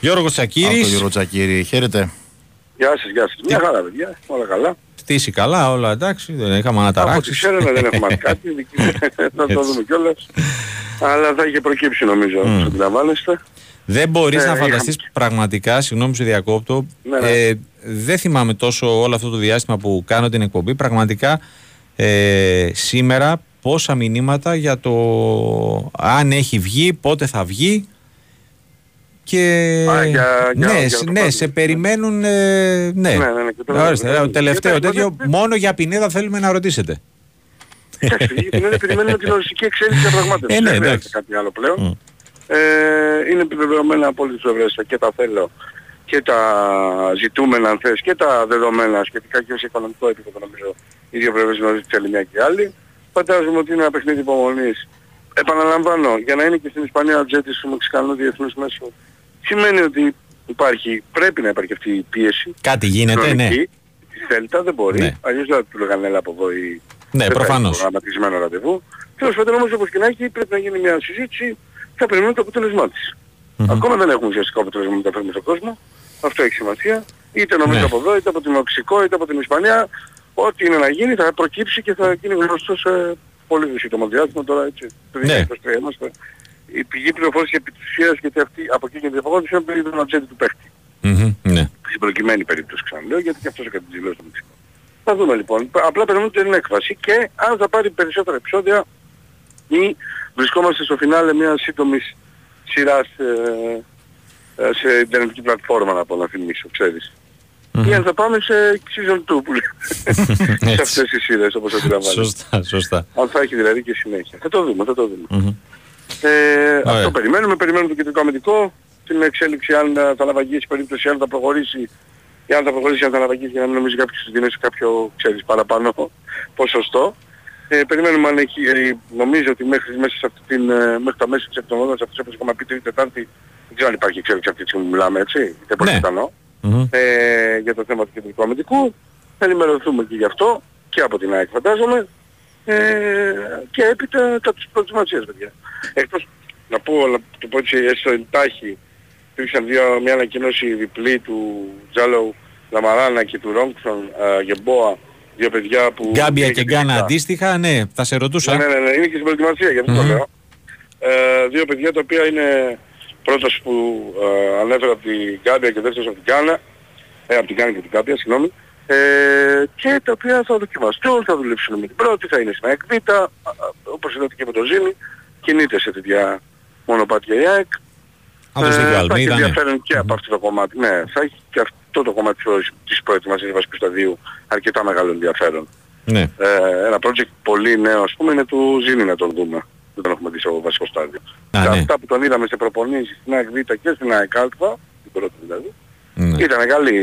A: Γιώργος
B: Από
A: Τσακύρης,
B: τον Γιώργο Τσακύρη. Χαίρετε.
M: Γεια σας, γεια σας. Μια χαρά, παιδιά. Όλα καλά.
A: στήσει καλά, όλα εντάξει, δεν είχαμε
M: Από ό,τι
A: αναταράξει.
M: ξέρουμε δεν έχουμε μάθει κάτι. Θα το δούμε κιόλας. Αλλά θα είχε προκύψει νομίζω, όπως αντιλαμβάνεστε.
A: Δεν μπορείς
M: Ε,
A: να
M: είχαμε-
A: φανταστείς πραγματικά, συγγνώμη που σε διακόπτω.
M: Ναι, ναι.
A: Ε, δεν θυμάμαι τόσο όλο αυτό το διάστημα που κάνω την εκπομπή. Πραγματικά ε, σήμερα πόσα μηνύματα για το αν έχει βγει, πότε θα βγει. Και
M: Α, για- για-
A: ναι,
M: για
A: σ-
M: το
A: ναι,
M: πάντο.
A: σε περιμένουν. Ε, ναι,
M: Ναι, ναι, ναι, και το-
A: Ορίστε,
M: ναι,
A: το
M: ναι.
A: τελευταίο
M: Και-
A: τέτοιο. Μόνο για Πινέδα θέλουμε να ρωτήσετε.
M: Εντάξει, γιατί είναι περιμένουμε την οριστική εξέλιξη διαπραγμάτευσης.
A: Ε, ναι,
M: Δεν
A: εντάξει.
M: χρειάζεται κάτι άλλο πλέον. Ε, είναι επιβεβαιωμένα από όλες τις πλευρές και τα θέλω και τα ζητούμενα αν θες και τα δεδομένα σχετικά και σε οικονομικό επίπεδο νομίζω οι δύο πλευρές γνωρίζουν τη άλλη μια και η άλλη. Φαντάζομαι ότι είναι ένα παιχνίδι υπομονής. Επαναλαμβάνω, για να είναι και στην Ισπανία ο Τζέτης του Μεξικανού Διεθνούς Μέσου σημαίνει ότι υπάρχει, πρέπει να υπάρχει αυτή η πίεση.
A: Κάτι γίνεται, ναι.
M: χρονική. Τη Θέλτα δεν μπορεί,
A: Ναι.
M: αλλιώς δεν θα του λέγανε έλα από εδώ ή
A: Ναι,
M: δεν θα
A: προφανώς.
M: έχει προγραμματισμένο ραντεβού. Τέλος πάντων όμως όπως και να έχει πρέπει να γίνει μια συζήτηση θα περιμένουμε το αποτέλεσμά της. Ακόμα δεν έχουμε ουσιαστικό αποτέλεσμα που μεταφέρουμε στον κόσμο. Αυτό έχει σημασία. Είτε νομίζω
A: Ναι.
M: από εδώ, είτε από την Μεξικό, είτε από την Ισπανία. Ό,τι είναι να γίνει θα προκύψει και θα γίνει γνωστό σε πολύ σύντομο διάστημα τώρα έτσι. Το
A: Ναι.
M: 2023 είμαστε. Η πηγή πληροφόρησης επί της ουσίας γιατί αυτή από εκεί και διαφορετικά είναι περί τον ατζέντη του παίχτη.
A: Μμμ, ναι.
M: Στην προκειμένη περίπτωση ξαναλέω γιατί και αυτός έκανε τη δηλώση του Μεξικού. Θα δούμε λοιπόν. Απλά περιμένουμε την έκβαση και αν θα πάρει περισσότερα επεισόδια ή βρισκόμαστε στο φινάλε μιας σύντομης σειράς ε, ε, σε ιντερνετική πλατφόρμα να πω να θυμίσω, ξέρεις. Ή αν θα πάμε σε season 2 που λέμε. σε αυτές τις σειρές όπως αντιλαμβάνεσαι.
A: Σωστά, σωστά.
M: Αν θα έχει δηλαδή και συνέχεια. Θα το δούμε, θα το δούμε.
A: Μμμ.
M: Ε,
A: Ωραία.
M: αυτό περιμένουμε, περιμένουμε το κεντρικό αμυντικό, την εξέλιξη αν ε, θα αναβαγίσει περίπτωση, αν θα προχωρήσει, ή αν θα προχωρήσει, αν θα αναβαγίσει για να μην νομίζει κάποιος ότι είναι σε κάποιο, ξέρεις, παραπάνω ποσοστό. Ε, περιμένουμε αν έχει, ε, νομίζω ότι μέχρι, μέσα σε αυτή την, ε, μέχρι τα μέσα της εβδομάδας, αυτός όπως έχουμε πει τρίτη τετάρτη, δεν ξέρω αν υπάρχει εξέλιξη αυτή τη στιγμή που μιλάμε, έτσι, είναι πολύ
A: Ναι.
M: Πιθανό,
A: Μμμ.
M: ε, για το θέμα του κεντρικού αμυντικού. Θα ενημερωθούμε και γι' αυτό και από την ΑΕΚ φαντάζομαι. Ε, και έπειτα τα της προετοιμασίας παιδιά. Εκτός να πω, να το πω έτσι έστω εντάχει, υπήρξαν δύο, μια ανακοίνωση διπλή του Τζάλο Λαμαράνα και του Ρόγκσον ε, Γεμπόα, δύο παιδιά που...
A: Γκάμπια
M: είναι
A: και
M: φυσικά.
A: Γκάνα αντίστοιχα, ναι, θα σε ρωτούσα.
M: Ναι, ναι, ναι, ναι, είναι και στην προετοιμασία, γι' αυτό το
A: Μμμ.
M: λέω. Ε, δύο παιδιά τα οποία είναι πρώτος που ε, ανέφερα από την Γκάμπια και δεύτερος από την Γκάνα, ε, από την Γκάνα και την Γκάμπια, συγγνώμη, ε, και τα οποία θα δοκιμαστούν, θα δουλέψουν με την πρώτη, θα είναι στην ΑΕΚ Β, α, α, όπως είδατε και με το Ζήνη, κινείται σε τέτοια μονοπάτια η ΑΕΚ.
A: Αν το στείλει ο
M: θα έχει
A: Αλμίδα, ναι.
M: ενδιαφέρον και από αυτό το κομμάτι. Ναι, θα έχει και αυτό το κομμάτι της- της προετοιμασίας βασικού σταδίου αρκετά μεγάλο ενδιαφέρον.
A: Ναι.
M: Ε, ένα project πολύ νέο ας πούμε είναι του Ζήνη να τον δούμε. Δεν τον έχουμε δει στο βασικό στάδιο.
A: Α,
M: και
A: ναι.
M: αυτά που τον είδαμε σε προπονήσεις στην ΑΕΚ Β και στην ΑΕΚ Α, την πρώτη δηλαδή,
A: Ναι.
M: ήταν καλή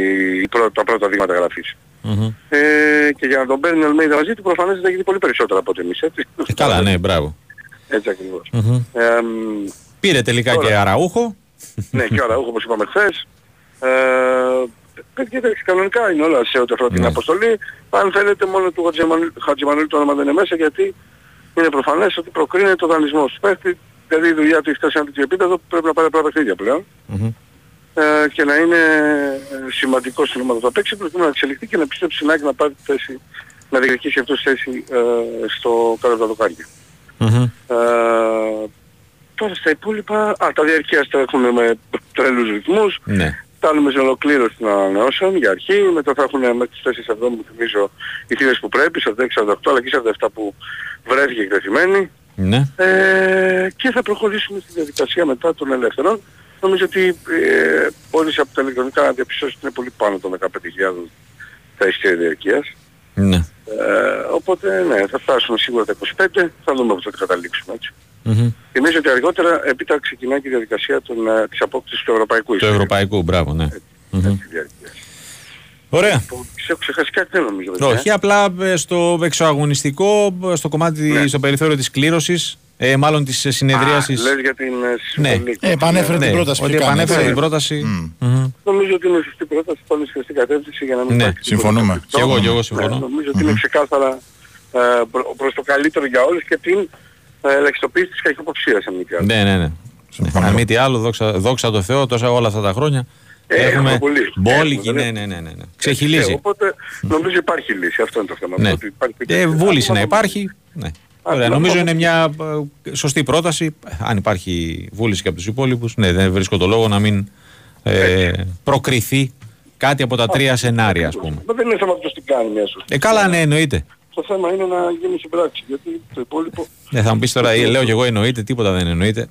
M: η πρω- τα πρώτα δείγματα γραφής.
A: Μμμ.
M: Ε, και για να τον παίρνει ο Αλμέιδα μαζί του προφανώς θα γίνει πολύ περισσότερο από ότι εμείς, έτσι.
A: Ε, Καλά, ναι, μπράβο.
M: Έτσι ακριβώς.
A: Μμμ.
M: Ε, μ,
A: Πήρε τελικά
M: Τώρα.
A: και Αραούχο.
M: ναι, και ο Αραούχο όπως είπαμε χθες. Ε, παιδιά, εντάξει, κανονικά είναι όλα σε ό,τι αφορά την
A: Ναι.
M: αποστολή. Αν θέλετε μόνο του Χατζημανου- Χατζημανουήλ το όνομα δεν είναι μέσα γιατί είναι προφανές ότι προκρίνεται ο δανεισμός του παίχτη. Δηλαδή η δουλειά του έχει φτάσει σε ένα τέτοιο επίπεδο που πρέπει να πάρει απλά παιχνίδια πλέον.
A: Μμμ.
M: Ε, και να είναι ε, σημαντικό στην ομάδα που θα παίξει προκειμένου να εξελιχθεί και να επιστρέψει στην ΑΕΚ να πάρει τη θέση, να διεκδικήσει αυτός τη θέση ε, στο κάτω από τα δοκάρια.
A: Μμμ.
M: Ε, τώρα στα υπόλοιπα, α, τα διαρκεία τα έχουμε με τρελούς ρυθμούς.
A: Ναι.
M: Φτάνουμε στην ολοκλήρωση των ανανεώσεων για αρχή. Μετά θα έχουν μέχρι τις 4 εβδόμου, θυμίζω, οι θύρες που πρέπει, 46-48 αλλά και 47 που βρέθηκε εκτεθειμένη.
A: Ναι.
M: Ε, και θα προχωρήσουμε στη διαδικασία μετά των ελεύθερων. Νομίζω ότι ε, μπορείς από τα ηλεκτρονικά να διαπιστώσεις ότι είναι πολύ πάνω των 15.000 τα ειστήρια διαρκείας.
A: Ναι.
M: Ε, οπότε ναι, θα φτάσουμε σίγουρα τα 25, θα δούμε πού θα τα καταλήξουμε έτσι.
A: Μμμ.
M: Θυμίζω ότι αργότερα έπειτα ξεκινάει και η διαδικασία των, ε, της απόκτησης του ευρωπαϊκού
A: Το
M: ειστήριου.
A: ευρωπαϊκό, μπράβο, ναι. Μμμ.
M: διάρκειας.
A: Ωραία.
M: Σε έχω ξεχάσει κάτι δεν νομίζω. παιδιά,
A: Όχι,
M: ε.
A: απλά ε, στο εξωαγωνιστικό, ε, στο κομμάτι, στο περιθώριο της κλήρωσης, ε, μάλλον της ε, συνεδρίασης.
M: Λες για την ε,
A: Ναι.
M: Super League.
B: Ε, επανέφερε
A: Ναι,
B: την πρόταση
A: ότι
B: που κάνεις,
A: επανέφερε
B: έτσι.
A: την πρόταση. Μμμ.
M: Νομίζω ότι είναι σωστή πρόταση, πάνε στη σωστή κατεύθυνση για να μην
A: Ναι,
M: υπάρχει
B: συμφωνούμε.
M: τίποτα
A: Και εγώ,
M: τέτοιο.
A: και εγώ
M: Ναι,
A: συμφωνώ.
M: νομίζω ότι είναι ξεκάθαρα ε, προ- προς το καλύτερο για όλους και την ε, ελαχιστοποίηση της καχυποψίας αν μη τι άλλο.
A: Ναι, ναι, ναι. ναι. Αν μη τι άλλο, δόξα, δόξα τω Θεώ, τόσα όλα αυτά τα χρόνια.
M: Ε,
A: έχουμε
M: έχουμε πολύ.
A: μπόλικη,
M: Έχουμε,
A: ναι,
M: δεν-
A: ναι, ναι, ναι, ναι.
M: Ε,
A: Ξεχυλίζει.
M: Οπότε νομίζω υπάρχει λύση, αυτό είναι το θέμα.
A: Ναι.
M: Ότι υπάρχει
A: Και βούληση να υπάρχει. Ναι. Ωραία,
M: να
A: νομίζω
M: πω-
A: είναι μια ε, σωστή πρόταση. Αν υπάρχει βούληση και από τους υπόλοιπους, ναι, δεν βρίσκω το λόγο να μην ε, προκριθεί κάτι από τα τρία σενάρια, ας πούμε.
M: Μα δεν είναι θέμα ποιος την κάνει μια σωστή.
A: Ε, καλά, ναι, εννοείται.
M: Το θέμα είναι να γίνει στην πράξη, γιατί το υπόλοιπο
A: Ναι, θα μου πεις τώρα, ε, λέω κι εγώ εννοείται, τίποτα δεν εννοείται.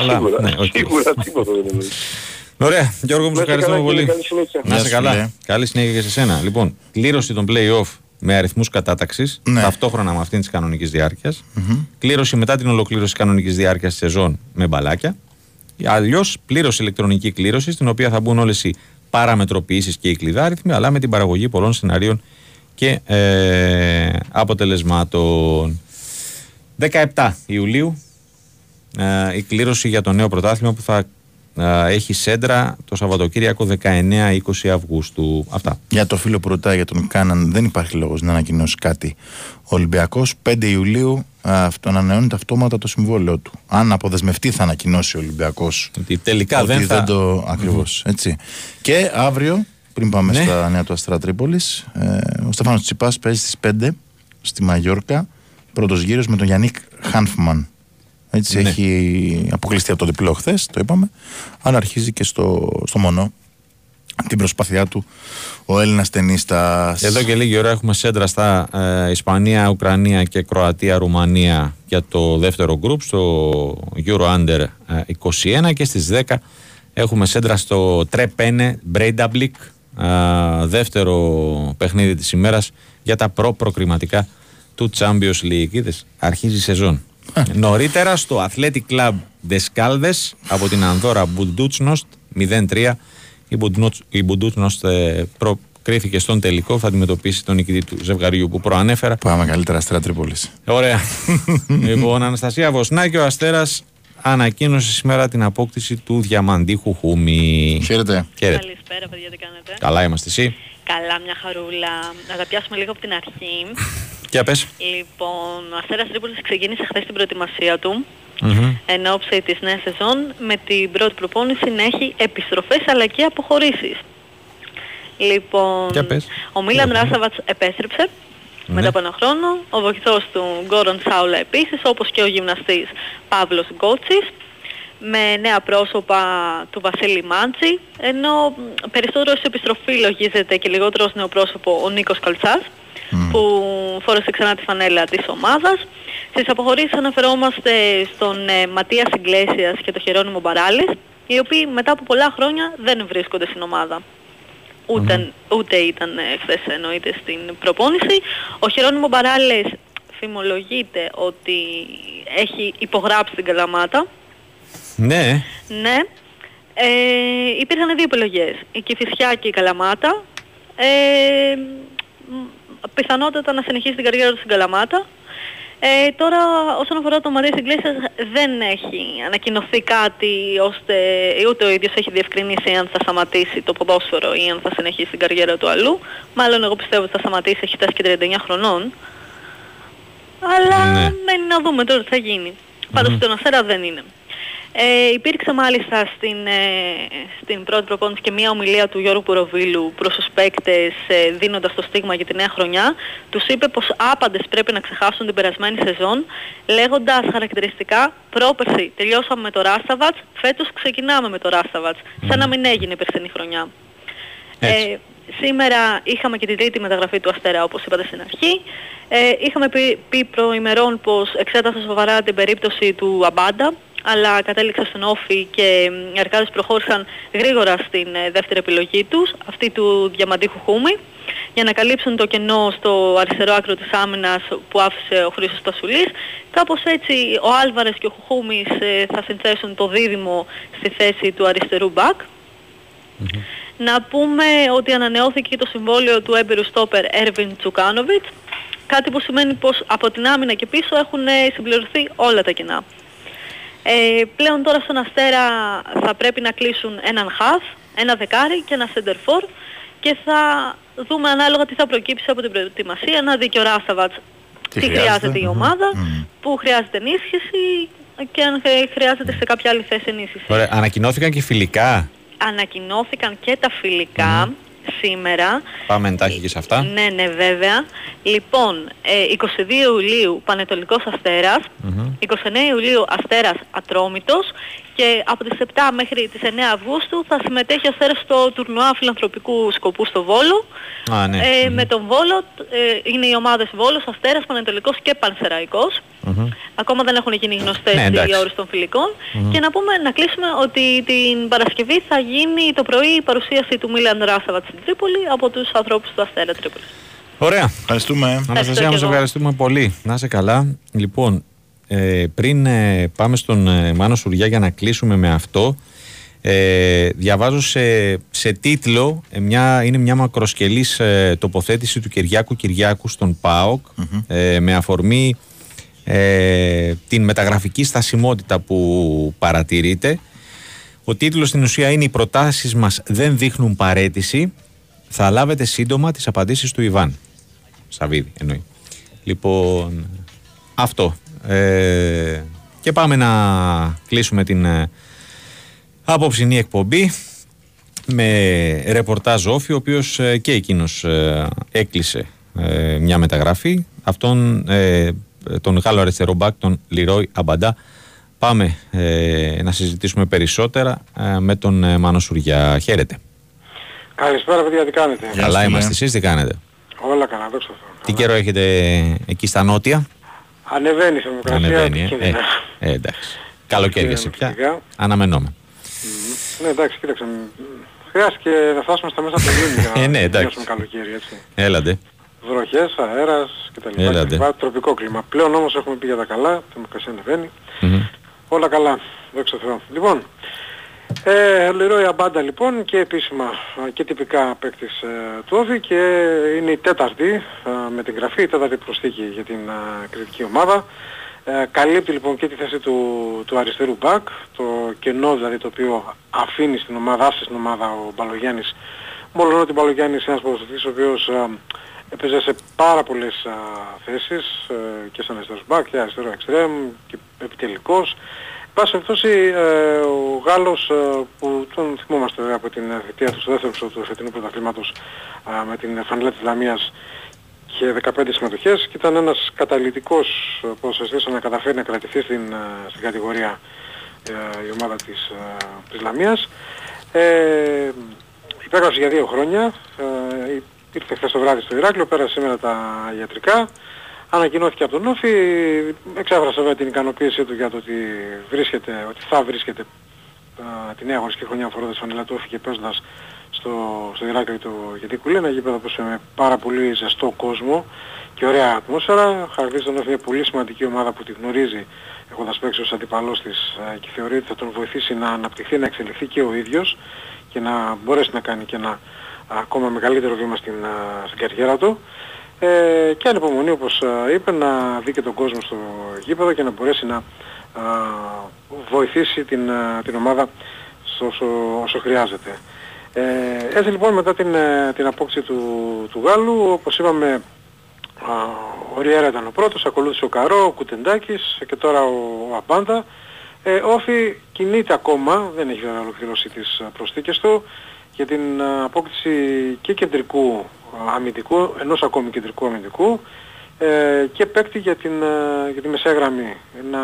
A: Αλλά,
M: σίγουρα,
A: ναι, οκ.
M: σίγουρα τίποτα δεν είναι.
A: Ωραία, Γιώργο μου, σε
M: Να είστε
A: ευχαριστούμε
M: καλά,
A: πολύ.
M: κύριε, καλή συνέχεια.
A: Να είσαι
B: Γεια σου,
A: καλά.
B: φίλε.
A: Καλή συνέχεια και σε σένα. Λοιπόν, κλήρωση των play-off με αριθμούς κατάταξης,
B: Ναι.
A: ταυτόχρονα με αυτήν της κανονικής διάρκειας. Κλήρωση μετά την ολοκλήρωση κανονικής διάρκειας της σεζόν με μπαλάκια. Αλλιώς πλήρωση ηλεκτρονική κλήρωση, στην οποία θα μπουν όλες οι παραμετροποιήσεις και οι κλειδάριθμοι, αλλά με την παραγωγή πολλών σενάριων και ε, αποτελεσμάτων. 17 Ιουλίου ε, η κλήρωση για το νέο πρωτάθλημα που θα ε, έχει σέντρα το Σαββατοκύριακο 19-20 Αυγούστου. Αυτά.
B: Για το φίλο που ρωτάει για τον Κάναν, δεν υπάρχει λόγος να ανακοινώσει κάτι. Ο Ολυμπιακός 5 Ιουλίου α, αυτό ανανεώνεται αυτόματα το συμβόλαιο του. Αν αποδεσμευτεί, θα ανακοινώσει ο Ολυμπιακός.
A: Ότι τελικά
B: ότι
A: δεν θα...
B: το. ακριβω έτσι. Και αύριο, πριν πάμε
A: Ναι.
B: στα νέα του Αστρά Τρίπολης, ε, ο Στέφανο Τσιπάς παίζει στις 5 στη Μαγιόρκα. Πρώτος γύρος με τον Γιάννικ Χάνφμαν. Έτσι
A: Ναι.
B: έχει αποκλειστεί από το διπλό χθες, το είπαμε. Αλλά αρχίζει και στο, στο μονό την προσπάθειά του ο Έλληνας ταινίστας.
A: Εδώ και λίγη ώρα έχουμε σέντρα στα ε, Ισπανία, Ουκρανία και Κροατία, Ρουμανία για το δεύτερο γκρουπ στο Euro Under ε, 21 και στις 10 έχουμε σέντρα στο Τρε Πένε-Μπρέινταμπλικ ε, δεύτερο παιχνίδι της ημέρας για τα προ-προκριματικά του Champions League. Είδες, αρχίζει η σεζόν. Νωρίτερα στο Athletic Club Descaldes από την Ανδώρα Μπουντούτσνοστ 0-3 η Μπουντούτσ- η Μπουντούτσνοστ ε, προκρίθηκε στον τελικό θα αντιμετωπίσει τον νικητή του ζευγαριού που προανέφερα
B: Πάμε καλύτερα Αστέρα Τρίπολης.
A: Ωραία. λοιπόν, Αναστασία Βοσνάκη, ο Αστέρας ανακοίνωσε σήμερα την απόκτηση του διαμαντίχου Χούμι.
B: Χαίρετε.
A: Χαίρετε.
S: Καλησπέρα, παιδιά, τι κάνετε;
A: Καλά είμαστε εσύ;
S: Καλά, μια χαρούλα. Να τα πιάσουμε λίγο από την αρχή.
A: Για πες.
S: Λοιπόν, ο Αστέρας Τρίπολης ξεκίνησε χθες την προετοιμασία του
A: Μμμ.
S: εν ώψη της νέας σεζόν με την πρώτη προπόνηση να έχει επιστροφές αλλά και αποχωρήσεις. Λοιπόν,
A: Για πες.
S: ο Μίλαν Ράσαβατς επέστρεψε
A: Ναι.
S: Μετά από ένα χρόνο. Ο βοηθός του Γκόρον Σάουλα επίσης, όπως και ο γυμναστής Παύλος Γκότσης με νέα πρόσωπα του Βασίλη Μάντζη, ενώ μ, περισσότερος σε επιστροφή λογίζεται και λιγότερος ως νέο πρόσωπο ο Νίκος Καλτσάς, που φόρεσε ξανά τη φανέλα της ομάδας. Στις αποχωρήσεις αναφερόμαστε στον ε, Ματίας Ιγκλέσιας και τον Χερόνιμο Μπαράλης, οι οποίοι μετά από πολλά χρόνια δεν βρίσκονται στην ομάδα. Ούτε, ούτε ήταν ε, χθες εννοείται στην προπόνηση. Ο Χερόνιμο Μπαράλες φημολογείται ότι έχει υπογράψει την Καλαμάτα.
A: Ναι.
S: Ναι. Ε, υπήρχαν δύο επιλογές. Η Κηφισιά και η Καλαμάτα. Ε, μ, πιθανότατα να συνεχίσει την καριέρα του στην Καλαμάτα. Ε, τώρα όσον αφορά το Μαρίας Ιγκλέσιας δεν έχει ανακοινωθεί κάτι ώστε ούτε ο ίδιος έχει διευκρινίσει αν θα σταματήσει το ποδόσφαιρο ή αν θα συνεχίσει την καριέρα του αλλού. Μάλλον εγώ πιστεύω ότι θα σταματήσει, έχει φτάσει και 39 χρονών. Αλλά
A: Ναι.
S: μένει να δούμε τώρα τι θα γίνει. Πάντως στον Αστέρα δεν είναι. Ε, υπήρξε μάλιστα στην, ε, στην πρώτη προπόνηση και μια ομιλία του Γιώργου Πουροβίλου προς τους παίκτες ε, δίνοντας το στίγμα για τη νέα χρονιά. Τους είπε πως άπαντες πρέπει να ξεχάσουν την περασμένη σεζόν λέγοντας χαρακτηριστικά πρόπερση τελειώσαμε με το Ράσταβατς, φέτος ξεκινάμε με το Ράσταβατς, σαν να μην έγινε η περσινή χρονιά. Ε, σήμερα είχαμε και την τρίτη μεταγραφή του Αστέρα όπως είπατε στην αρχή. Ε, είχαμε πει, πει προημερών πως εξέτασε σοβαρά την περίπτωση του Αμπάντα αλλά κατέληξε στον όφη και μ, οι Αρκάδες προχώρησαν γρήγορα στην ε, δεύτερη επιλογή τους, αυτή του Διαμαντίχου Χούμη, για να καλύψουν το κενό στο αριστερό άκρο της άμυνας που άφησε ο Χρήστος Τασουλής. Κάπως έτσι ο Άλβαρες και ο Χούμης ε, θα συνθέσουν το δίδυμο στη θέση του αριστερού μπακ. Να πούμε ότι ανανεώθηκε το συμβόλαιο του έμπειρου στόπερ Έρβιν Τσουκάνοβιτς, κάτι που σημαίνει πως από την άμυνα και πίσω έχουν ε, συμπληρωθεί όλα τα κενά. Ε, πλέον τώρα στον Αστέρα θα πρέπει να κλείσουν έναν χαφ, ένα δεκάρι και ένα center for και θα δούμε ανάλογα τι θα προκύψει από την προετοιμασία, να δει και ο Ράσταβατς τι,
A: χρειάζεται.
S: χρειάζεται η ομάδα, που χρειάζεται ενίσχυση και αν χρ- χρειάζεται σε κάποια άλλη θέση ενίσχυση.
A: Ωραία. Ανακοινώθηκαν και φιλικά.
S: Ανακοινώθηκαν και τα φιλικα σήμερα.
A: Πάμε εντάχει και σε αυτά.
S: Ναι, ναι, βέβαια. Λοιπόν, ε, 22 Ιουλίου Πανετολικός Αστέρας, 29 Ιουλίου Αστέρας Ατρόμητος και από τις 7 μέχρι τις 9 Αυγούστου θα συμμετέχει ο Αστέρας στο τουρνουά φιλανθρωπικού σκοπού στο Βόλο.
A: Α, ναι.
S: Ε, Με τον Βόλο ε, είναι οι ομάδες Βόλος, Αστέρας, Πανετολικός και Πανσεραϊκός. Ακόμα δεν έχουν γίνει γνωστές
A: Ναι,
S: οι
A: εντάξει.
S: ώρες των φιλικών.
A: Μμμ.
S: Και να πούμε, να κλείσουμε ότι την Παρασκευή θα γίνει το πρωί η παρουσίαση του Μίλαν Ράσαβατ στην Τρίπολη από τους ανθρώπους του Αστέρα Τρίπολη.
A: Ωραία.
B: Ευχαριστούμε.
A: Αναστασία,
S: και
A: μας
S: εγώ.
A: ευχαριστούμε πολύ. Να είσαι καλά. Λοιπόν, ε, πριν ε, πάμε στον ε, Μάνο Σουριά για να κλείσουμε με αυτό, ε, διαβάζω σε, σε τίτλο, ε, μια, είναι μια μακροσκελής ε, τοποθέτηση του Κυριάκου Κυριάκου στον ΠΑΟΚ ε, με αφορμή ε, την μεταγραφική στασιμότητα που παρατηρείται. Ο τίτλος στην ουσία είναι «Οι προτάσεις μας δεν δείχνουν παρέτηση. Θα λάβετε σύντομα τις απαντήσεις του Ιβάν». Σαββίδη εννοεί. Λοιπόν, αυτό. Ε, και πάμε να κλείσουμε την ε, απόψινή εκπομπή με ρεπορτάζ Όφη, ο οποίος ε, και εκείνος ε, έκλεισε ε, μια μεταγραφή. Αυτόν ε, τον Γάλλο αριστερό μπακ, τον Λιρόι Αμπαντά. Πάμε ε, να συζητήσουμε περισσότερα ε, με τον ε, Μάνο Σουριά. Χαίρετε.
T: Καλησπέρα παιδιά, τι κάνετε;
A: Καλά είμαστε. Εσείς τι κάνετε;
T: Όλα καλά, δόξα τω Θεώ.
A: Τι καιρό έχετε εκεί στα νότια;
T: Ανεβαίνεις η θερμοκρασία.
A: Ανεβαίνει, ε.
T: επικίνδυνα.
A: ε, ε, εντάξει. Καλοκαίρι εσύ πια.
T: Σιγά.
A: Αναμενόμαι.
T: Ναι, εντάξει, κοίταξε. μ, Χρειάστηκε να φτάσουμε στα μέσα του Ιούνιου για
A: Ε, ναι,
T: να
A: εντάξει.
T: τελειώσουμε καλοκαίρι, έτσι.
A: Έλαντε.
T: Βροχές, αέρας κτλ.
A: Έλατε.
T: κτλ. Τροπικό κλίμα. Πλέον όμως έχουμε πει για τα καλά, η θερμοκρασία ανεβαίνει. Όλα καλά, δόξα τω Θεώ. Λοιπόν, ε, Λερόι Αμπάντα λοιπόν και επίσημα ε, και τυπικά παίκτης ε, του Όφη και είναι η τέταρτη ε, με την γραφή, η τέταρτη προσθήκη για την ε, κριτική ομάδα. Ε, καλύπτει λοιπόν και τη θέση του, του αριστερού μπακ, το κενό δηλαδή το οποίο αφήνει στην ομάδα, άφησε στην ομάδα ο Μπαλογιάννης, μόνο ότι ο Μπαλογιάννης είναι ένας ποδοσφαιριστής ο οποίος ε, έπαιζε σε πάρα πολλές α, θέσεις ε, και σαν αριστερός μπακ και αριστερό εξτρέμ και επιτελικός. Εν πάση περιπτώσει ε, ο Γάλλος ε, που τον θυμόμαστε βέβαια, από την θητεία του στο δεύτερο ψωό του φετινού πρωταθλήματος α, με την φανελά της Λαμίας και 15 συμμετοχές και ήταν ένας καταλυτικός ε, ποδοσφαιριστής να καταφέρει να κρατηθεί στην, ε, στην κατηγορία ε, η ομάδα της, ε, της Λαμίας. Ε, υπέγραψε για δύο χρόνια, ε, ήρθε χθες το βράδυ στο Ηράκλειο, πέρασε σήμερα τα ιατρικά, ανακοινώθηκε από τον Όφη, εξέφρασε βέβαια την ικανοποίησή του για το ότι βρίσκεται, ότι θα βρίσκεται α, τη νέα αγωνιστική χρονιά αφορώντας φανελά του Όφη και παίζοντας στο, στο Ηράκλειο του Γεντικού ένα γήπεδο που με πάρα πολύ ζεστό κόσμο και ωραία ατμόσφαιρα. Χαρακτηρίζεται ως μια πολύ σημαντική ομάδα που τη γνωρίζει έχοντας παίξει ως αντιπαλός της ε, και θεωρεί ότι θα τον βοηθήσει να αναπτυχθεί, να εξελιχθεί και ο ίδιος και να μπορέσει να κάνει και ένα ακόμα μεγαλύτερο βήμα στην, α, στην καριέρα του. Ε, και ανυπομονή όπως α, είπε να δει και τον κόσμο στο γήπεδο και να μπορέσει να α, βοηθήσει την, α, την ομάδα στο, όσο, όσο χρειάζεται. Ε, έτσι λοιπόν μετά την, ε, την απόκτηση του, του Γάλλου, όπως είπαμε α, ο Ριέρα ήταν ο πρώτος, ακολούθησε ο Καρό, ο Κουτεντάκης και τώρα ο, ο Αμπάντα. Ε, Όφη κινείται ακόμα, δεν έχει βέβαια ολοκληρώσει τις α, προσθήκες του για την α, απόκτηση και κεντρικού α, αμυντικού, ενός ακόμη κεντρικού αμυντικού ε, και παίκτη για την, α, για τη μεσαία γραμμή. Ένα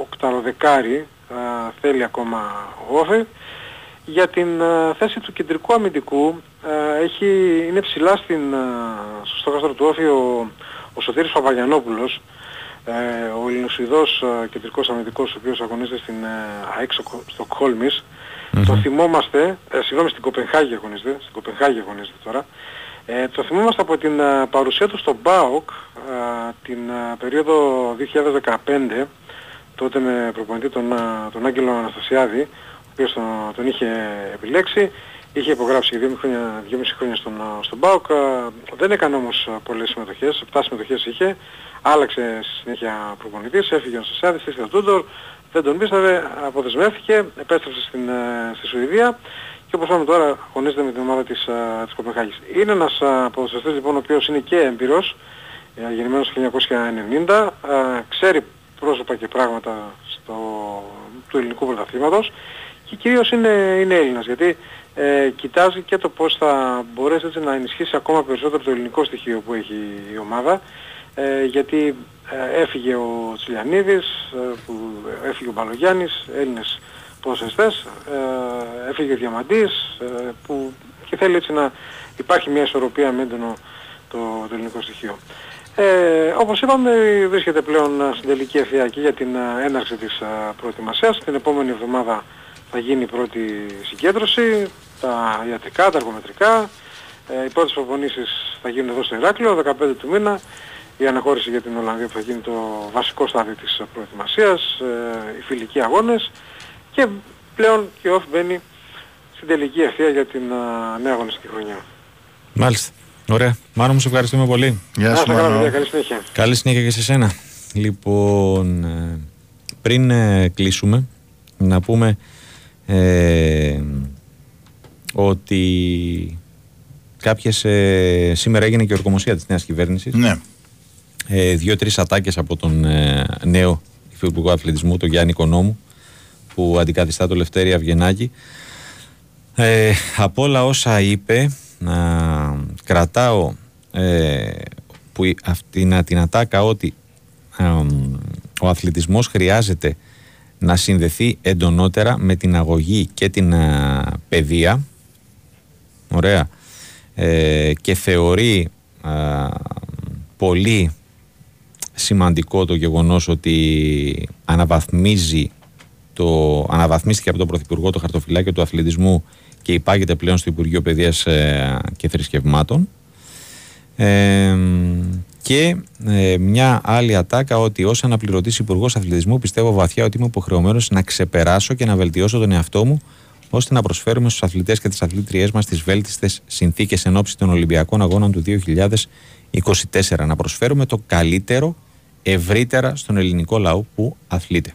T: οκταροδεκάρι α, θέλει ακόμα ο Όφη. Για την α, θέση του κεντρικού αμυντικού α, έχει, είναι ψηλά στην, α, στο στόχαστρο του Όφη ο, ο Σωτήρης Παπαγιανόπουλος ε, ο Ελληνοσουηδός α, κεντρικός αμυντικός ο οποίος αγωνίζεται στην ε, ΑΕΚ Στοκχόλμης το θυμόμαστε, ε, συγγνώμη στην Κοπενχάγη αγωνίζεται, στην Κοπενχάγη αγωνίζεται τώρα ε, το θυμόμαστε από την α, παρουσία του στο ΜΠΑΟΚ την α, περίοδο 2015 τότε με προπονητή τον, α, τον Άγγελο Αναστασιάδη ο οποίος τον, τον είχε επιλέξει είχε υπογράψει για 2,5 χρόνια, 2,5 χρόνια στον, α, στον ΠΑΟΚ δεν έκανε όμως α, πολλές συμμετοχές 7 συμμετοχές είχε άλλαξε στη συνέχεια προπονητής έφυγε ο Αναστασιάδης, ήρθε ο Τούντορ δεν τον πίστευε, αποδεσμεύτηκε, επέστρεψε στην, ε, στη Σουηδία και όπως είπαμε τώρα αγωνίζεται με την ομάδα της, α, της Κοπεχάγης. Είναι ένας α, ποδοσφαιριστής λοιπόν ο οποίος είναι και έμπειρος, ε, γεννημένος το 1990, α, ξέρει πρόσωπα και πράγματα στο, του ελληνικού πρωταθλήματος και κυρίως είναι, είναι Έλληνας γιατί ε, κοιτάζει και το πώς θα μπορέσει έτσι να ενισχύσει ακόμα περισσότερο το ελληνικό στοιχείο που έχει η ομάδα ε, γιατί ε, έφυγε ο Τσιλιανίδης, ε, που έφυγε ο Μπαλογιάννης, Έλληνες ποδοσφαιριστές, ε, έφυγε ο Διαμαντής ε, που και θέλει έτσι να υπάρχει μια ισορροπία με έντονο το, το ελληνικό στοιχείο. Ε, όπως είπαμε βρίσκεται πλέον ε, στην τελική ευθεία και για την ε, έναρξη της ε, προετοιμασίας. Την επόμενη εβδομάδα θα γίνει η πρώτη συγκέντρωση, τα ιατρικά, τα εργομετρικά. Ε, οι πρώτες προπονήσεις θα γίνουν εδώ στο Ηράκλειο, 15 του μήνα. Η αναχώρηση για την Ολλανδία που θα γίνει το βασικό στάδιο της προετοιμασίας, ε, οι φιλικοί αγώνες και πλέον και ο ΟΦ μπαίνει στην τελική ευθεία για την ε, νέα αγωνιστική χρονιά.
A: Μάλιστα. Ωραία. Μάνο μου σε ευχαριστούμε πολύ.
T: Γεια σας Μάνο. Καλή συνέχεια.
A: Καλή συνέχεια και σε σένα. Λοιπόν, ε, πριν ε, κλείσουμε, να πούμε ε, ότι κάποιες, ε, σήμερα έγινε και η ορκομοσία της νέας κυβέρνησης.
B: Ναι.
A: Ε, Δύο-τρεις ατάκες από τον ε, νέο υφυπουργό αθλητισμού, τον Γιάννη Κονόμου, που αντικαθιστά το Λευτέρη Αυγενάκη. Ε, από όλα όσα είπε, να κρατάω ε, που η- αυτή, την ατάκα ότι ε, ο αθλητισμός χρειάζεται να συνδεθεί εντονότερα με την αγωγή και την ε, παιδεία ωραία ε, και θεωρεί ε, πολύ σημαντικό το γεγονός ότι αναβαθμίζει το, αναβαθμίστηκε από τον Πρωθυπουργό το χαρτοφυλάκιο του αθλητισμού και υπάγεται πλέον στο Υπουργείο Παιδείας ε, και Θρησκευμάτων. Ε, και ε, μια άλλη ατάκα ότι ως αναπληρωτής Υπουργός Αθλητισμού πιστεύω βαθιά ότι είμαι υποχρεωμένος να ξεπεράσω και να βελτιώσω τον εαυτό μου ώστε να προσφέρουμε στους αθλητές και τις αθλήτριές μας τις βέλτιστες συνθήκες εν ώψη των Ολυμπιακών Αγώνων του 2024. Να προσφέρουμε το καλύτερο ευρύτερα στον ελληνικό λαό που αθλείται.